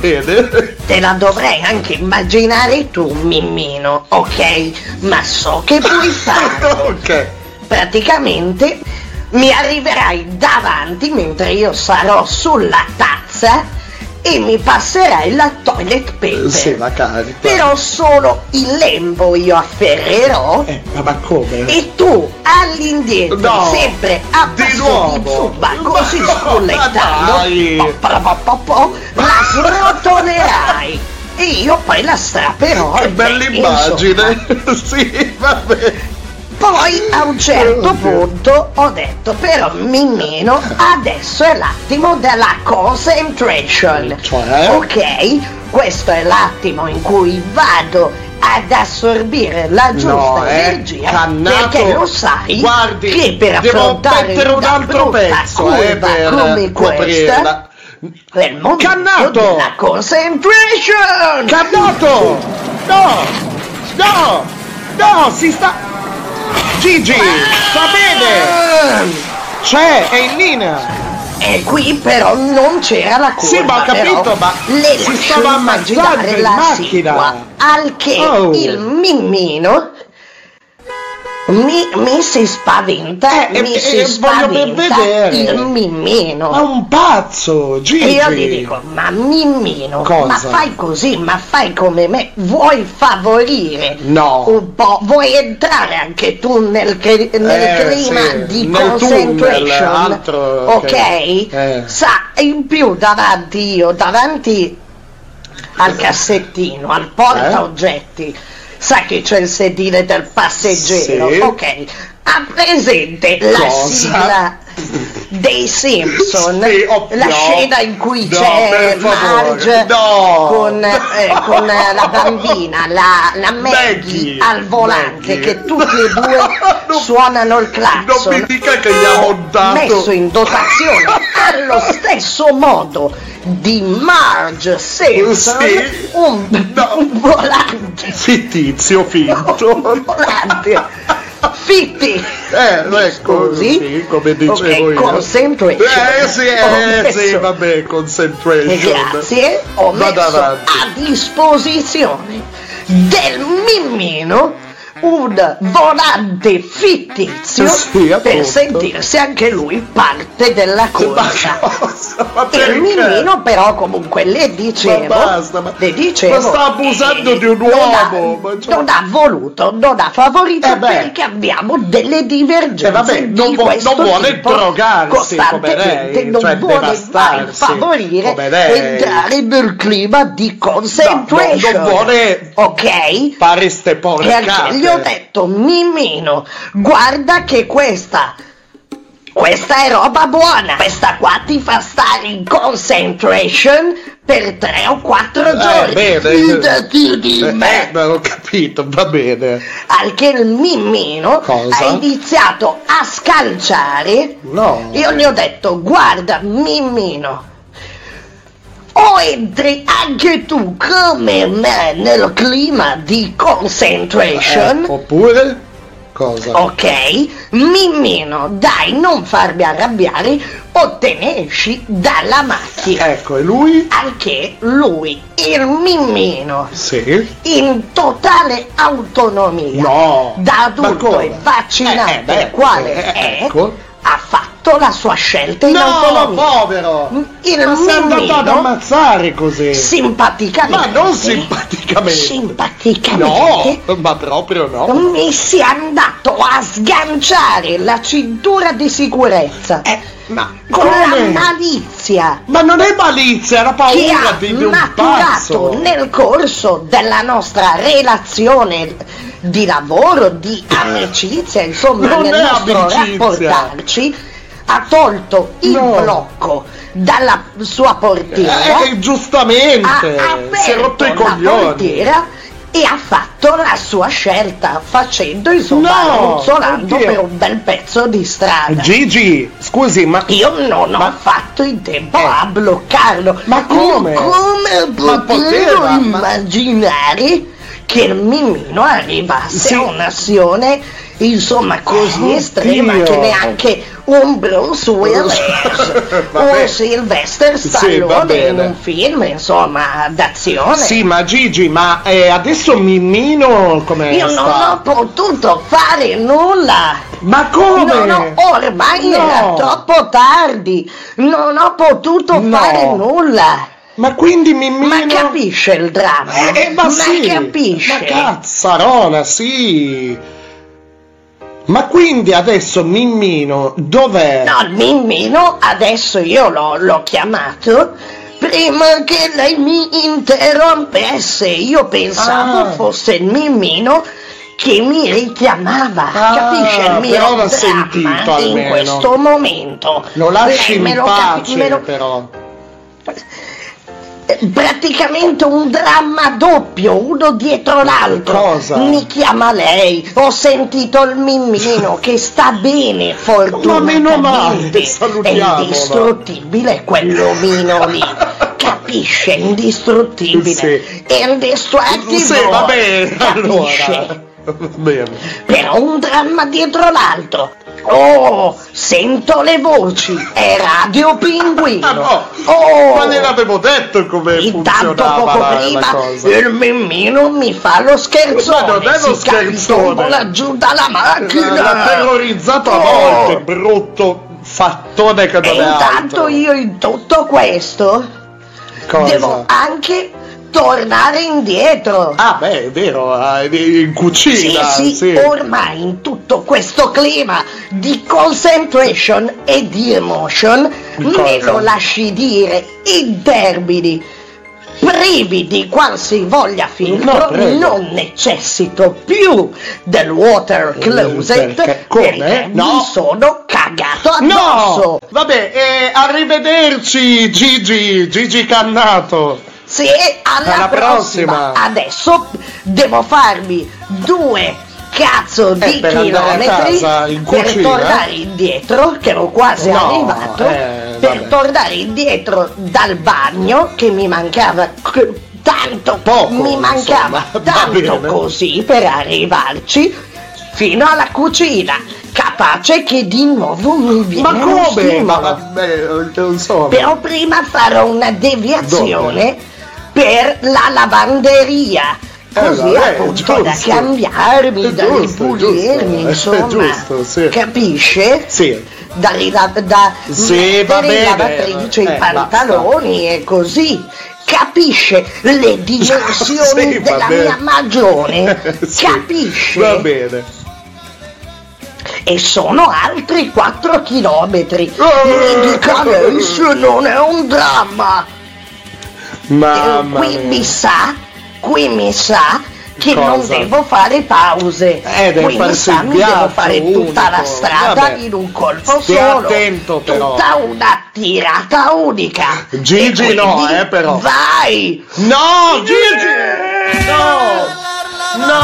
Te la dovrei anche immaginare tu, Mimmino, ok? Ma so che puoi farlo. (laughs) ok. Praticamente mi arriverai davanti mentre io sarò sulla tazza e mi passerai la toilet paper. Sì, la carta. Però solo il lembo io afferrerò Eh, ma ma come? e tu all'indietro, No, sempre a di nuovo. di zumba, così po, la srotolerai e io poi la strapperò. Che bella immagine. (laughs) sì, vabbè. Poi a un certo punto ho detto però Mimmino adesso è l'attimo della concentration. Cioè? Ok? Questo è l'attimo in cui vado ad assorbire la giusta No, eh, energia cannato. perché lo sai Guardi, che per affrontare un altro pezzo eh, per come questa coprirla. è il momento Cannato! della concentration Cannato! No! No! No, si sta... Gigi, sta bene! C'è, è in linea! E qui però non c'era la curva. Sì, ma ho capito, però ma le si stava immaginare ammazzando in la macchina. Al che Oh. il mimmino mi, mi si spaventa, Eh, mi eh, si eh, spaventa il mimmino. Ma un pazzo, Gigi! E io gli dico, ma Mimmino, Cosa? ma fai così, ma fai come me, vuoi favorire No. un po', vuoi entrare anche tu nel, nel Eh, clima sì, di nel concentration, altro ok? che- eh. Sa, in più davanti io, davanti al cassettino, al porta Eh? Oggetti, sa che c'è il sedile del passeggero, Sì. ok? Ha presente la Cosa? sigla dei Simpson, Sì, oh, la no. scena in cui No, c'è Marge no. con, eh, con la bambina, la, la Maggie, Maggie, al volante, Maggie. che tutti e due (laughs) Non- suonano il Non clacson. mi dica che gli ha montato... messo in dotazione allo stesso modo di Marge Simpson Sì. un, un volante Fittizio, finto. un volante fitti Eh, ecco, sì, come dicevo Ok, io. concentration. Eh sì, eh sì, vabbè, concentration. Grazie, ho Vado messo avanti. a disposizione del mimmino un volante fittizio Sì, per sentirsi anche lui parte della corsa. perché? il mimmino però comunque le dicevo, Ma basta, ma- le dicevo ma sta abusando di un non ha- uomo, ma cioè- non ha voluto, non ha favorito Eh perché abbiamo delle divergenze Eh vabbè, non, questo non vuole tipo drogarsi come costantemente, lei, non cioè vuole mai favorire come entrare nel clima di No, concentration. no, non vuole ok? fare ste E porcate. anche gli ho detto, Mimino, guarda che questa, questa è roba buona. Questa qua ti fa stare in concentration per tre o quattro Eh, giorni. bene. Fidati di Eh, me. eh, beh, ho capito, va bene. Al che il Mimino Cosa? ha iniziato a scalciare. No. Io gli ho detto, guarda Mimino, o entri anche tu come me nel clima di concentration. Eh, oppure? Cosa? Ok, Mimmino, dai, non farmi arrabbiare o te ne esci dalla macchina. Ecco, e lui? Anche lui, il Mimmino, Sì. in totale autonomia, No. da adulto e vaccinato, Eh, eh, beh, quale eh, è, ecco. ha fatto la sua scelta in No, autonomia. povero! Il Ma sei andato ad ammazzare così! simpaticamente, Ma non simpaticamente! simpaticamente, No, ma proprio no! mi si è andato a sganciare la cintura di sicurezza Ma con la come? malizia Ma non è malizia, era che paura di, di un pazzo! nel corso della nostra relazione di lavoro, di amicizia, insomma Non nel è nostro amicizia. rapportarci, ha tolto il No. blocco dalla sua portiera, Eh, giustamente! ha si è rotto i coglioni! portiera e ha fatto la sua scelta facendo insomma No, rozzolando oddio. per un bel pezzo di strada. Gigi, scusi, ma Io non ho Ma- fatto in tempo Eh. a bloccarlo. Ma come? Come Ma potevo ma- immaginare che il Mimino arrivasse Sì. a un'azione insomma così Oddio. estrema che neanche un Bruce (laughs) Willis o Sylvester Sì, Stallone in bene. un film insomma d'azione. Sì, ma Gigi, ma eh, adesso Mimmino come Io non sta? ho potuto fare nulla. Ma come? Non ho- ormai No. era troppo tardi. Non ho potuto No. fare nulla. Ma quindi Mimmino... Ma capisce il dramma? Eh, eh, ma, sì, capisce? Ma cazzarola, sì. Ma quindi adesso Mimmino dov'è? No, Mimmino adesso io l'ho, l'ho chiamato prima che lei mi interrompesse. Io pensavo Ah. fosse il Mimmino che mi richiamava. Ah, capisce il mio però l'ha dramma sentito in almeno. questo momento? Lo lasci in pace, lo- però. Praticamente un dramma doppio, uno dietro l'altro. Cosa? Mi chiama lei, ho sentito il mimmino che sta bene, fortunatamente. È indistruttibile quell'omino lì. Capisce, indistruttibile. Sì. Indestruttibile. Sì, va bene, Capisce? allora. (laughs) Però un dramma dietro l'altro. Oh, sento le voci. È Radio Pinguino. (laughs) Ah, no. Oh, Ma gliel'avevo detto come Intanto funzionava poco la, prima la il mimmino mi fa lo scherzone. Ma non è lo si capitombola scherzone. giù dalla macchina. L'ha terrorizzato a Oh. volte, brutto fattone che E non è intanto altro. io in tutto questo Cosa? devo anche tornare indietro. Ah beh, è vero, eh, in cucina, Sì, sì, ormai in tutto questo clima di concentration e di emotion, me Cosa? lo lasci dire in termini privi di qualsivoglia filtro, No, non necessito più del water closet perché? Come? perché No. mi sono cagato addosso. No! Vabbè, eh, arrivederci Gigi, Gigi Cannato. Sì, alla, Alla prossima. prossima. Adesso devo farmi due cazzo di Eh, andare a chilometri casa in per tornare indietro, che ero quasi No, arrivato, eh, per tornare indietro dal bagno che mi mancava tanto, Poco, mi mancava insomma, tanto così per arrivarci fino alla cucina. Capace che di nuovo mi viene Ma come? Ma non so. Però prima farò una deviazione per la lavanderia. Eh, Così vabbè, appunto da cambiarmi, da ripulirmi, insomma. giusto, sì. Capisce? Sì. da, rila- da Sì, bene. lavatrice Eh, i pantaloni e così capisce le (laughs) dimensioni Sì, della bene. mia magione (laughs) Sì, capisce Va bene. e sono altri 4 chilometri Oh! mi dica lei se non è un dramma Mamma qui mia. mi sa qui mi sa che non Cosa? devo fare pause Eh, deve qui mi farsi sa mi devo fare tutta la unico. strada Vabbè. in un colpo Stia solo attento, però. tutta una tirata unica Gigi no, quindi eh, però. vai No, Gigi! No! No!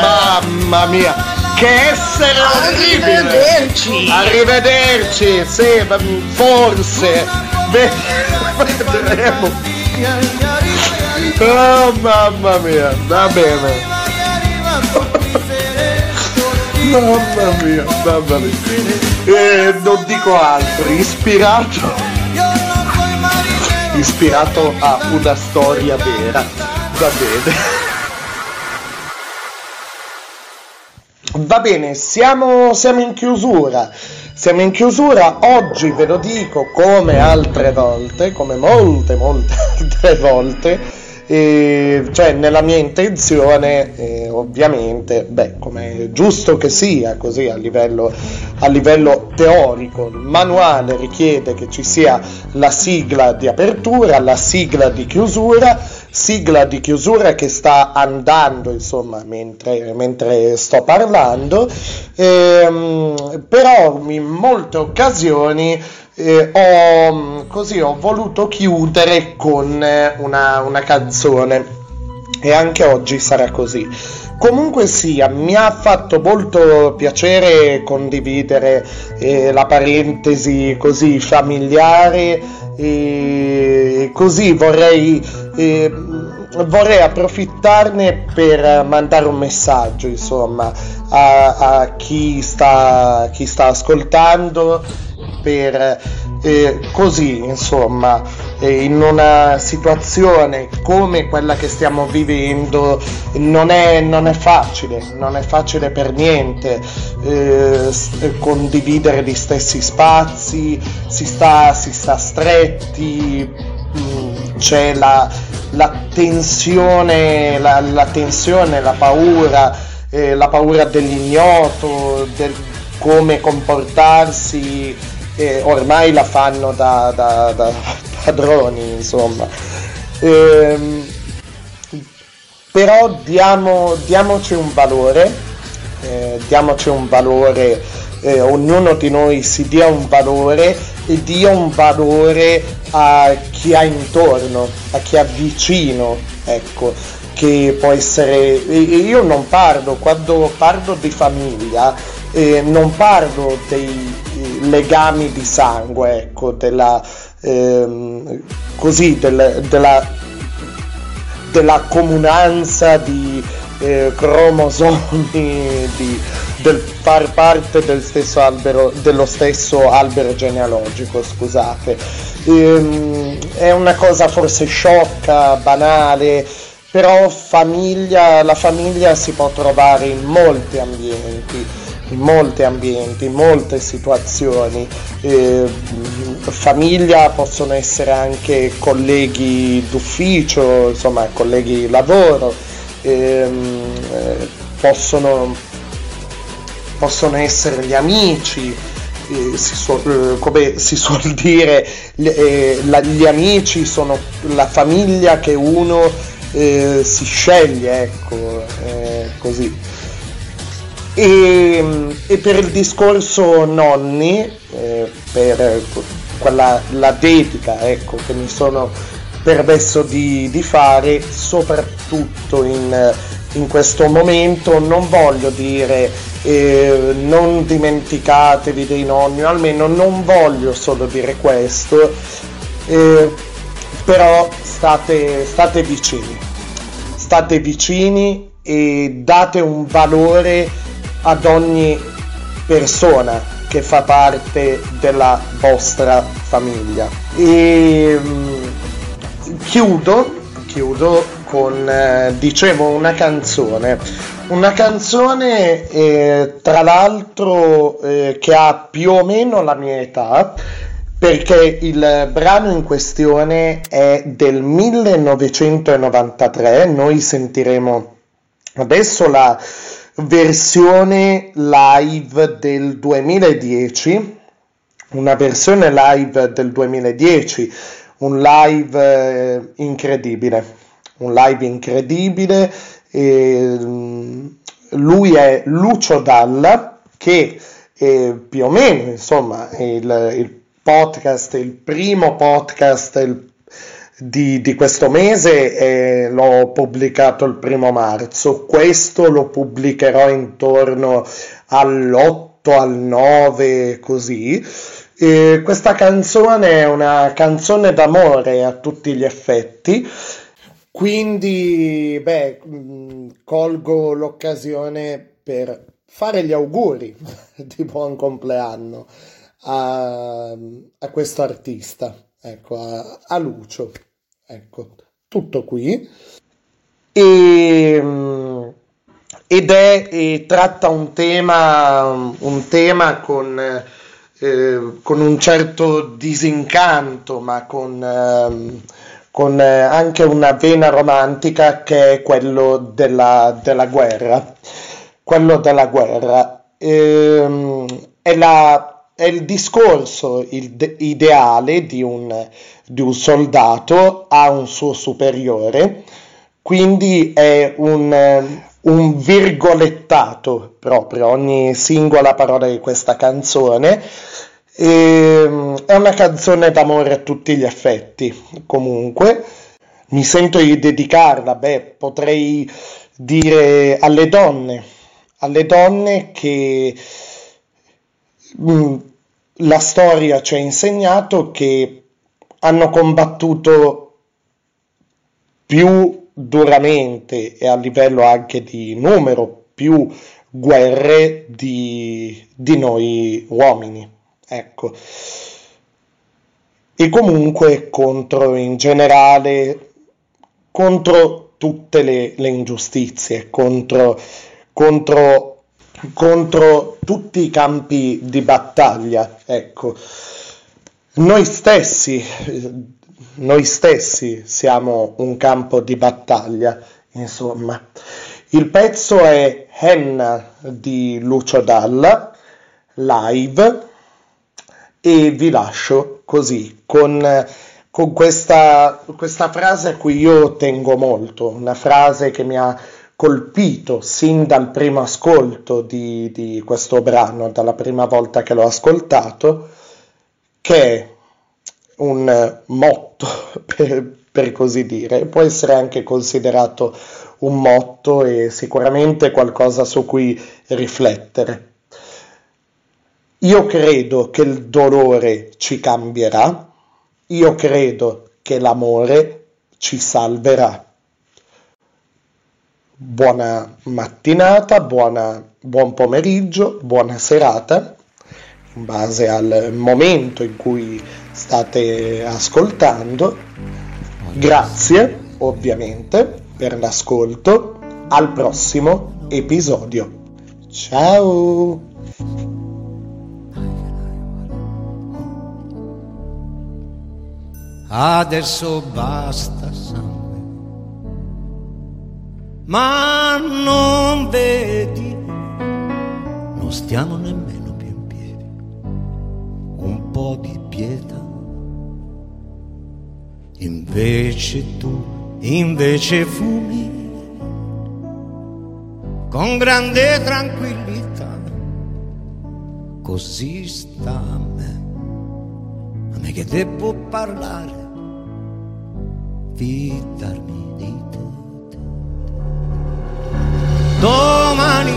Mamma mia! Che essere orribile! Arrivederci. Arrivederci! Sì, forse! Ve- Vedremo! Oh mamma mia! Va bene! Mamma mia, mamma mia! Eh, non dico altro, ispirato ispirato a una storia vera. Va bene. Va bene, siamo, siamo in chiusura. Siamo in chiusura. Oggi ve lo dico come altre volte, come molte, molte (laughs) altre volte. eh, cioè, nella mia intenzione, eh, ovviamente, beh, come giusto che sia così a livello, a livello teorico, il manuale richiede che ci sia la sigla di apertura, la sigla di chiusura, sigla di chiusura che sta andando insomma mentre, mentre sto parlando, ehm, però in molte occasioni eh, ho, così, ho voluto chiudere con eh, una, una canzone e anche oggi sarà così. Comunque sia, mi ha fatto molto piacere condividere eh, la parentesi così familiare e così vorrei, eh, vorrei approfittarne per mandare un messaggio insomma a, a chi, sta, chi sta ascoltando per eh, così insomma in una situazione come quella che stiamo vivendo non è, non è facile non è facile per niente eh, condividere gli stessi spazi si sta, si sta stretti mm, c'è la, la tensione la, la tensione la paura eh, la paura dell'ignoto del come comportarsi eh, ormai la fanno da, da- da padroni insomma. Ehm, però diamo, diamoci un valore eh, diamoci un valore eh, ognuno di noi si dia un valore e dia un valore a chi ha intorno a chi ha vicino ecco che può essere io non parlo quando parlo di famiglia eh, non parlo dei legami di sangue ecco della ehm, così del- della della comunanza di eh, cromosomi, (laughs) di- del far parte del stesso albero, dello stesso albero genealogico, scusate. Ehm, è una cosa forse sciocca, banale, però famiglia, la famiglia si può trovare in molti ambienti, in molti ambienti, in molte situazioni. Eh, famiglia possono essere anche colleghi d'ufficio, insomma colleghi di lavoro, eh, possono, possono essere gli amici, si suol- eh, come si suol dire, gli amici sono la famiglia che uno eh, si sceglie, ecco, eh, così. E, e per il discorso nonni, eh, per quella, la dedica ecco, che mi sono permesso di, di fare, soprattutto in, in questo momento, non voglio dire eh, non dimenticatevi dei nonni, almeno non voglio solo dire questo, eh, però state, state vicini, state vicini e date un valore ad ogni persona che fa parte della vostra famiglia. E mm, chiudo, chiudo con, eh, dicevo, una canzone, Una canzone, eh, tra l'altro, eh, che ha più o meno la mia età, perché il brano in questione è del 1993. Noi sentiremo adesso la versione live del 2010, una versione live del 2010, un live eh, incredibile, un live incredibile. E, mm, lui è Lucio Dalla, che eh, più o meno, insomma, il, il podcast, il primo podcast il- di, di questo mese eh, l'ho pubblicato il primo marzo, questo lo pubblicherò intorno all'8, al 9, così. E questa canzone è una canzone d'amore a tutti gli effetti, quindi beh, colgo l'occasione per fare gli auguri (laughs) di buon compleanno a, a questo artista, ecco, a, a Lucio. Ecco, tutto qui. E, mm, ed è, e tratta un tema, un tema con, eh, con un certo disincanto, ma con, ehm, con eh, anche una vena romantica che è quello della, della guerra. Quello della guerra. Ehm, è la, è il discorso il- ideale di un, di un soldato a un suo superiore, quindi è un, eh, un virgolettato proprio, ogni singola parola di questa canzone. Ehm, è una canzone d'amore a tutti gli effetti, comunque. Mi sento di dedicarla, beh, potrei dire alle donne, alle donne che mm, la storia ci ha insegnato che hanno combattuto più duramente e a livello anche di numero più guerre di, di noi uomini. Ecco. E comunque contro in generale, contro tutte le, le ingiustizie, contro, contro, contro tutti i campi di battaglia. Ecco. Noi stessi, noi stessi siamo un campo di battaglia, insomma. Il pezzo è Henna di Lucio Dalla, live, e vi lascio così, con, con questa, questa frase a cui io tengo molto, una frase che mi ha colpito sin dal primo ascolto di, di questo brano, dalla prima volta che l'ho ascoltato, che è un motto, (laughs) per, per così dire, può essere anche considerato un motto e sicuramente qualcosa su cui riflettere. Io credo che il dolore ci cambierà, io credo che l'amore ci salverà. Buona mattinata, buona, buon pomeriggio, buona serata, in base al momento in cui state ascoltando. Grazie, ovviamente, per l'ascolto. Al prossimo episodio. Ciao! Adesso basta sangue, ma non vedi, non stiamo nemmeno un po' di pietà. Invece tu, invece fumi, con grande tranquillità, così sta a me, a me che devo parlare fidarmi di te. Domani,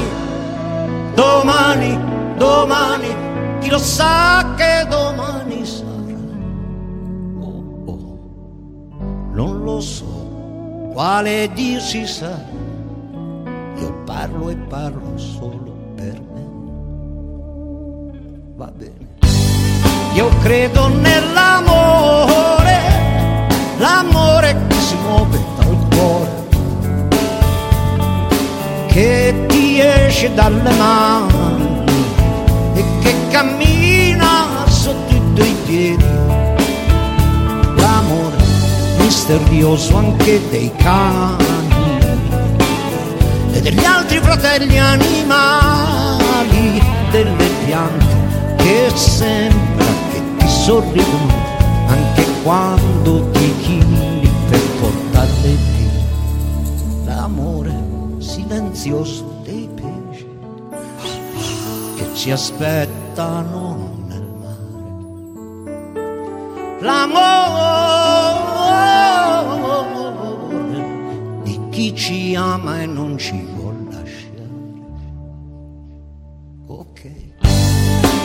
domani, domani, chi lo sa che domani sarà. Oh, oh, non lo so quale Dio si sa. Io parlo e parlo solo per me. Va bene. Io credo nell'amore, l'amore che si muove dal cuore, che ti esce dalle mani e che cammina sotto i tuoi piedi. L'amore misterioso anche dei cani e degli altri fratelli animali, delle piante che sembra che ti sorridono anche quando ti chini per portarle via. L'amore silenzioso ci aspettano nel mare. L'amore di chi ci ama e non ci vuole lasciare. Ok,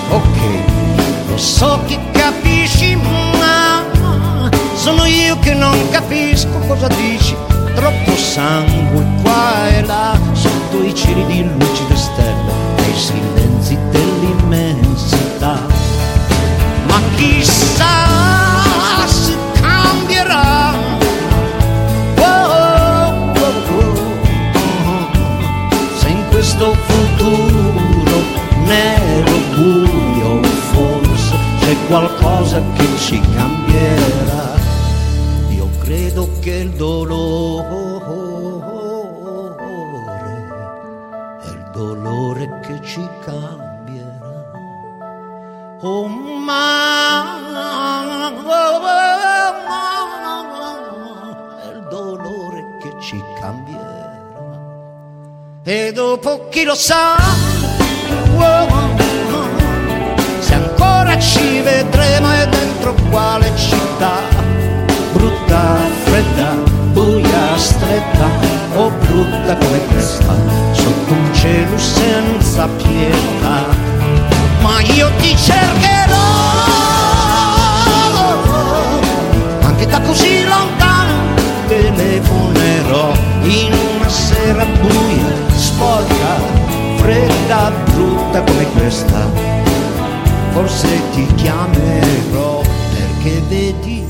ok, lo so che capisci, ma sono io che non capisco cosa dici. Troppo sangue qua e là, sotto i cieli di lucide stelle, nei chissà se cambierà. Oh, oh, oh, se in questo futuro nero buio forse c'è qualcosa che ci cambierà. Io credo che il dolore E dopo chi lo sa, se ancora ci vedremo e dentro quale città, brutta, fredda, buia, stretta o brutta come questa, sotto un cielo senza pietà. Ma io ti cercherò. Anche da così lontano telefonerò in una sera buia, sporca, fredda, brutta come questa. Forse ti chiamerò perché vedi,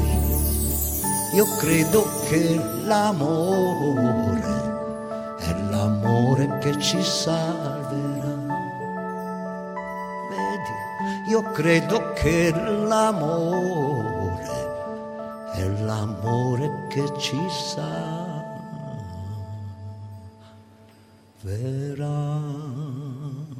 io credo che l'amore è l'amore che ci salverà. Vedi, io credo che l'amore è l'amore che ci salverà. There are